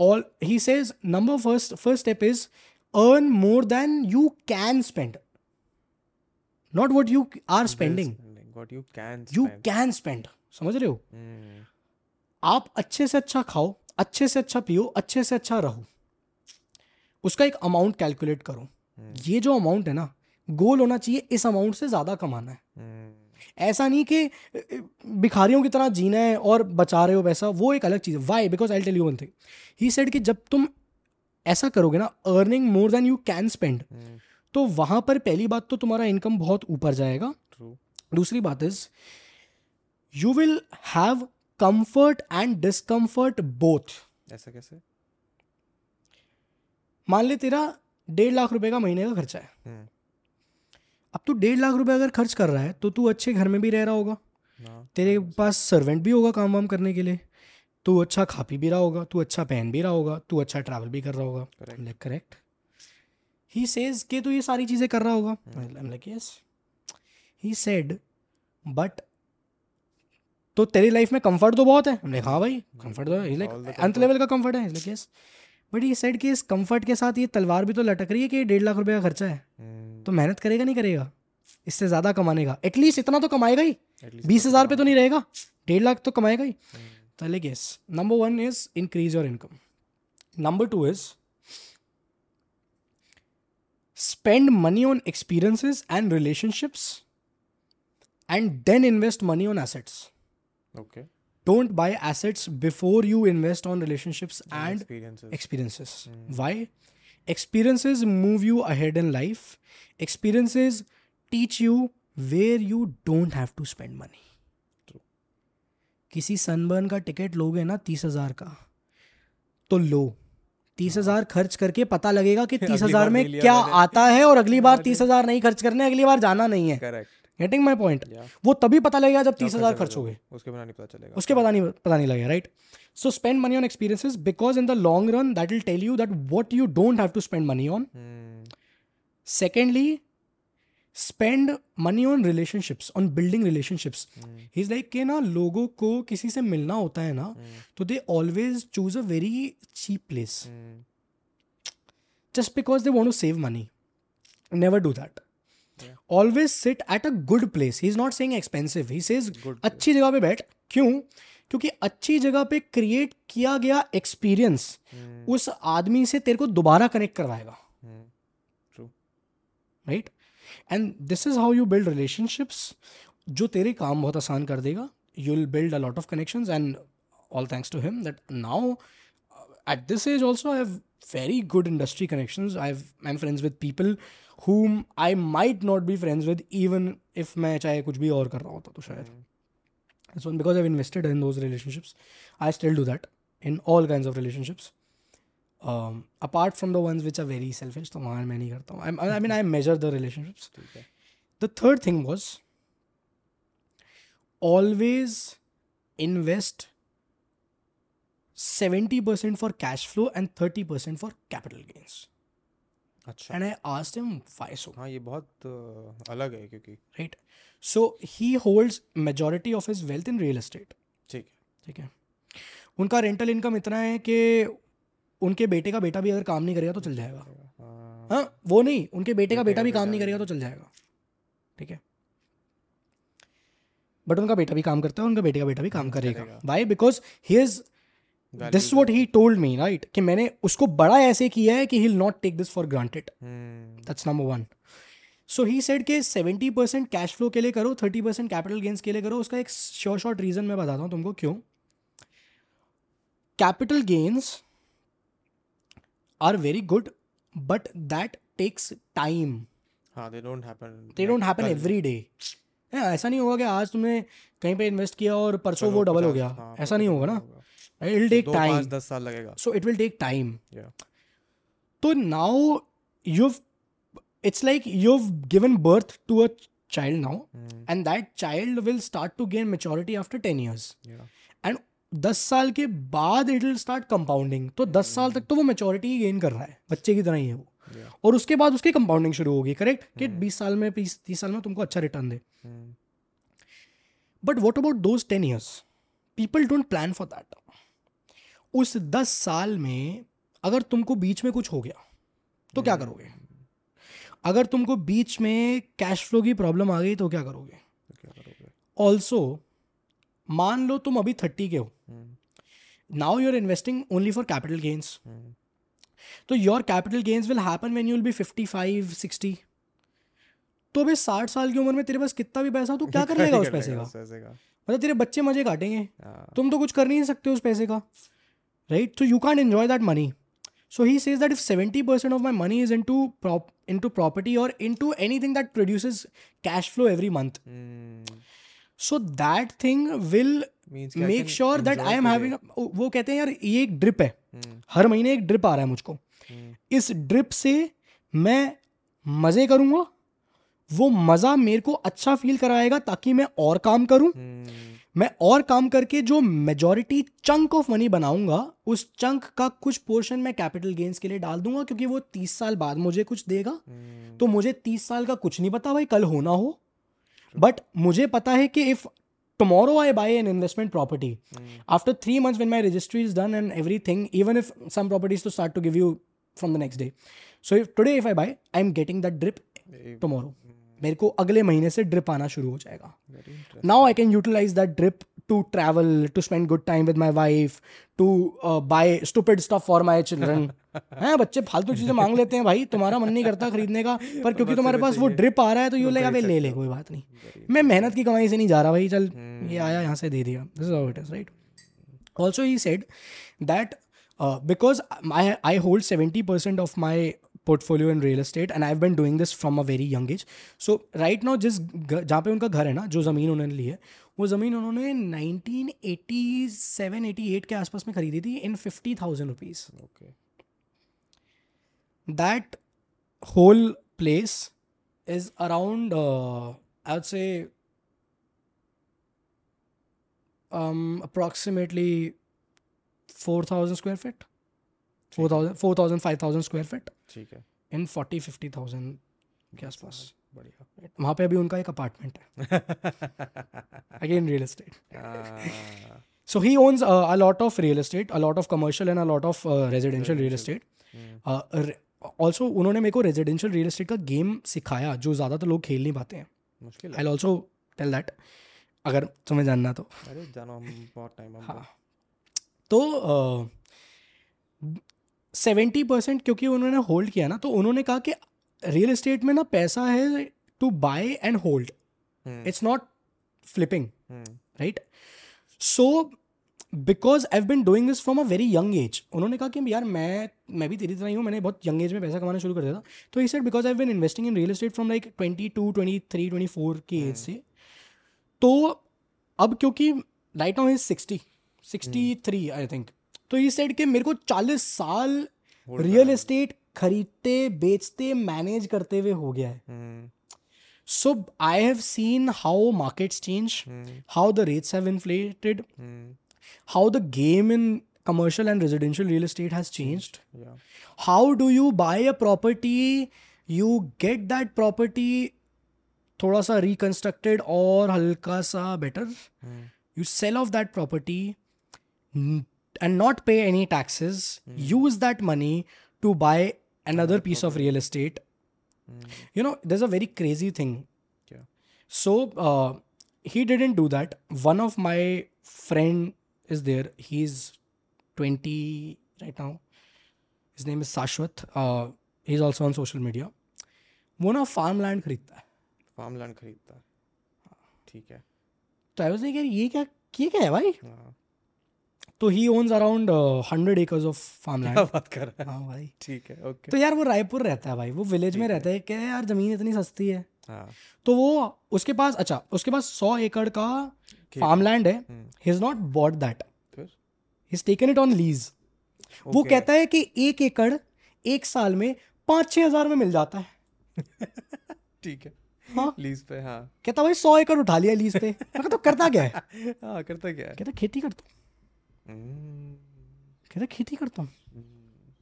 all he says number first first step is earn more than you can spend not what you are spending you can spend समझ रहे हो hmm. आप अच्छे से अच्छा खाओ अच्छे से अच्छा पियो अच्छे से अच्छा रहो उसका एक अमाउंट कैलकुलेट करो hmm. ये जो अमाउंट है ना गोल होना चाहिए इस अमाउंट से ज़्यादा कमाना है hmm. ऐसा नहीं कि भिखारियों की तरह जीना है और बचा रहे हो वैसा वो एक अलग चीज़ है why because I tell you one thing he said कि जब तुम ऐसा करोगे ना earning more than you can spend तो वहां पर पहली बात तो तुम्हारा इनकम बहुत ऊपर जाएगा True. दूसरी बात is you will have comfort and discomfort both ऐसा कैसे मान ले तेरा डेढ़ लाख रुपए का महीने का खर्चा है hmm. अब तू डेढ़ लाख रुपए अगर खर्च कर रहा है तो तू अच्छे घर में भी रह रहा होगा no. हाँ, तेरे हाँ, पास सर्वेंट भी होगा काम वाम करने के लिए तो अच्छा खा पी भी रहा होगा तू अच्छा पहन भी रहा होगा तू अच्छा ट्रैवल भी कर रहा होगा करेक्ट ही सेज के तो ये सारी चीज़ें कर रहा होगा यस ही सेड बट तो तेरी लाइफ में कंफर्ट तो बहुत है हमने हाँ भाई कंफर्ट तो लाइक अंत लेवल का कंफर्ट है लाइक यस बट ये सेड कि इस कंफर्ट के साथ ये तलवार भी तो लटक रही है कि डेढ़ लाख रुपए का खर्चा है hmm. तो मेहनत करेगा नहीं करेगा इससे ज़्यादा कमाने का एटलीस्ट इतना तो कमाएगा ही बीस हज़ार पे तो नहीं रहेगा डेढ़ लाख तो कमाएगा ही hmm. So I Number one is increase your income. Number two is spend money on experiences and relationships and then invest money on assets. Okay. Don't buy assets before you invest on relationships and, experiences. experiences. Hmm. Why? Experiences move you ahead in life. Experiences teach you where you don't have to spend money. किसी Sunburn का ticket लोगे ना तीस हज़ार का तो लो तीस हजार खर्च करके पता लगेगा कि तीस हजार में क्या आता है और अगली बार हाँ तीस हजार नहीं खर्च करने अगली बार जाना नहीं है गेटिंग माई पॉइंट वो तभी पता लगेगा जब तीस हजार खर्च हो गए उसके पता नहीं पता चलेगा उसके पता नहीं पता नहीं लगेगा right so spend money on experiences because in the long run that will tell you that what you don't have to spend money on secondly spend money on relationships on building relationships he is like के ना लोगों को किसी से मिलना होता है ना तो they always choose a very cheap place just because they want to save money never do that always sit at a good place he is not saying expensive he says अच्छी जगह पे बैठ क्यों क्योंकि अच्छी जगह पे क्रिएट किया गया एक्सपीरियंस उस आदमी से तेरे को दोबारा कनेक्ट करवाएगा right hmm. hmm. And this is how you build relationships जो तेरे काम बहुत आसान कर देगा you will build a lot of connection and all thanks to him that now at this age also I have very good industry connection I I am friends with people whom I might not be friends with even if मैं चाहे कुछ भी और कर रहा होता तो शायद because I invested in those relationships I still do that in all kind of relationships apart from the ones which are very selfish तो वहाँ मैं नहीं करता हूँ I mean I measure the relationships the third thing was always invest seventy percent for cash flow and thirty percent for capital gains अच्छा and I asked him five so हाँ ये बहुत अलग है क्योंकि right so he holds majority of his wealth in real estate ठीक है ठीक है उनका रेंटल इनकम इतना है कि उनके बेटे का बेटा भी अगर काम नहीं करेगा तो चल जाएगा हाँ, हाँ वो नहीं उनके बेटे का बेटा भी काम नहीं करेगा तो चल जाएगा ठीक है बट उनका बेटा भी काम करता है उनका बेटे का बेटा भी काम करेगा why because he is this what he told me right कि मैंने उसको बड़ा ऐसे किया है कि he not take this for granted that's number one so he said के सेवेंटी परसेंट कैश फ्लो के लिए करो थर्टी परसेंट कैपिटल गेंस के लिए करो उसका एक श्योर शॉर्ट रीजन मैं बताता हूँ तुमको क्यों capital gains are very good, but that takes time. हाँ they don't happen they don't happen every day ऐसा नहीं होगा कि आज तुमने कहीं पे इन्वेस्ट किया और परसों वो डबल हो गया हाँ, ऐसा नहीं होगा ना इट विल टेक टाइम दस साल लगेगा so it will take time तो now you it's like you've given birth to a child now hmm. and that child will start to gain maturity after 10 years yeah. दस साल के बाद it will start compounding तो दस साल तक तो वो मेचोरिटी ही गेन कर रहा है बच्चे की तरह ही है वो और उसके बाद उसकी कंपाउंडिंग शुरू होगी करेक्ट कि hmm. बीस साल में बीस तीस साल में तुमको अच्छा return they but what about those ten years people don't plan for that उस दस साल में अगर तुमको बीच में कुछ हो गया तो क्या hmm. करोगे अगर तुमको बीच में कैश फ्लो की प्रॉब्लम आ गई तो क्या करोगे ऑल्सो तो मान लो तुम अभी थर्टी के हो now you are investing only for capital gains तो your capital gains will happen when you'll be fifty five sixty तो अभी साठ साल की उम्र में तेरे पास कितना भी पैसा हो तो क्या कर लेगा उस पैसे का मतलब तेरे बच्चे मजे काटेंगे हाँ। तुम तो कुछ कर नहीं सकते उस पैसे का right so you can't enjoy that money so he says that if seventy percent of my money is into into property और into anything that produces cash flow every month so that thing will make sure that I am having वो कहते हैं यार ये एक drip है hmm. हर महीने एक ड्रिप आ रहा है मुझको hmm. इस ड्रिप से मैं मज़े करूंगा वो मज़ा मेरे को अच्छा फील कराएगा ताकि मैं और काम करूं hmm. मैं और काम करके जो मेजोरिटी चंक ऑफ मनी बनाऊंगा उस चंक का कुछ पोर्शन मैं कैपिटल गेन्स के लिए डाल दूंगा क्योंकि वो तीस साल बाद मुझे कुछ देगा तो मुझे तीस साल का कुछ नहीं पता भाई कल होना हो बट मुझे पता है कि if tomorrow I buy an investment property after three month when my registry is done and everything even if some properties to start to give you from the next day so if today if I buy I am getting that drip tomorrow मेरे को अगले महीने से drip आना शुरू हो जाएगा now I can utilise that drip to travel to spend good time with my wife to buy stupid stuff for my children हैं बच्चे फालतू चीज़ें मांग लेते हैं भाई तुम्हारा मन नहीं करता खरीदने का पर क्योंकि तुम्हारे पास वो ड्रिप आ रहा है तो यू लेगा ले ले कोई बात नहीं मैं मेहनत की कमाई से नहीं जा रहा भाई चल हम्म। ये आया यहाँ से दे दिया this is it is right also he said that because I I hold seventy percent of my portfolio in real estate and I have been doing this from a very young age so right now जिस जहाँ पे उनका घर है ना जो ज़मीन उन्होंने ली है वो ज़मीन उन्होंने nineteen eighty seven eighty eight के आसपास में खरीदी थी in fifty thousand rupees okay that whole place is around uh, i would say um approximately 4000 square feet 4000 4000 5000 square feet ठीक है in 40 50000 के आसपास बढ़िया वहाँ पे अभी उनका एक अपार्टमेंट है again real estate Ah, So he owns uh, a lot of real estate, a lot of commercial and a lot of uh, also उन्होंने मेरे को रेजिडेंशियल रियल इस्टेट का गेम सिखाया जो ज़्यादातर लोग खेल नहीं पाते हैं मुश्किल आई ऑल्सो टेल दैट अगर तुम्हें जानना तो अरे जानो बहुत टाइम हाँ तो सेवेंटी तो, परसेंट क्योंकि उन्होंने होल्ड किया ना तो उन्होंने कहा कि रियल इस्टेट में ना पैसा है to buy and hold it's not flipping right so because I been doing this from a very young age उन्होंने कहा कि यार मैं मैं भी तेरी तरह ही हूँ मैंने बहुत यंग एज में पैसा कमाना शुरू कर दिया था तो इस set because I been investing in real estate from like twenty two twenty three twenty four की एज से तो अब क्योंकि right now is sixty sixty three I think तो ये सेट के मेरे को चालीस साल रियल एस्टेट खरीदते बेचते मैनेज करते हुए हो गया है so I have seen how markets change how the rates have inflated how the game in commercial and residential real estate has changed. yeah, How do you buy a property? You get that property थोड़ा सा reconstructed और हल्का सा better. Hmm, You sell off that property n- and not pay any taxes. Use that money to buy another piece of real estate. Hmm, You know, there's a very crazy thing. क्या So uh, he didn't do that. One of my friend is there. He's 20 right now. His name is Sashwat. Uh, he's also on social media. वो ना farm land खरीदता है farm land खरीदता है ठीक है तो आई वाज लाइक यार ये क्या ये क्या है भाई तो he owns around hundred acres of farm land बात कर रहा हाँ भाई ठीक है ओके okay. तो यार वो रायपुर रहता है भाई वो विलेज में रहता है क्या यार जमीन इतनी सस्ती है हाँ. तो वो उसके पास अच्छा उसके पास सौ एकड़ का फार्म लैंड है he not bought that is taken it on lease वो कहता है कि एक एकड़ एक साल में पांच छह हजार में मिल जाता है ठीक है हाँ लीज पे हाँ कहता भाई सौ एकड़ उठा लिया लीज पे तो करता क्या है हाँ करता क्या है कहता खेती करता हूँ hmm. कहता खेती करता हूँ hmm.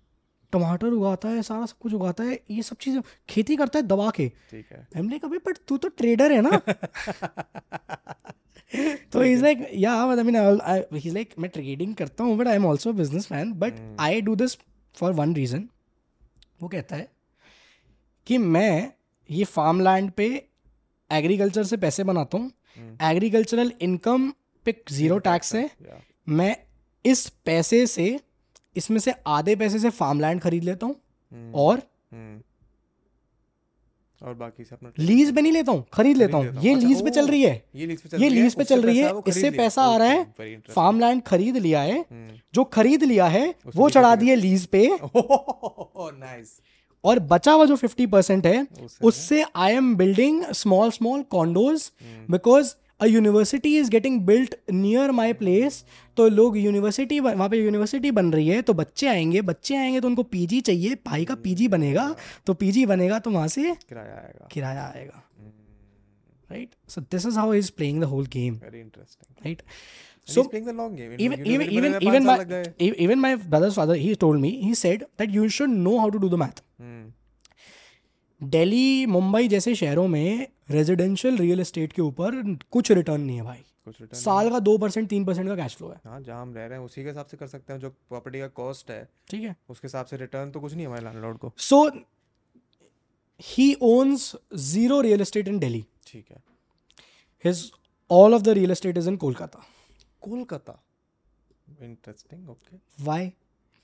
टमाटर उगाता है सारा सब कुछ उगाता है ये सब चीज़ें खेती करता है दबा के ठीक है हमने कभी बट तू तो ट्रेडर है ना तो इज लाइक या मतलब मीन ही लाइक मैं ट्रेडिंग करता हूँ but I am also businessman but I do this for one reason वो कहता है कि मैं ये फार्म लैंड पे एग्रीकल्चर से पैसे बनाता हूँ एग्रीकल्चरल hmm. इनकम पे जीरो टैक्स है मैं इस पैसे से इसमें से आधे पैसे से फार्म लैंड खरीद लेता हूँ hmm. और hmm. और बाकी से अपना लीज पे नहीं लेता हूँ खरीद लेता हूँ ये लीज अच्छा, पे चल रही है ये लीज पे चल, रही है इससे पैसा आ रहा है फार्म लैंड खरीद लिया है हम्म। जो खरीद लिया है वो चढ़ा दिए लीज पे नाइस और बचा हुआ जो फिफ्टी परसेंट है उससे I am building small small condos because a university is getting built near my place तो लोग यूनिवर्सिटी वहाँ पे यूनिवर्सिटी बन रही है तो बच्चे आएंगे बच्चे आएंगे तो उनको पीजी चाहिए भाई का पीजी hmm. बनेगा तो पीजी बनेगा तो वहाँ से किराया आएगा किराया आएगा right so this is how is playing the whole game interesting right so playing the long game even even even even my even my brothers father he told me he said that you should know how to do Delhi Mumbai जैसे शहरों में residential real estate के ऊपर कुछ return नहीं है भाई कुछ रिटर्न साल का दो परसेंट तीन परसेंट का कैश फ्लो है हाँ जहाँ हम रह रहे हैं उसी के हिसाब से कर सकते हैं जो प्रॉपर्टी का कॉस्ट है ठीक है उसके हिसाब से रिटर्न तो कुछ नहीं है हमारे लैंडलॉर्ड को so he owns zero real estate in Delhi ठीक है his all of the real estate is in Kolkata Kolkata interesting okay why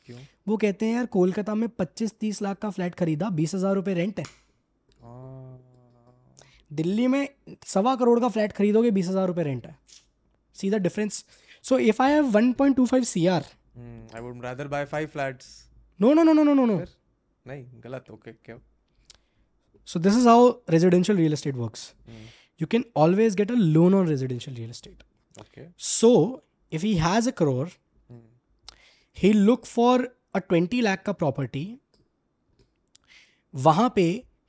क्यों वो कहते हैं यार कोलकाता में 25-30 लाख का फ्लैट खरीदा बीस हजार रुपये रेंट है दिल्ली में सवा करोड़ का फ्लैट खरीदोगे बीस हज़ार रुपए रेंट है see the difference so if I have 1.25 CR I would rather buy five flats no no no no no no no नहीं गलत ओके क्यों so this is how residential real estate works you can always get a loan on residential real estate okay so if he has a crore, he look for a 20 lakh का property वहां पे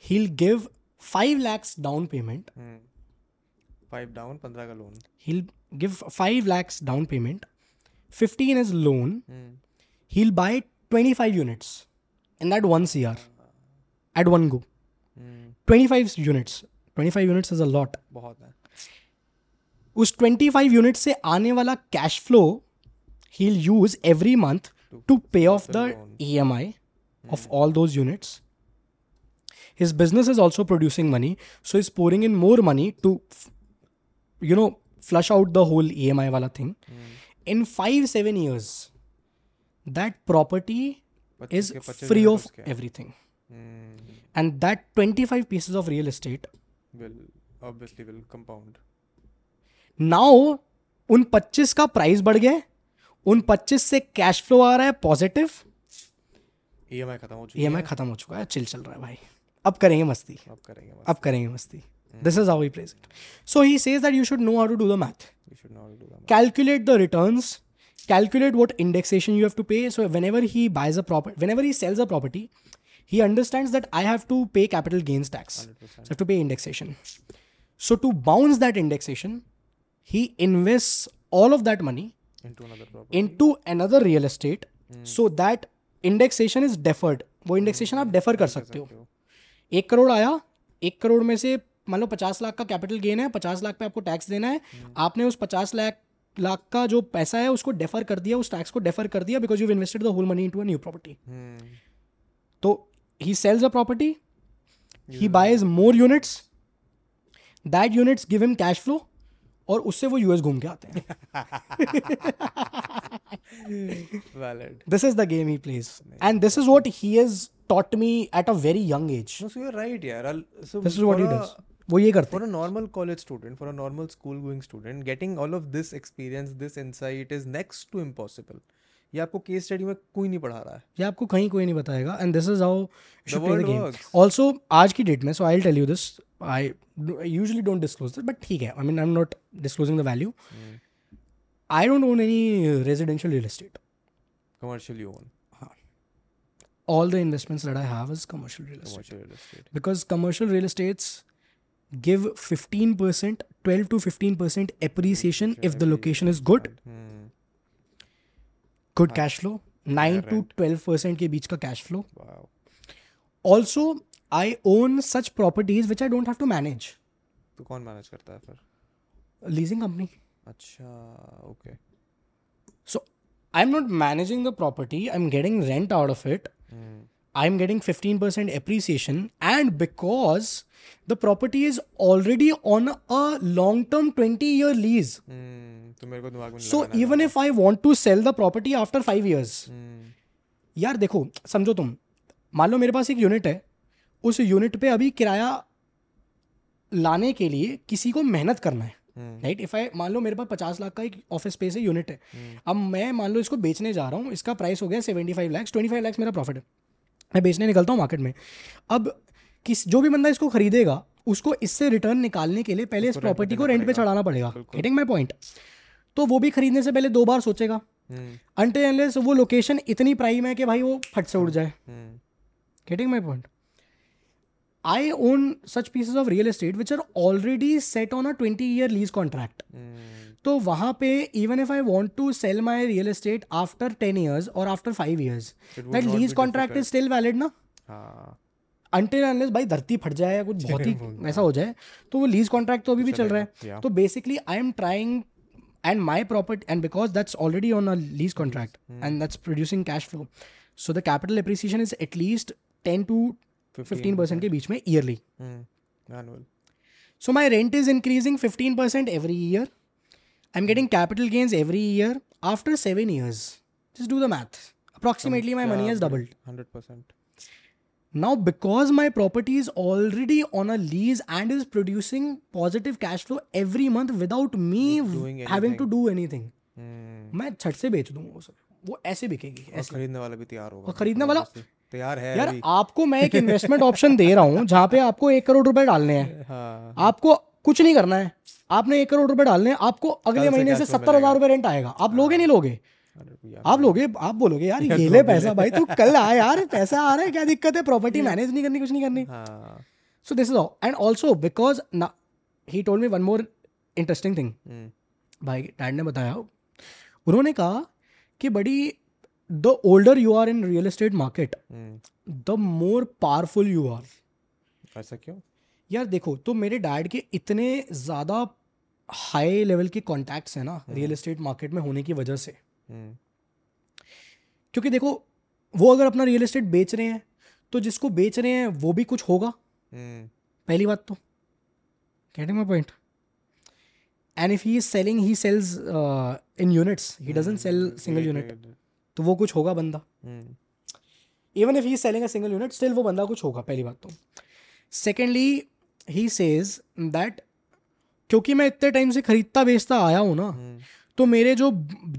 he'll give 5 lakhs down payment. Five down पंद्रह का loan He'll give 5 lakhs down payment. 15 is loan. Hmm. He'll buy 25 units in that one CR at one go. 25 units. 25 units is a lot. बहुत है उस 25 unit से आने वाला cash flow he'll use every month to pay off the EMI of all those units. his business is also producing money so he's pouring in more money to you know flush out the whole emi wala thing mm. in 5 7 years that property is free of everything mm. and that 25 pieces of real estate will obviously will compound now उन 25 का price बढ़ गया उन 25 से cash flow आ रहा है positive EMI खत्म हो चुका है ईएमआई खत्म हो चुका है चिल चल रहा है भाई अब करेंगे मस्ती अब करेंगे मस्ती. This is how we it so he says that you should know how to do the math calculate the returns calculate what indexation you have to pay so whenever he buys a property whenever he sells a property he understand that I have to pay capital gains tax to pay indexation so to bounce that indexation he invest all of that money into another real estate so that indexation is deferred वो indexation आप defer कर सकते हो एक करोड़ आया एक करोड़ में से मान लो पचास लाख का कैपिटल गेन है पचास लाख पे आपको टैक्स देना है आपने उस पचास लाख लाख का जो पैसा है उसको डेफर कर दिया उस टैक्स को डेफर कर दिया because you invested the whole money into a new property तो he sells a property he buys more units that units give him cash flow और उससे वो यूएस घूम के आते हैं this is the game he plays and this is what he is taught me at a very young age right यार this is he does वो ये करते for a normal college student for a normal school going student getting all of this experience this insight is next to impossible ये आपको case study में कोई नहीं पढ़ा रहा है ये आपको कहीं कोई नहीं बताएगा and this is how should play the game also आज की डेट में so I will tell you this I usually don't disclose this but ठीक है I mean I am not disclosing the value I don't own any residential real estate commercial you own all the investments that I have is commercial real estate. Commercial real estate. Because commercial real estates give 15%, 12 to 15% appreciation if the location is good. Hmm. Good cash flow nine to twelve percent के बीच का cash flow also I own such properties which I don't have to manage तो कौन manage करता है फिर leasing company अच्छा okay so I am not managing the property I am getting rent out of it I am getting fifteen percent because and because the property is already on term 20 year lease. Hmm, तो so so even if I want to sell the property after five years यार देखो समझो तुम मान लो मेरे पास एक unit है उस यूनिट पे अभी किराया लाने के लिए किसी को मेहनत करना है राइट इफ आई मान लो मेरे पास पचास लाख का एक ऑफिस स्पेस है यूनिट है hmm. अब मैं मान लो इसको बेचने जा रहा हूँ इसका प्राइस हो गया seventy five lakhs twenty five lakhs मेरा प्रॉफिट है मैं बेचने निकलता हूँ मार्केट में अब किस जो भी बंदा इसको खरीदेगा उसको इससे रिटर्न निकालने के लिए पहले इस प्रॉपर्टी को रेंट पे चढ़ाना पड़ेगा गेटिंग माई पॉइंट तो वो भी खरीदने से पहले दो बार सोचेगा अंटे हम्म। एनलेस वो लोकेशन इतनी प्राइम है कि भाई वो फट से उड़ जाए getting my point I own such pieces of real estate which are already set on a twenty year lease contract तो वहाँ पे even if I want to sell my real estate after ten years और after five years that lease contract is still valid ना until हाँ। Unless भाई धरती फट जाए या कुछ बहुत ही ऐसा हो जाए तो वो लीज कॉन्ट्रैक्ट तो अभी भी चल रहा है तो basically I am trying and my property and because that's already on a lease contract and that's producing cash flow so the capital appreciation is at least ten to fifteen percent के बीच में yearly so my rent is increasing fifteen percent every year I'm getting capital gains every year after seven years. Just do the math. Approximately, my money has doubled. 100%. Now, because my property is already on a lease and is producing positive cash flow every month without me having to do anything, मैं छट से बेच दूंगा उसे वो ऐसे बिकेगी ऐसे खरीदने वाला भी तैयार होगा और खरीदने वाला तैयार है यार आपको मैं एक इन्वेस्टमेंट ऑप्शन दे रहा हूँ जहाँ पे आपको एक करोड़ रुपए डालने हैं हाँ। आपको कुछ नहीं करना है आपने एक करोड़ रुपए डालने आपको अगले महीने से सत्तर हजार रुपए रेंट आएगा आप हाँ। लोगे नहीं लोगे आप लोगे आप बोलोगे यार ये ले पैसा भाई तू कल आ यार पैसा आ रहा है क्या दिक्कत है प्रॉपर्टी मैनेज नहीं करनी कुछ नहीं करनी so this is and also because he told me one more interesting thing भाई डैड ने बताया उन्होंने कहा कि बड़ी the older you are in real estate market the more powerful you are ऐसा क्यों यार देखो तो मेरे डैड के इतने ज़्यादा हाई लेवल के कॉन्टैक्ट्स हैं ना रियल एस्टेट मार्केट में होने की वजह से हम्म। क्योंकि देखो वो अगर अपना रियल एस्टेट बेच रहे हैं तो जिसको बेच रहे हैं वो भी कुछ होगा हम्म। पहली बात तो getting my point and if he is selling he sells in units he doesn't sell single unit तो वो कुछ होगा बंदा even if he selling a single unit still वो बंदा कुछ होगा पहली बात तो सेकेंडली ही सेज दैट क्योंकि मैं इतने टाइम से खरीदता बेचता आया हूँ ना हम्म। तो मेरे जो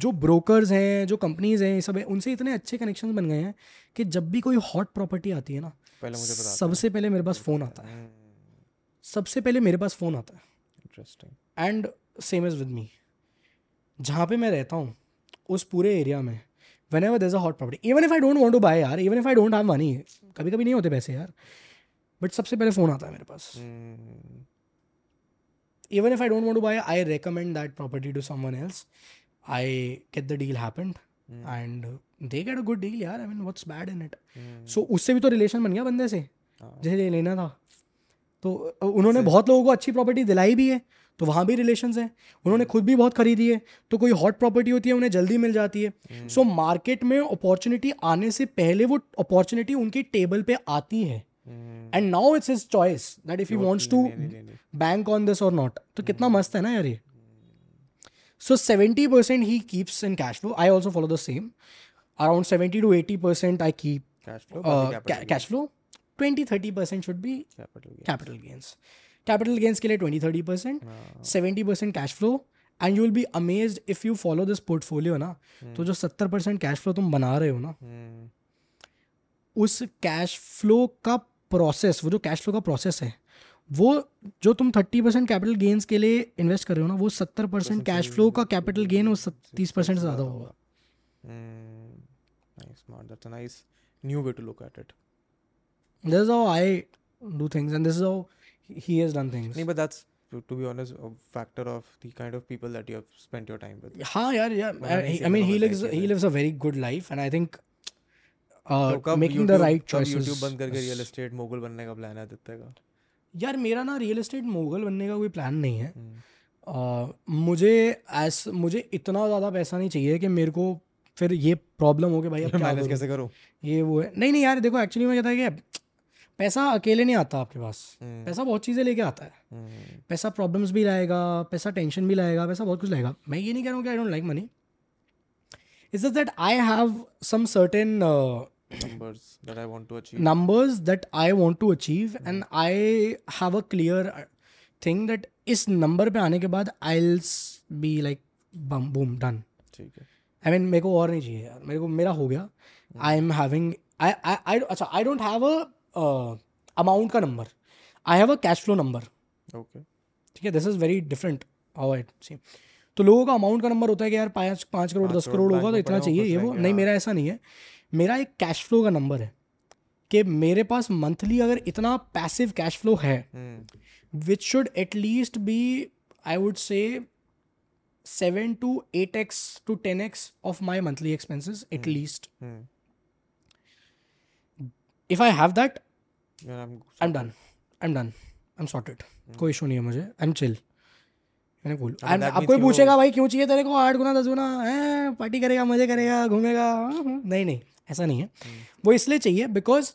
जो ब्रोकर्स हैं जो कंपनीज हैं ये सब है उनसे इतने अच्छे कनेक्शन बन गए हैं कि जब भी कोई हॉट प्रॉपर्टी आती है ना पहले मुझे हम्म। सबसे पहले मेरे पास फ़ोन आता है सबसे पहले मेरे पास फ़ोन आता है interesting and same is with me जहाँ पे मैं रहता हूँ उस पूरे एरिया में whenever that property even if I don't want to buy यार even if I don't have money कभी कभी नहीं होते पैसे यार बट सबसे पहले फ़ोन आता है मेरे पास even if I don't want to buy I recommend that property to someone else I get the deal happened and they get a good deal यार I mean what's bad in it so उससे भी तो relation बन गया बंदे से हाँ। जैसे ले लेना था तो उन्होंने बहुत लोगों को अच्छी प्रॉपर्टी दिलाई भी है तो वहाँ भी रिलेशन है उन्होंने हम्म। खुद भी बहुत खरीदी है तो कोई हॉट प्रॉपर्टी होती है उन्हें जल्दी मिल जाती है सो हम्म। मार्केट में अपॉर्चुनिटी आने से पहले वो अपॉर्चुनिटी उनकी टेबल पे आती है and now it's his choice that if you wants to bank on this और नॉट तो हम्म। कितना मस्त है ना यार ये so seventy percent he keeps in cash flow I also follow the same around seventy to eighty percent I keep cash flow twenty thirty percent should be capital gains capital gains के लिए twenty thirty percent seventy percent cash flow and you will be amaze if you follow this portfolio ना हम्म। तो जो सत्तर percent cash flow तुम बना रहे हो ना हम्म। उस कैश फ्लो का प्रोसेस वो जो कैश फ्लो का प्रोसेस है वो जो तुम थर्टी परसेंट कैपिटल गेन्स के लिए इन्वेस्ट कर रहे हो ना वो सत्तर परसेंट कैश फ्लो का कैपिटल गेन वो तीस परसेंट से ज़्यादा हाँ। होगा न्यू आई डू थिंग्स यार I mean he lives a very good life and I think making the right choices YouTube बंद करके रियल एस्टेट मोगल बनने का प्लान है आदित्य का यार मेरा ना रियल एस्टेट मोगल बनने का कोई प्लान नहीं है हम्म। uh, मुझे एस मुझे इतना ज़्यादा पैसा नहीं चाहिए कि मेरे को फिर ये प्रॉब्लम हो गई भाई अब मैनेज कैसे करो ये वो है नहीं नहीं यार देखो एक्चुअली मैं कहता है कि पैसा अकेले नहीं आता आपके पास हम्म। पैसा बहुत चीज़ें लेके आता है हम्म। पैसा प्रॉब्लम्स भी लाएगा पैसा टेंशन भी लाएगा पैसा बहुत कुछ लाएगा मैं ये नहीं कह रहा हूँ कि I don't like money is that I have some certain numbers that I want to achieve? Numbers that I want to achieve, mm-hmm. and I have a clear thing that इस नंबर पे आने के बाद I be like bam boom done ठीक है I mean aur nahi और नहीं चाहिए यार मेरे को मेरा हो गया having I I I acha, I don't have a uh, amount ka number. I have a cash flow number. Okay. ठीक है this is very different how I see तो लोगों का अमाउंट का नंबर होता है कि यार पाँच पाँच करोड़ दस करोड़ होगा तो इतना चाहिए ये वो नहीं मेरा ऐसा नहीं है मेरा एक कैश फ्लो का नंबर है कि मेरे पास मंथली अगर इतना पैसिव कैश फ्लो है which should at least be I would say seven to eight x to ten x of my monthly expenses at least if I have that I am done I am done I am sorted कोई issue नहीं है मुझे I am chill मैंने बोल कोई पूछेगा भाई क्यों चाहिए तेरे को आठ गुना दस गुना है पार्टी करेगा मजे करेगा घूमेगा हाँ, हाँ। नहीं नहीं ऐसा नहीं है Hmm. वो इसलिए चाहिए because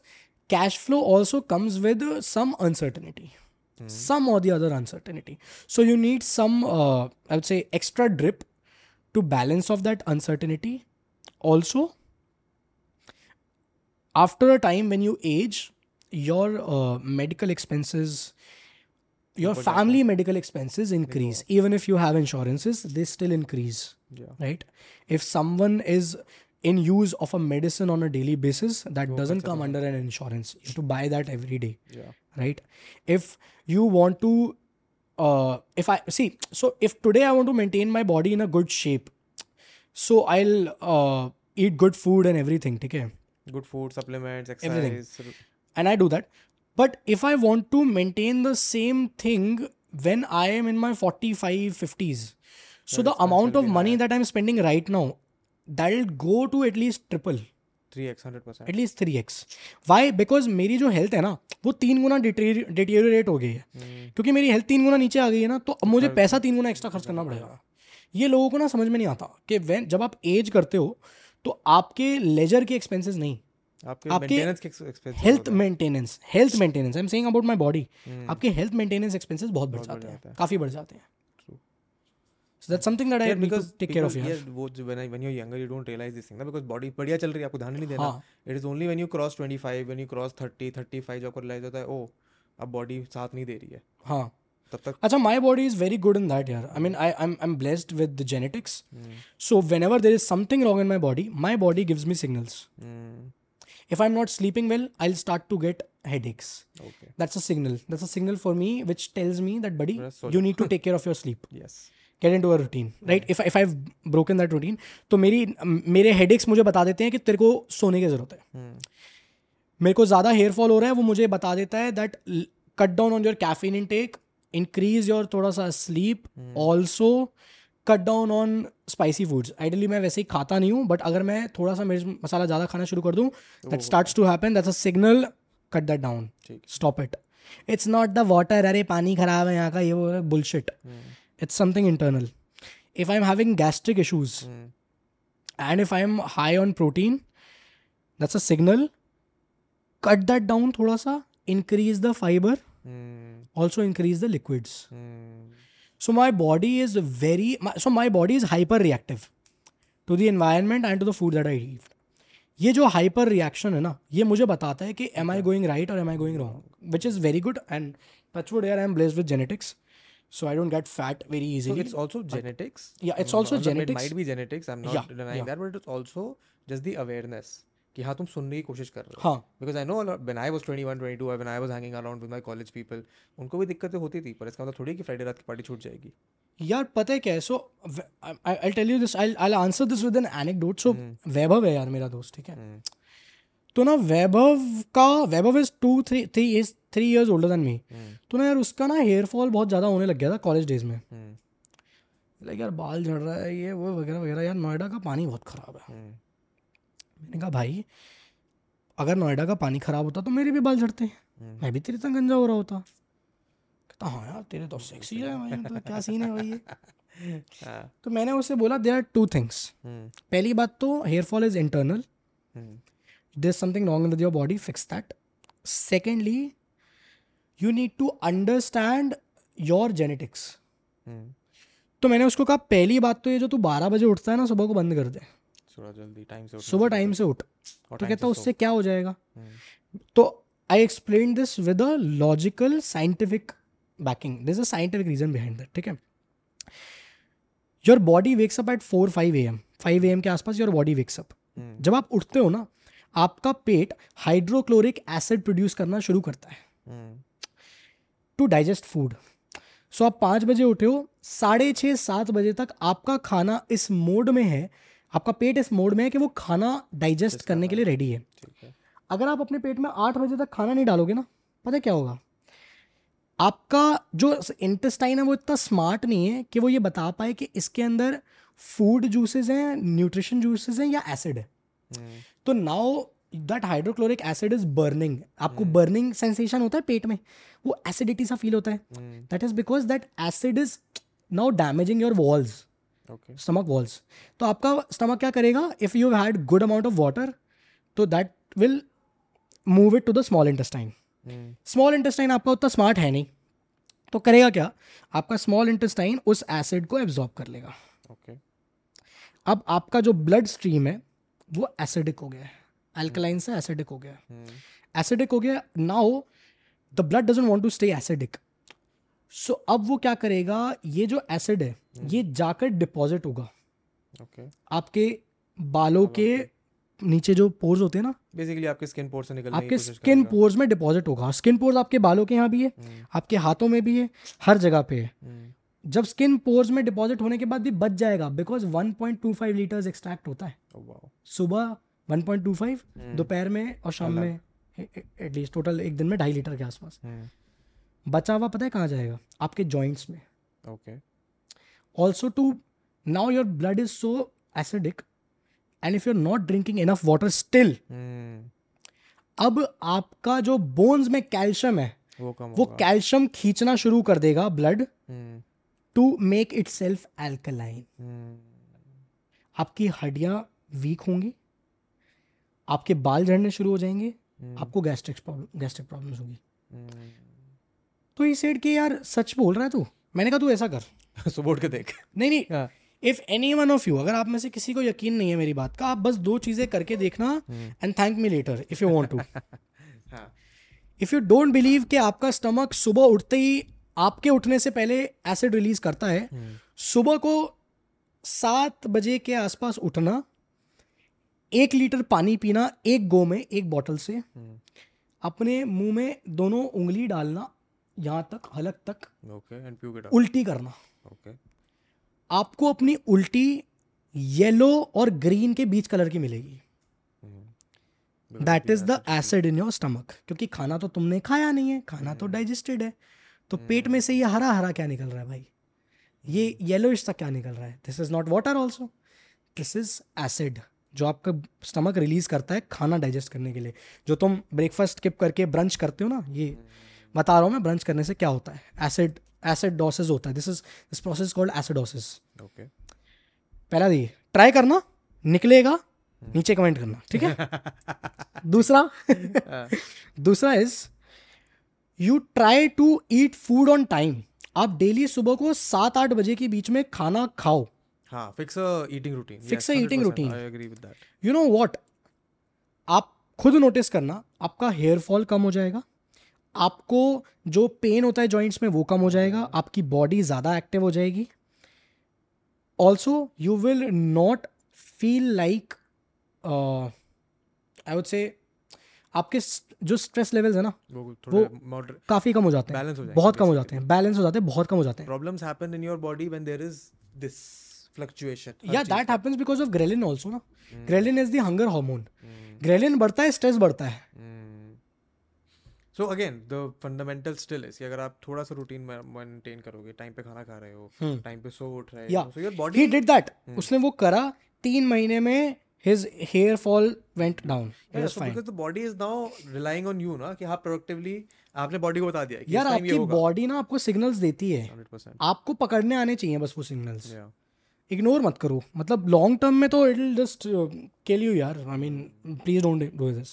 cash flow also comes with some uncertainty Hmm. some or the other uncertainty so you need some uh, i would say extra drip to balance off that uncertainty also after a time when you age your uh, medical expenses your ऊपर जाता family medical expenses increase even if you have insurances they still increase yeah right if someone is in use of a medicine on a daily basis that doesn't come under an insurance you have to buy that every day yeah. right if you want to uh, if i see so if today i want to maintain my body in a good shape so i'll uh, eat good food and everything okay good food supplements exercise everything and i do that but if i want to maintain the same thing when i am in my 45 50s so the amount of money high. that i'm spending right now that go to at least triple three x hundred percent at least three x y because मेरी जो health है ना वो तीन गुना deteriorate हो गई है hmm. क्योंकि मेरी हेल्थ तीन गुना नीचे आ गई है ना तो अब मुझे पैसा तीन गुना एक्स्ट्रा खर्च करना पड़ेगा ये लोगों को ना समझ में नहीं आता कि वैन जब आप एज करते हो तो आपके लेजर के एक्सपेंसेस नहीं आपके, आपके health maintenance health maintenance I am saying about my body आपके हेल्थ मेंटेनेंस एक्सपेंसेस बहुत बढ़ जाते हैं काफ़ी बढ़ जाते हैं So that's something that I need to take care of. Yes, when, when you're younger, you don't realize this thing. Because body padhya chal rahi, aapko dhyan nahi dena. It is only when you cross 25, when you cross 30, 35, realize hota oh, ab body saath nahi de rahi hai. हाँ अच्छा my body is very good I mean, I am blessed with the genetics. Hmm. So whenever there is something wrong in my body, my body gives me signals. Hmm. If I am not sleeping well, I will start to get headaches. I start to get headaches that's a signal that's a signal for me which tells me that body you need to take get in to uh routine right if if I broken that routine तो मेरी मेरे head मुझे बता देते हैं कि तेरे को सोने की ज़रूरत है हम्म। मेरे को ज़्यादा हेयर फॉल हो रहा है वो मुझे बता देता है that cut down on your caffeine intake increase your थोड़ा सा sleep also cut down on spicy foods ideally मैं वैसे ही खाता नहीं हूँ बट अगर मैं थोड़ा सा मिर्च मसाला ज़्यादा खाना शुरू कर दूँ that start to happen that's a signal cut that down stop it it's not the water अरे पानी खराब है यहाँ का ये वो bullshit hmm. something internal if I am having gastric issues Hmm, and if i'm high on protein that's a signal cut that down thoda sa increase the fiber hmm, also increase the liquids hmm, so my body is very my, so my body is hyper reactive to the environment and to the food that i eat ये जो hyper reaction है ना ये मुझे बताता है कि am I going right और am I going wrong which is very good and touchwood air I am blessed with genetics so I don't get fat very easily. So it's also genetics. Yeah, it's also no, genetics. It might be genetics. I'm not yeah, denying yeah. that, but it's also just the awareness. कि हाँ तुम सुनने की कोशिश कर रहे हो because I know when I was 21 22 when I was hanging around with my college people उनको भी दिक्कतें होती थी पर इसका मतलब थोड़ी कि फ्राइडे रात की पार्टी छूट जाएगी यार पता है क्या है so I tell you this I answer this with an anecdote so Vaibhav है यार मेरा दोस्त ठीक है hmm. तो ना वैभव का Vaibhav is two three three is three years older than me तो ना यार उसका ना हेयर फॉल बहुत ज़्यादा होने लग गया था कॉलेज डेज में लाइक hmm. यार बाल झड़ रहा है ये वो वगैरह वगैरह यार नोएडा का पानी बहुत ख़राब है hmm. मैंने कहा भाई अगर नोएडा का पानी ख़राब होता तो मेरे भी बाल झड़ते हैं hmm. मैं भी तेरे तरह गंजा हो रहा होता कहता हाँ यार तेरे तो सेक्सी है भाई तो क्या सीन है भाई ये तो, हाँ। तो मैंने उससे बोला दे आर टू थिंग्स पहली बात तो hair fall is internal there's something wrong with your body, fix that. Secondly, you need to understand your genetics. Hmm. तो मैंने उसको कहा पहली बात तो ये जो तू बारह बजे उठता है ना सुबह को बंद कर दे सुबह टाइम से उठ तो कहता उससे क्या हो जाएगा hmm. तो I explain this with a logical scientific backing this a scientific reason behind that ठीक है your body wakes up at four five A M five A M के आसपास योर बॉडी वेक्सअप जब आप उठते हो ना आपका पेट हाइड्रोक्लोरिक एसिड प्रोड्यूस करना शुरू करता है टू डाइजेस्ट फूड सो आप पांच बजे उठे हो साढ़े छह सात बजे तक आपका खाना इस मोड में है आपका पेट इस मोड में है कि वो खाना डाइजेस्ट करने के लिए रेडी है अगर आप अपने पेट में आठ बजे तक खाना नहीं डालोगे ना पता क्या होगा आपका जो इंटेस्टाइन है वो इतना स्मार्ट नहीं है कि वो ये बता पाए कि इसके अंदर फूड जूसेस हैं न्यूट्रिशन जूसेस हैं या एसिड है तो now that hydrochloric acid is burning आपको बर्निंग सेंसेशन होता है पेट में वो एसिडिटी सा फील होता है that is because that acid is now damaging your walls stomach walls तो आपका स्टमक क्या करेगा if you had good amount of water तो that will move it to the small intestine small intestine आपका उतना smart है नहीं तो करेगा क्या आपका स्मॉल इंटेस्टाइन उस एसिड को एब्जॉर्ब कर लेगा ओके okay. अब आपका जो ब्लड स्ट्रीम है वो एसिडिक हो गया है एल्कलाइन से एसिडिक हो गया है एसिडिक हम्म। हो गया now the blood doesn't want to stay acidic so अब वो क्या करेगा ये जो एसिड है हम्म। ये जाकर डिपॉजिट होगा okay. आपके बालों के नीचे जो पोर्स होते हैं ना बेसिकली आपके स्किन पोर्स से निकल आपके स्किन पोर्स में डिपॉजिट होगा स्किन पोर्स आपके बालों के यहाँ भी है हम्म। आपके हाथों में भी है हर जगह पे है जब स्किन पोर्स में डिपॉजिट होने के बाद भी बच जाएगा बिकॉज 1.25 लीटर्स एक्सट्रैक्ट होता है oh, सुबह 1.25 हम्म। दोपहर में और शाम में एटलीस्ट टोटल एक दिन में ढाई लीटर के आसपास हम्म। बचा हुआ पता है कहाँ जाएगा आपके जॉइंट्स में okay also to now your blood is so acidic and if you are not drinking enough water still अब आपका जो बोन्स में कैल्शियम है वो, वो कैल्शियम खींचना शुरू कर देगा ब्लड हम्म। hmm. To make itself alkaline आपकी हड्डिया वीक होंगी आपके बाल झड़ने शुरू हो जाएंगे hmm. आपको गैस्ट्रिक प्रॉब्लम गैस्ट्रिक प्रॉब्लम होगी hmm. तो ये सेड के यार सच बोल रहा है तू मैंने कहा तू ऐसा कर सुबोट के देख नहीं नहीं if any one of you अगर आप में से किसी को यकीन नहीं है मेरी बात का आप बस दो चीजें करके देखना and thank me later if you want to if you don't believe कि आपका स्टमक सुबह उठते ही आपके उठने से पहले एसिड रिलीज करता है हम्म। सुबह को सात बजे के आसपास उठना एक लीटर पानी पीना एक गो में एक बॉटल से हम्म। अपने मुंह में दोनों उंगली डालना यहाँ तक हलक तक okay, उल्टी करना okay. आपको अपनी उल्टी येलो और ग्रीन के बीच कलर की मिलेगी that is the acid in your stomach क्योंकि खाना तो तुमने खाया नहीं है खाना तो डाइजेस्टेड हम्म। है तो पेट में से ये हरा हरा क्या निकल रहा है भाई ये येलोइश सा क्या निकल रहा है this is not water also this is acid जो आपका स्टमक रिलीज करता है खाना डाइजेस्ट करने के लिए जो तुम ब्रेकफास्ट स्किप करके ब्रंच करते हो ना ये बता रहा हूँ मैं ब्रंच करने से क्या होता है एसिड एसिड डॉसेज होता है this is this process called acidosis okay पहला दिए ट्राई करना निकलेगा हम्म। नीचे कमेंट करना ठीक है दूसरा हाँ। दूसरा is you try to eat food on time आप डेली सुबह को सात आठ बजे के बीच में खाना खाओ eating routine you know what आप खुद नोटिस करना आपका हेयर फॉल कम हो जाएगा आपको जो पेन होता है जॉइंट्स में वो कम हो जाएगा आपकी बॉडी ज़्यादा एक्टिव हो जाएगी also you will not feel like I would say आपके जो स्ट्रेस लेवल्स है ना वो, वो काफी कम हो जाते हैं हो बहुत कम हो जाते हैं बैलेंस हो जाते हैं बहुत कम हो जाते हैं problems happen in your body when there is this fluctuation या that happens because of ghrelin also ना ghrelin is the hunger hormone ghrelin बढ़ता है स्ट्रेस बढ़ता है so again the fundamental still is कि अगर आप थोड़ा सा रूटीन मेंटेन करोगे टाइम पे खाना खा रहे हो टाइम hmm. पे सो उठ रहे हो so your body he did that उसने वो करा तीन महीने में his hair fall went down yeah, so fine. because the body is now relying on you na ki आप productively आपने बॉडी को बता दिया कि यार आपकी बॉडी ना आपको सिग्नल्स देती है 100%. आपको पकड़ने आने चाहिए बस वो सिग्नल्स इग्नोर मत करो मतलब लॉन्ग टर्म में तो इट जस्ट केल यू यार I mean please don't do this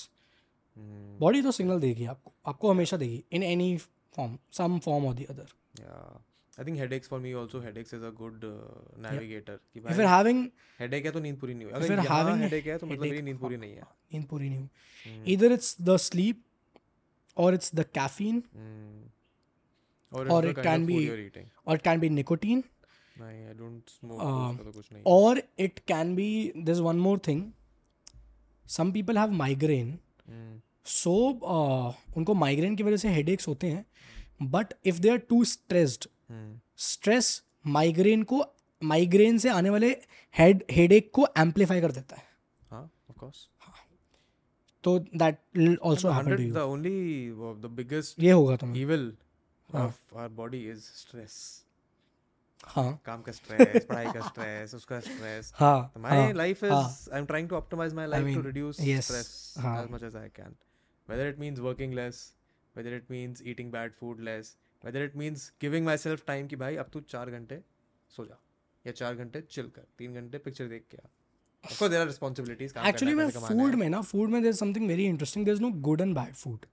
body तो सिग्नल देगी आपको आपको हमेशा देगी in any form some form और the other I think headaches for me also headaches is a good navigator कि भाई फिर हैविंग हेडेक है तो नींद पूरी नहीं हुई अगर हैविंग हेडेक है तो मतलब मेरी नींद पूरी नहीं है नींद पूरी नहीं हुई इधर इट्स द स्लीप और इट्स द कैफीन और इट कैन बी और इट कैन बी निकोटीन और it can be this one more thing some people have migraine so उनको माइग्रेन की वजह से हेडेक्स होते हैं but if they are too stressed stress migraine को माइग्रेन से आने वाले हेड हेडेक को एम्पलीफाई कर देता है हाँ, हाँ। तो that also happened to you the only the biggest ये होगा तुम्हें evil of our body is stress हाँ काम का स्ट्रेस पढ़ाई का स्ट्रेस उसका स्ट्रेस हाँ my life is I am trying to optimize my life to reduce stress as much as I can whether it means working less whether it means eating bad food less whether it means giving myself time कि भाई अब तू चार घंटे सो जा या चार घंटे चिल कर तीन घंटे पिक्चर देख के आ आर एक्चुअली मैं फूड में ना फूड में something very interesting is no good and bad food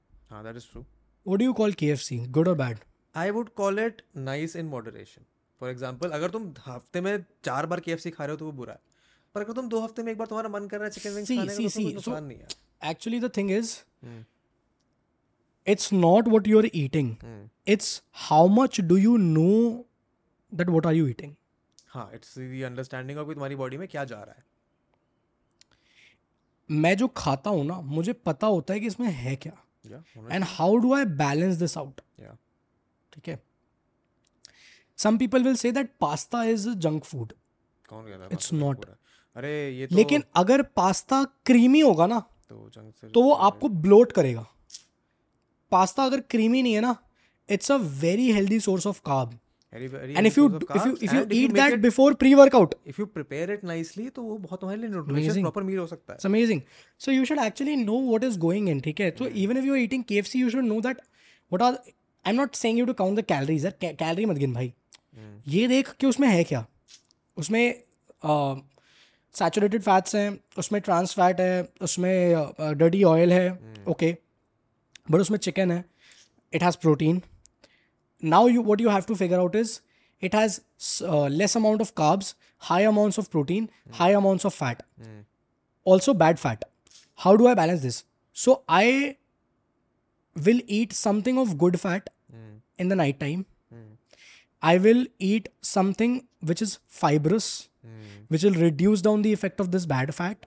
that is true do good और bad I would call it nice in moderation for अगर तुम हफ्ते में चार बार सी खा रहे हो तो वो बुरा है पर अगर तुम दो हफ्ते में एक बार तुम्हारा मन कर रहा है चिकन विंग्स खाने का तो नुकसान नहीं है actually the thing is it's not what you are eating it's how much do you know that what are you eating हाँ इट्स अंडरस्टैंडिंग ऑफ तुम्हारी बॉडी में क्या जा रहा है मैं जो खाता हूँ ना मुझे पता होता है कि इसमें है क्या and how do I balance this out ठीक है some people will say that pasta is junk food it's not अरे ये तो... लेकिन अगर पास्ता क्रीमी होगा ना तो, तो वो आपको ब्लोट करेगा पास्ता अगर क्रीमी नहीं है ना it's a very healthy source of carb and if you if you if you eat that it, before pre workout if you prepare it nicely तो वो बहुत तुम्हारे लिए nutritious proper meal हो सकता है it's amazing so you should actually know what is going in ठीक है so even if you are eating KFC you should know that what are I'm not saying you to count the calories यार calorie मत गिन भाई ये देख कि उसमें है क्या उसमें सैचुरेटेड फैट्स हैं उसमें ट्रांस फैट है उसमें डर्टी ऑयल है ओके okay. but उसमें chicken है, it has protein. Now what you have to figure out is it has uh, less amount of carbs, high amounts of protein, high amounts of fat, also bad fat. How do I balance this? So I will eat something of good fat in the night time. I will eat something which is fibrous, which will reduce down the effect of this bad fat.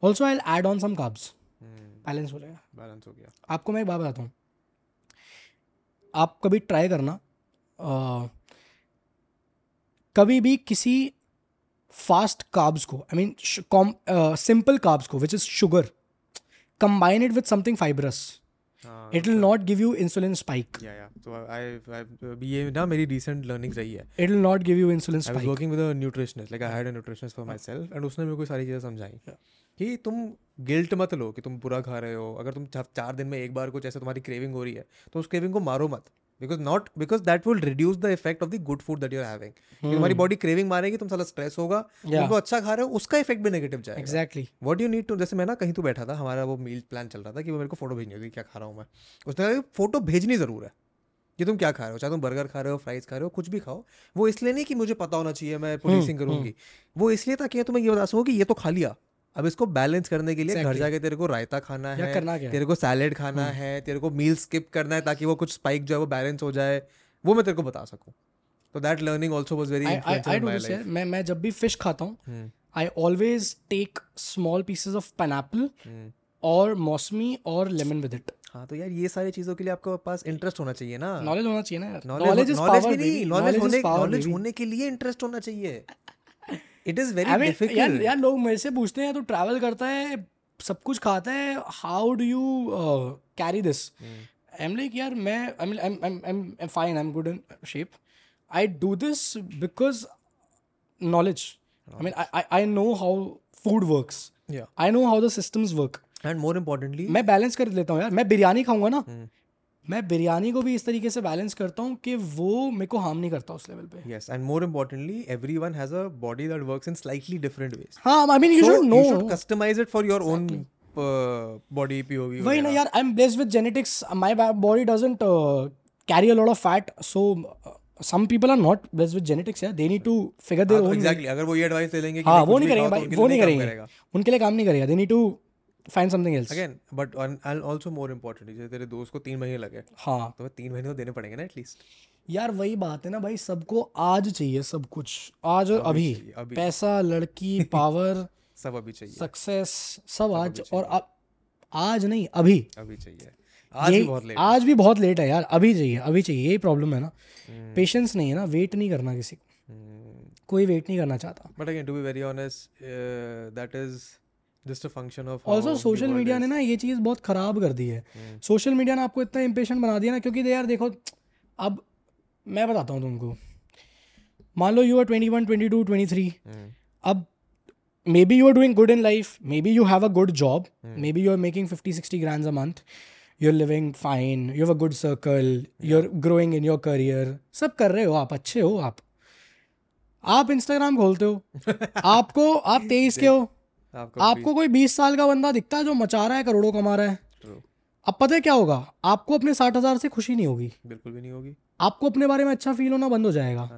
Also, I'll add on some carbs. Balance हो जाएगा balance हो गया आपको मैं एक बात बताता हूँ आप कभी ट्राई करना आ, कभी भी किसी फास्ट काब्स को आई मीन कॉम सिंपल काब्स को which is sugar combine it with something fibrous it will not give you insulin spike ये ना मेरी रिसेंट लर्निंग रही है it will not give you insulin spike working with a nutritionist like I had a nutritionist for myself and उसने मेरे को सारी चीज़ें समझाई कि तुम गिल्ट मत लो कि तुम बुरा खा रहे हो अगर तुम चार दिन में एक बार कुछ ऐसे तुम्हारी क्रेविंग हो रही है तो उस क्रेविंग को मारो मत because not because that will reduce the effect of the good food that you are having तुम्हारी बॉडी क्रेविंग मारेगी तुम सारा स्ट्रेस होगा yeah. तुमको अच्छा खा रहे हो उसका इफेक्ट भी नेगेटिव जाएगा exactly what you need to जैसे मैं ना कहीं तो बैठा था हमारा वो मील प्लान चल रहा था कि वो मेरे को फोटो भेजनी होगी क्या खा रहा हूँ मैं उसने कहा फोटो भेजनी जरूर है कि तुम क्या खा रहे हो चाहे तुम बर्गर खा रहे हो फ्राइज खा रहे हो कुछ भी खाओ वो इसलिए नहीं कि मुझे पता होना चाहिए मैं पुलिसिंग hmm. करूंगी hmm. वो इसलिए था कि तुम्हें तो ये बता सको कि ये तो खा लिया अब इसको बैलेंस करने के लिए घर जाके तेरे को रायता खाना है करना क्या? तेरे को सैलेड खाना हम्म। है तेरे को मील स्किप करना है ताकि वो कुछ स्पाइक जो है वो बैलेंस हो जाए वो मैं तेरे को बता सकूँ तो that learning also was very मैं मैं जब भी फिश खाता हूँ I always take small pieces of pineapple और मौसमी और लेमन विद इट हाँ तो यार ये सारी चीजों के लिए आपके पास इंटरेस्ट होना चाहिए ना नॉलेज होना चाहिए ना नॉलेज नॉलेज होने नॉलेज होने के लिए इंटरेस्ट होना चाहिए इट इज़ वेरी डिफिकल्ट यार, लोग मेरे से पूछते हैं तो ट्रैवल करता है सब कुछ खाता है how do you carry this I am like यार मैं I fine I am good in shape I do this because knowledge I mean I know how food works I know how the systems work and more importantly मैं balance कर लेता हूँ यार मैं बिरयानी खाऊंगा ना hmm. मैं बिरयानी को भी इस तरीके से बैलेंस करता हूँ कि वो मेरे को हार्म नहीं करता उस लेवल पे yes and more importantly everyone has a body that work in slightly different ways हाँ I mean you should know customize it for your own body P होगी वही ना यार I am blessed with genetics my body doesn't carry a lot of fat so uh, some people are not blessed with genetics yeah they need to figure their हाँ, तो own exactly अगर वो ये advice दे देंगे कि हाँ वो नहीं करेंगे तो भाई वो नहीं करेंगे उनके लिए काम नहीं करेगा they need to find something else again but also more important जैसे तेरे दोस्त को तीन महीने लगे हाँ तो तीन महीने तो देने पड़ेंगे ना एटलीस्ट यार वही बात है ना भाई सबको आज चाहिए सब कुछ आज और अभी, अभी, अभी। पैसा लड़की पावर सब अभी चाहिए सक्सेस सब आज और अब आज नहीं अभी अभी चाहिए आज भी बहुत लेट आज भी बहुत लेट है यार अभी चाहिए अभी चाहिए यही प्रॉब्लम है ना पेशेंस हम्म। नहीं है ना वेट नहीं करना किसी को हम्म। कोई वेट नहीं करना चाहता but again to be very honest that is just a function of also social media ने ना ये चीज़ बहुत ख़राब कर दी है सोशल hmm. मीडिया ने आपको इतना इम्पेशन बना दिया ना क्योंकि दे यार देखो अब मैं बताता हूँ तुमको मान लो you are twenty one twenty two twenty three अब maybe you are doing good in life maybe you have a good job maybe you are making fifty sixty grand a month you are living fine you have a good circle you are growing in your career सब कर रहे हो आप अच्छे हो आप आप Instagram खोलते हो आपको आप तेईस के हो आपको, आपको कोई बीस साल का बंदा दिखता है जो मचा रहा है करोड़ों कमा रहा है अब पता है क्या होगा आपको अपने साठ हजार से खुशी नहीं होगी बिल्कुल भी नहीं होगी आपको अपने बारे में अच्छा फील होना बंद हो जाएगा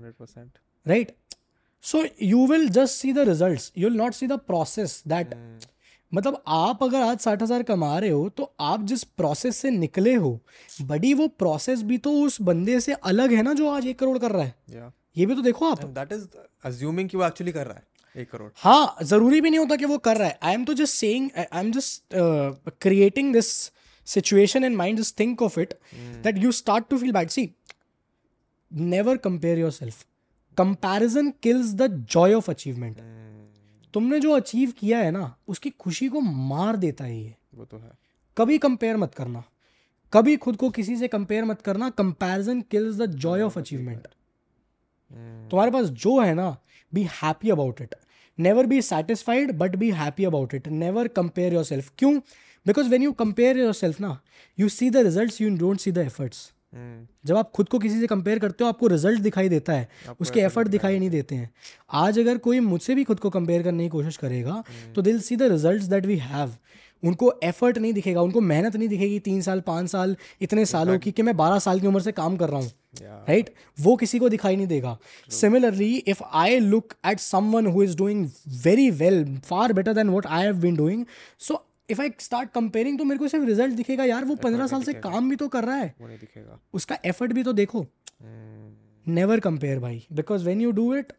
right so you will just see the result you will not see the process that मतलब आप अगर आज साठ हज़ार कमा रहे हो तो आप जिस प्रोसेस से निकले हो बड़ी वो प्रोसेस भी तो उस बंदे से अलग है ना जो आज एक करोड़ कर रहा है yeah. ये भी तो देखो आप दैट इज अज्यूमिंग कि वो एक्चुअली कर रहा है एक करोड़ हाँ जरूरी भी नहीं होता कि वो कर रहा है आई एम तो just saying I am just creating this situation in mind just think of it that you start to feel bad see never compare yourself comparison kills the joy of achievement तुमने जो achieve किया है ना उसकी खुशी को मार देता है ये वो तो है कभी कंपेयर मत करना कभी खुद को किसी से कंपेयर मत करना comparison kills the joy of achievement तुम्हारे पास जो है ना be happy about it never be satisfied but be happy about it never compare yourself क्यों because when you compare yourself ना you see the result you don't see the efforts जब आप खुद को किसी से कंपेयर करते हो आपको रिजल्ट दिखाई देता है उसके एफर्ट दिखाई नहीं देते हैं आज अगर कोई मुझसे भी खुद को कंपेयर करने की कोशिश करेगा hmm. तो दिल see the result that we have उनको एफर्ट नहीं दिखेगा उनको मेहनत नहीं दिखेगी तीन साल पांच साल इतने सालों की कि मैं बारह साल की उम्र से काम कर रहा हूँ राइट yeah. right? वो किसी को दिखाई नहीं देगा similarly if I look at someone who is doing very well far better than what I have been doing so if I start comparing तो मेरे को सिर्फ रिजल्ट दिखेगा यार वो पंद्रह साल से काम भी तो कर रहा है उसका एफर्ट भी तो देखो नेवर hmm. कंपेयर भाई because when you do it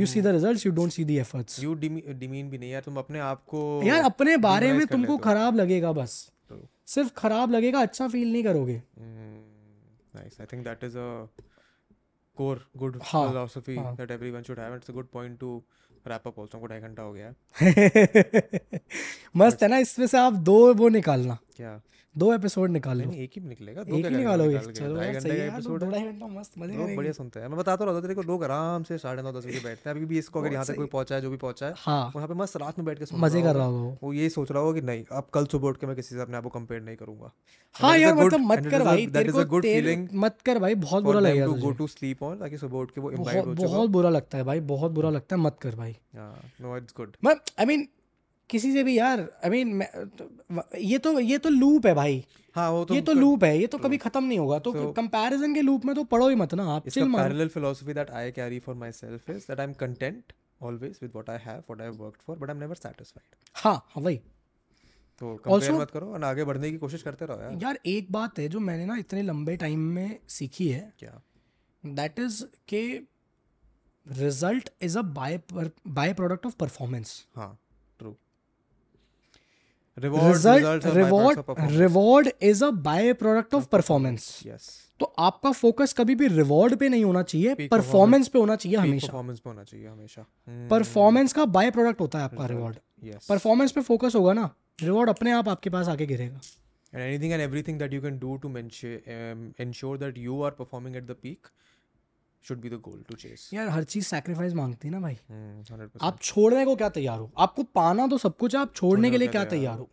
you see the results you don't see the efforts you demean भी नहीं यार तुम अपने आप को यार अपने बारे में तुमको खराब लगेगा बस सिर्फ खराब लगेगा अच्छा फील नहीं करोगे nice I think that is a core good philosophy that everyone should have it's a good point to wrap up also good ढाई घंटा हो गया मस्त है ना इसमें से आप दो वो निकालना क्या दो एपिसोड निकाले एक ही निकलेगा दो एक ही निकालोगे चलो सही है एपिसोड ढाई घंटा मस्त मजे लोग बढ़िया सुनते हैं मैं बताता तो रहता तेरे को लोग आराम से साढ़े नौ दस बजे बैठते हैं अभी भी इसको अगर यहाँ तक कोई पहुंचा है जो भी पहुंचा है हाँ वहाँ पे मस्त रात में बैठ के मजे कर रहा होगा वो यही सोच रहा होगा कि नहीं अब कल सुबह उठ के मैं किसी से अपने आप को कंपेयर नहीं करूंगा हाँ यार मतलब मत कर भाई तेरे को गुड फीलिंग मत कर भाई बहुत बुरा लगेगा गो टू स्लीप ऑन ताकि सुबह उठ के वो बहुत बुरा लगता है भाई बहुत बुरा लगता है मत कर भाई नो इट्स गुड मैं आई मीन किसी से भी यार आई I मीन mean, तो, ये तो ये तो लूप है भाई हाँ वो तो ये तो लूप है ये तो, तो कभी खत्म नहीं होगा तो कंपैरिजन तो के लूप में तो पढ़ो ही मत ना आप इसका parallel philosophy that I carry for myself is that I am content always with what I have what I have worked for but I am never satisfied हां हां भाई तो कंपेयर मत करो और आगे बढ़ने की कोशिश करते रहो यार यार एक बात है जो मैंने ना इतने लंबे टाइम में सीखी है क्या दैट इज के result is a by by product of performance हां reward reward reward is a by product of performance yes तो आपका फोकस कभी भी रिवॉर्ड पे नहीं होना चाहिए परफॉर्मेंस पे होना चाहिए हमेशा परफॉर्मेंस पे होना चाहिए हमेशा परफॉर्मेंस का बाय प्रोडक्ट होता है आपका रिवॉर्ड परफॉर्मेंस पे फोकस होगा ना रिवॉर्ड अपने आप आपके पास आके गिरेगा and anything and everything that you can do to ensure that you are performing at the peak should be the goal to chase यार हर चीज सैक्रिफाइस मांगती है ना भाई hmm, आप छोड़ने को क्या तैयार हो आपको पाना तो सब कुछ है आप छोड़ने के लिए क्या हाँ। तैयार हो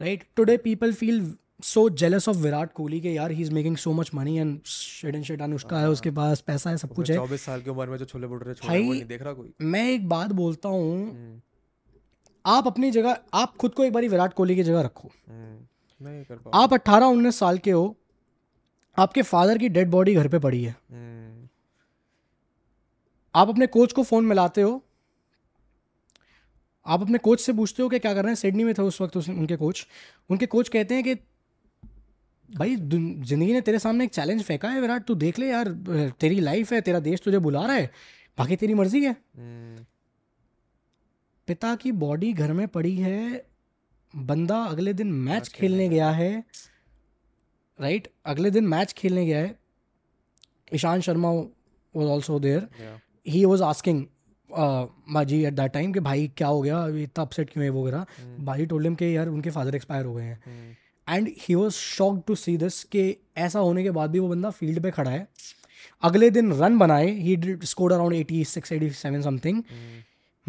right today people feel so jealous of Virat Kohli के यार he is making so much money and shed and shed Anushka है उसके पास पैसा है सब कुछ है चौबीस साल की उम्र में जो छोले भटूरे भाई देख रहा कोई मैं एक बात बोलता हूँ हम्म। आप अपनी जगह आप खुद को एक बार विराट कोहली की जगह रखो हम्म, आप 18 उन्नीस साल के हो आपके फादर की डेड बॉडी घर पे पड़ी है हम्म। आप अपने कोच को फ़ोन मिलाते हो आप अपने कोच से पूछते हो कि क्या कर रहे हैं सिडनी में था उस वक्त उस, उनके कोच उनके कोच कहते हैं कि भाई ज़िंदगी ने तेरे सामने एक चैलेंज फेंका है विराट तू देख ले यार तेरी लाइफ है तेरा देश तुझे बुला रहा है बाकी तेरी मर्जी है हम्म। पिता की बॉडी घर में पड़ी है बंदा अगले दिन मैच खेलने गया है राइट अगले दिन मैच खेलने गया है Ishant Sharma was also there he was asking माजी एट दैट टाइम कि भाई क्या हो गया अभी इतना अपसेट क्यों है वगैरह hmm. भाई टोल्डम के यार उनके फादर एक्सपायर हो गए हैं and he was shock to see this के ऐसा होने के बाद भी वो बंदा फील्ड पे खड़ा है अगले दिन रन बनाए he score around eighty six eighty seven something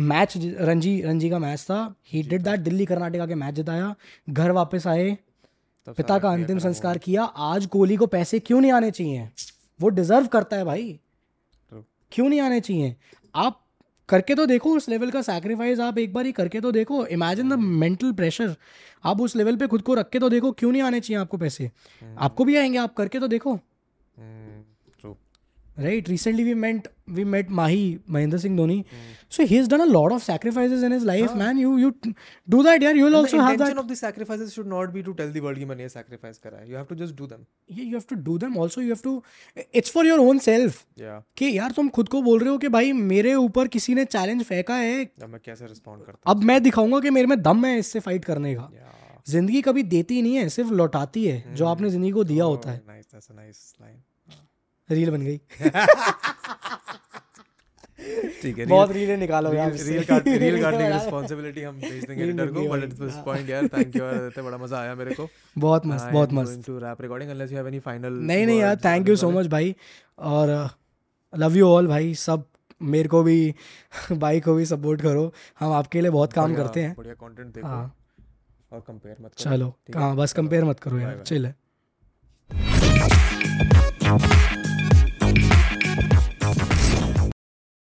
match Ranji Ranji का मैच था he did that Delhi Karnataka के मैच जिताया घर वापस आए तो पिता का अंतिम संस्कार किया आज कोहली को पैसे क्यों नहीं आने चाहिए वो डिजर्व करता है भाई क्यों नहीं आने चाहिए आप करके तो देखो उस लेवल का सैक्रिफाइस आप एक बार ही करके तो देखो इमेजिन द मेंटल प्रेशर आप उस लेवल पे खुद को रख के तो देखो क्यों नहीं आने चाहिए आपको पैसे hmm. आपको भी आएंगे आप करके तो देखो right recently we meant we met Mahi Mahendra Singh Dhoni so he done a lot of sacrifices in his life man you you do that यार you will have that of the sacrifices should not be to tell the world कि मैंने ये sacrifice करा you have to just do them ये you have to do them also you have to it's for your own self या कि यार तुम खुद को बोल रहे हो कि भाई मेरे ऊपर किसी ने चैलेंज फेंका है अब मैं कैसे रिस्पोंड करता अब मैं दिखाऊंगा कि मेरे में दम है इससे फाइट करने का जिंदगी कभी देती नहीं है सिर्फ लौटाती है जो hmm. आपने जिंदगी को दिया होता है nice that's a nice line reel बन गई ठीक है बहुत रील निकालो यार रील काट रील काटने की रिस्पांसिबिलिटी हम भेज देंगे एडिटर को बट इट्स पॉइंट यार थैंक यू यार इतना बड़ा मजा आया मेरे को बहुत मस्त बहुत मस्त to wrap recording unless you have any final नहीं नहीं यार थैंक यू सो मच भाई और लव यू ऑल भाई सब मेरे को भी भाई को भी सपोर्ट करो हम आपके लिए बहुत काम करते हैं बढ़िया कंटेंट देखो हाँ। और कंपेयर मत करो चलो हां बस कंपेयर मत करो यार चल है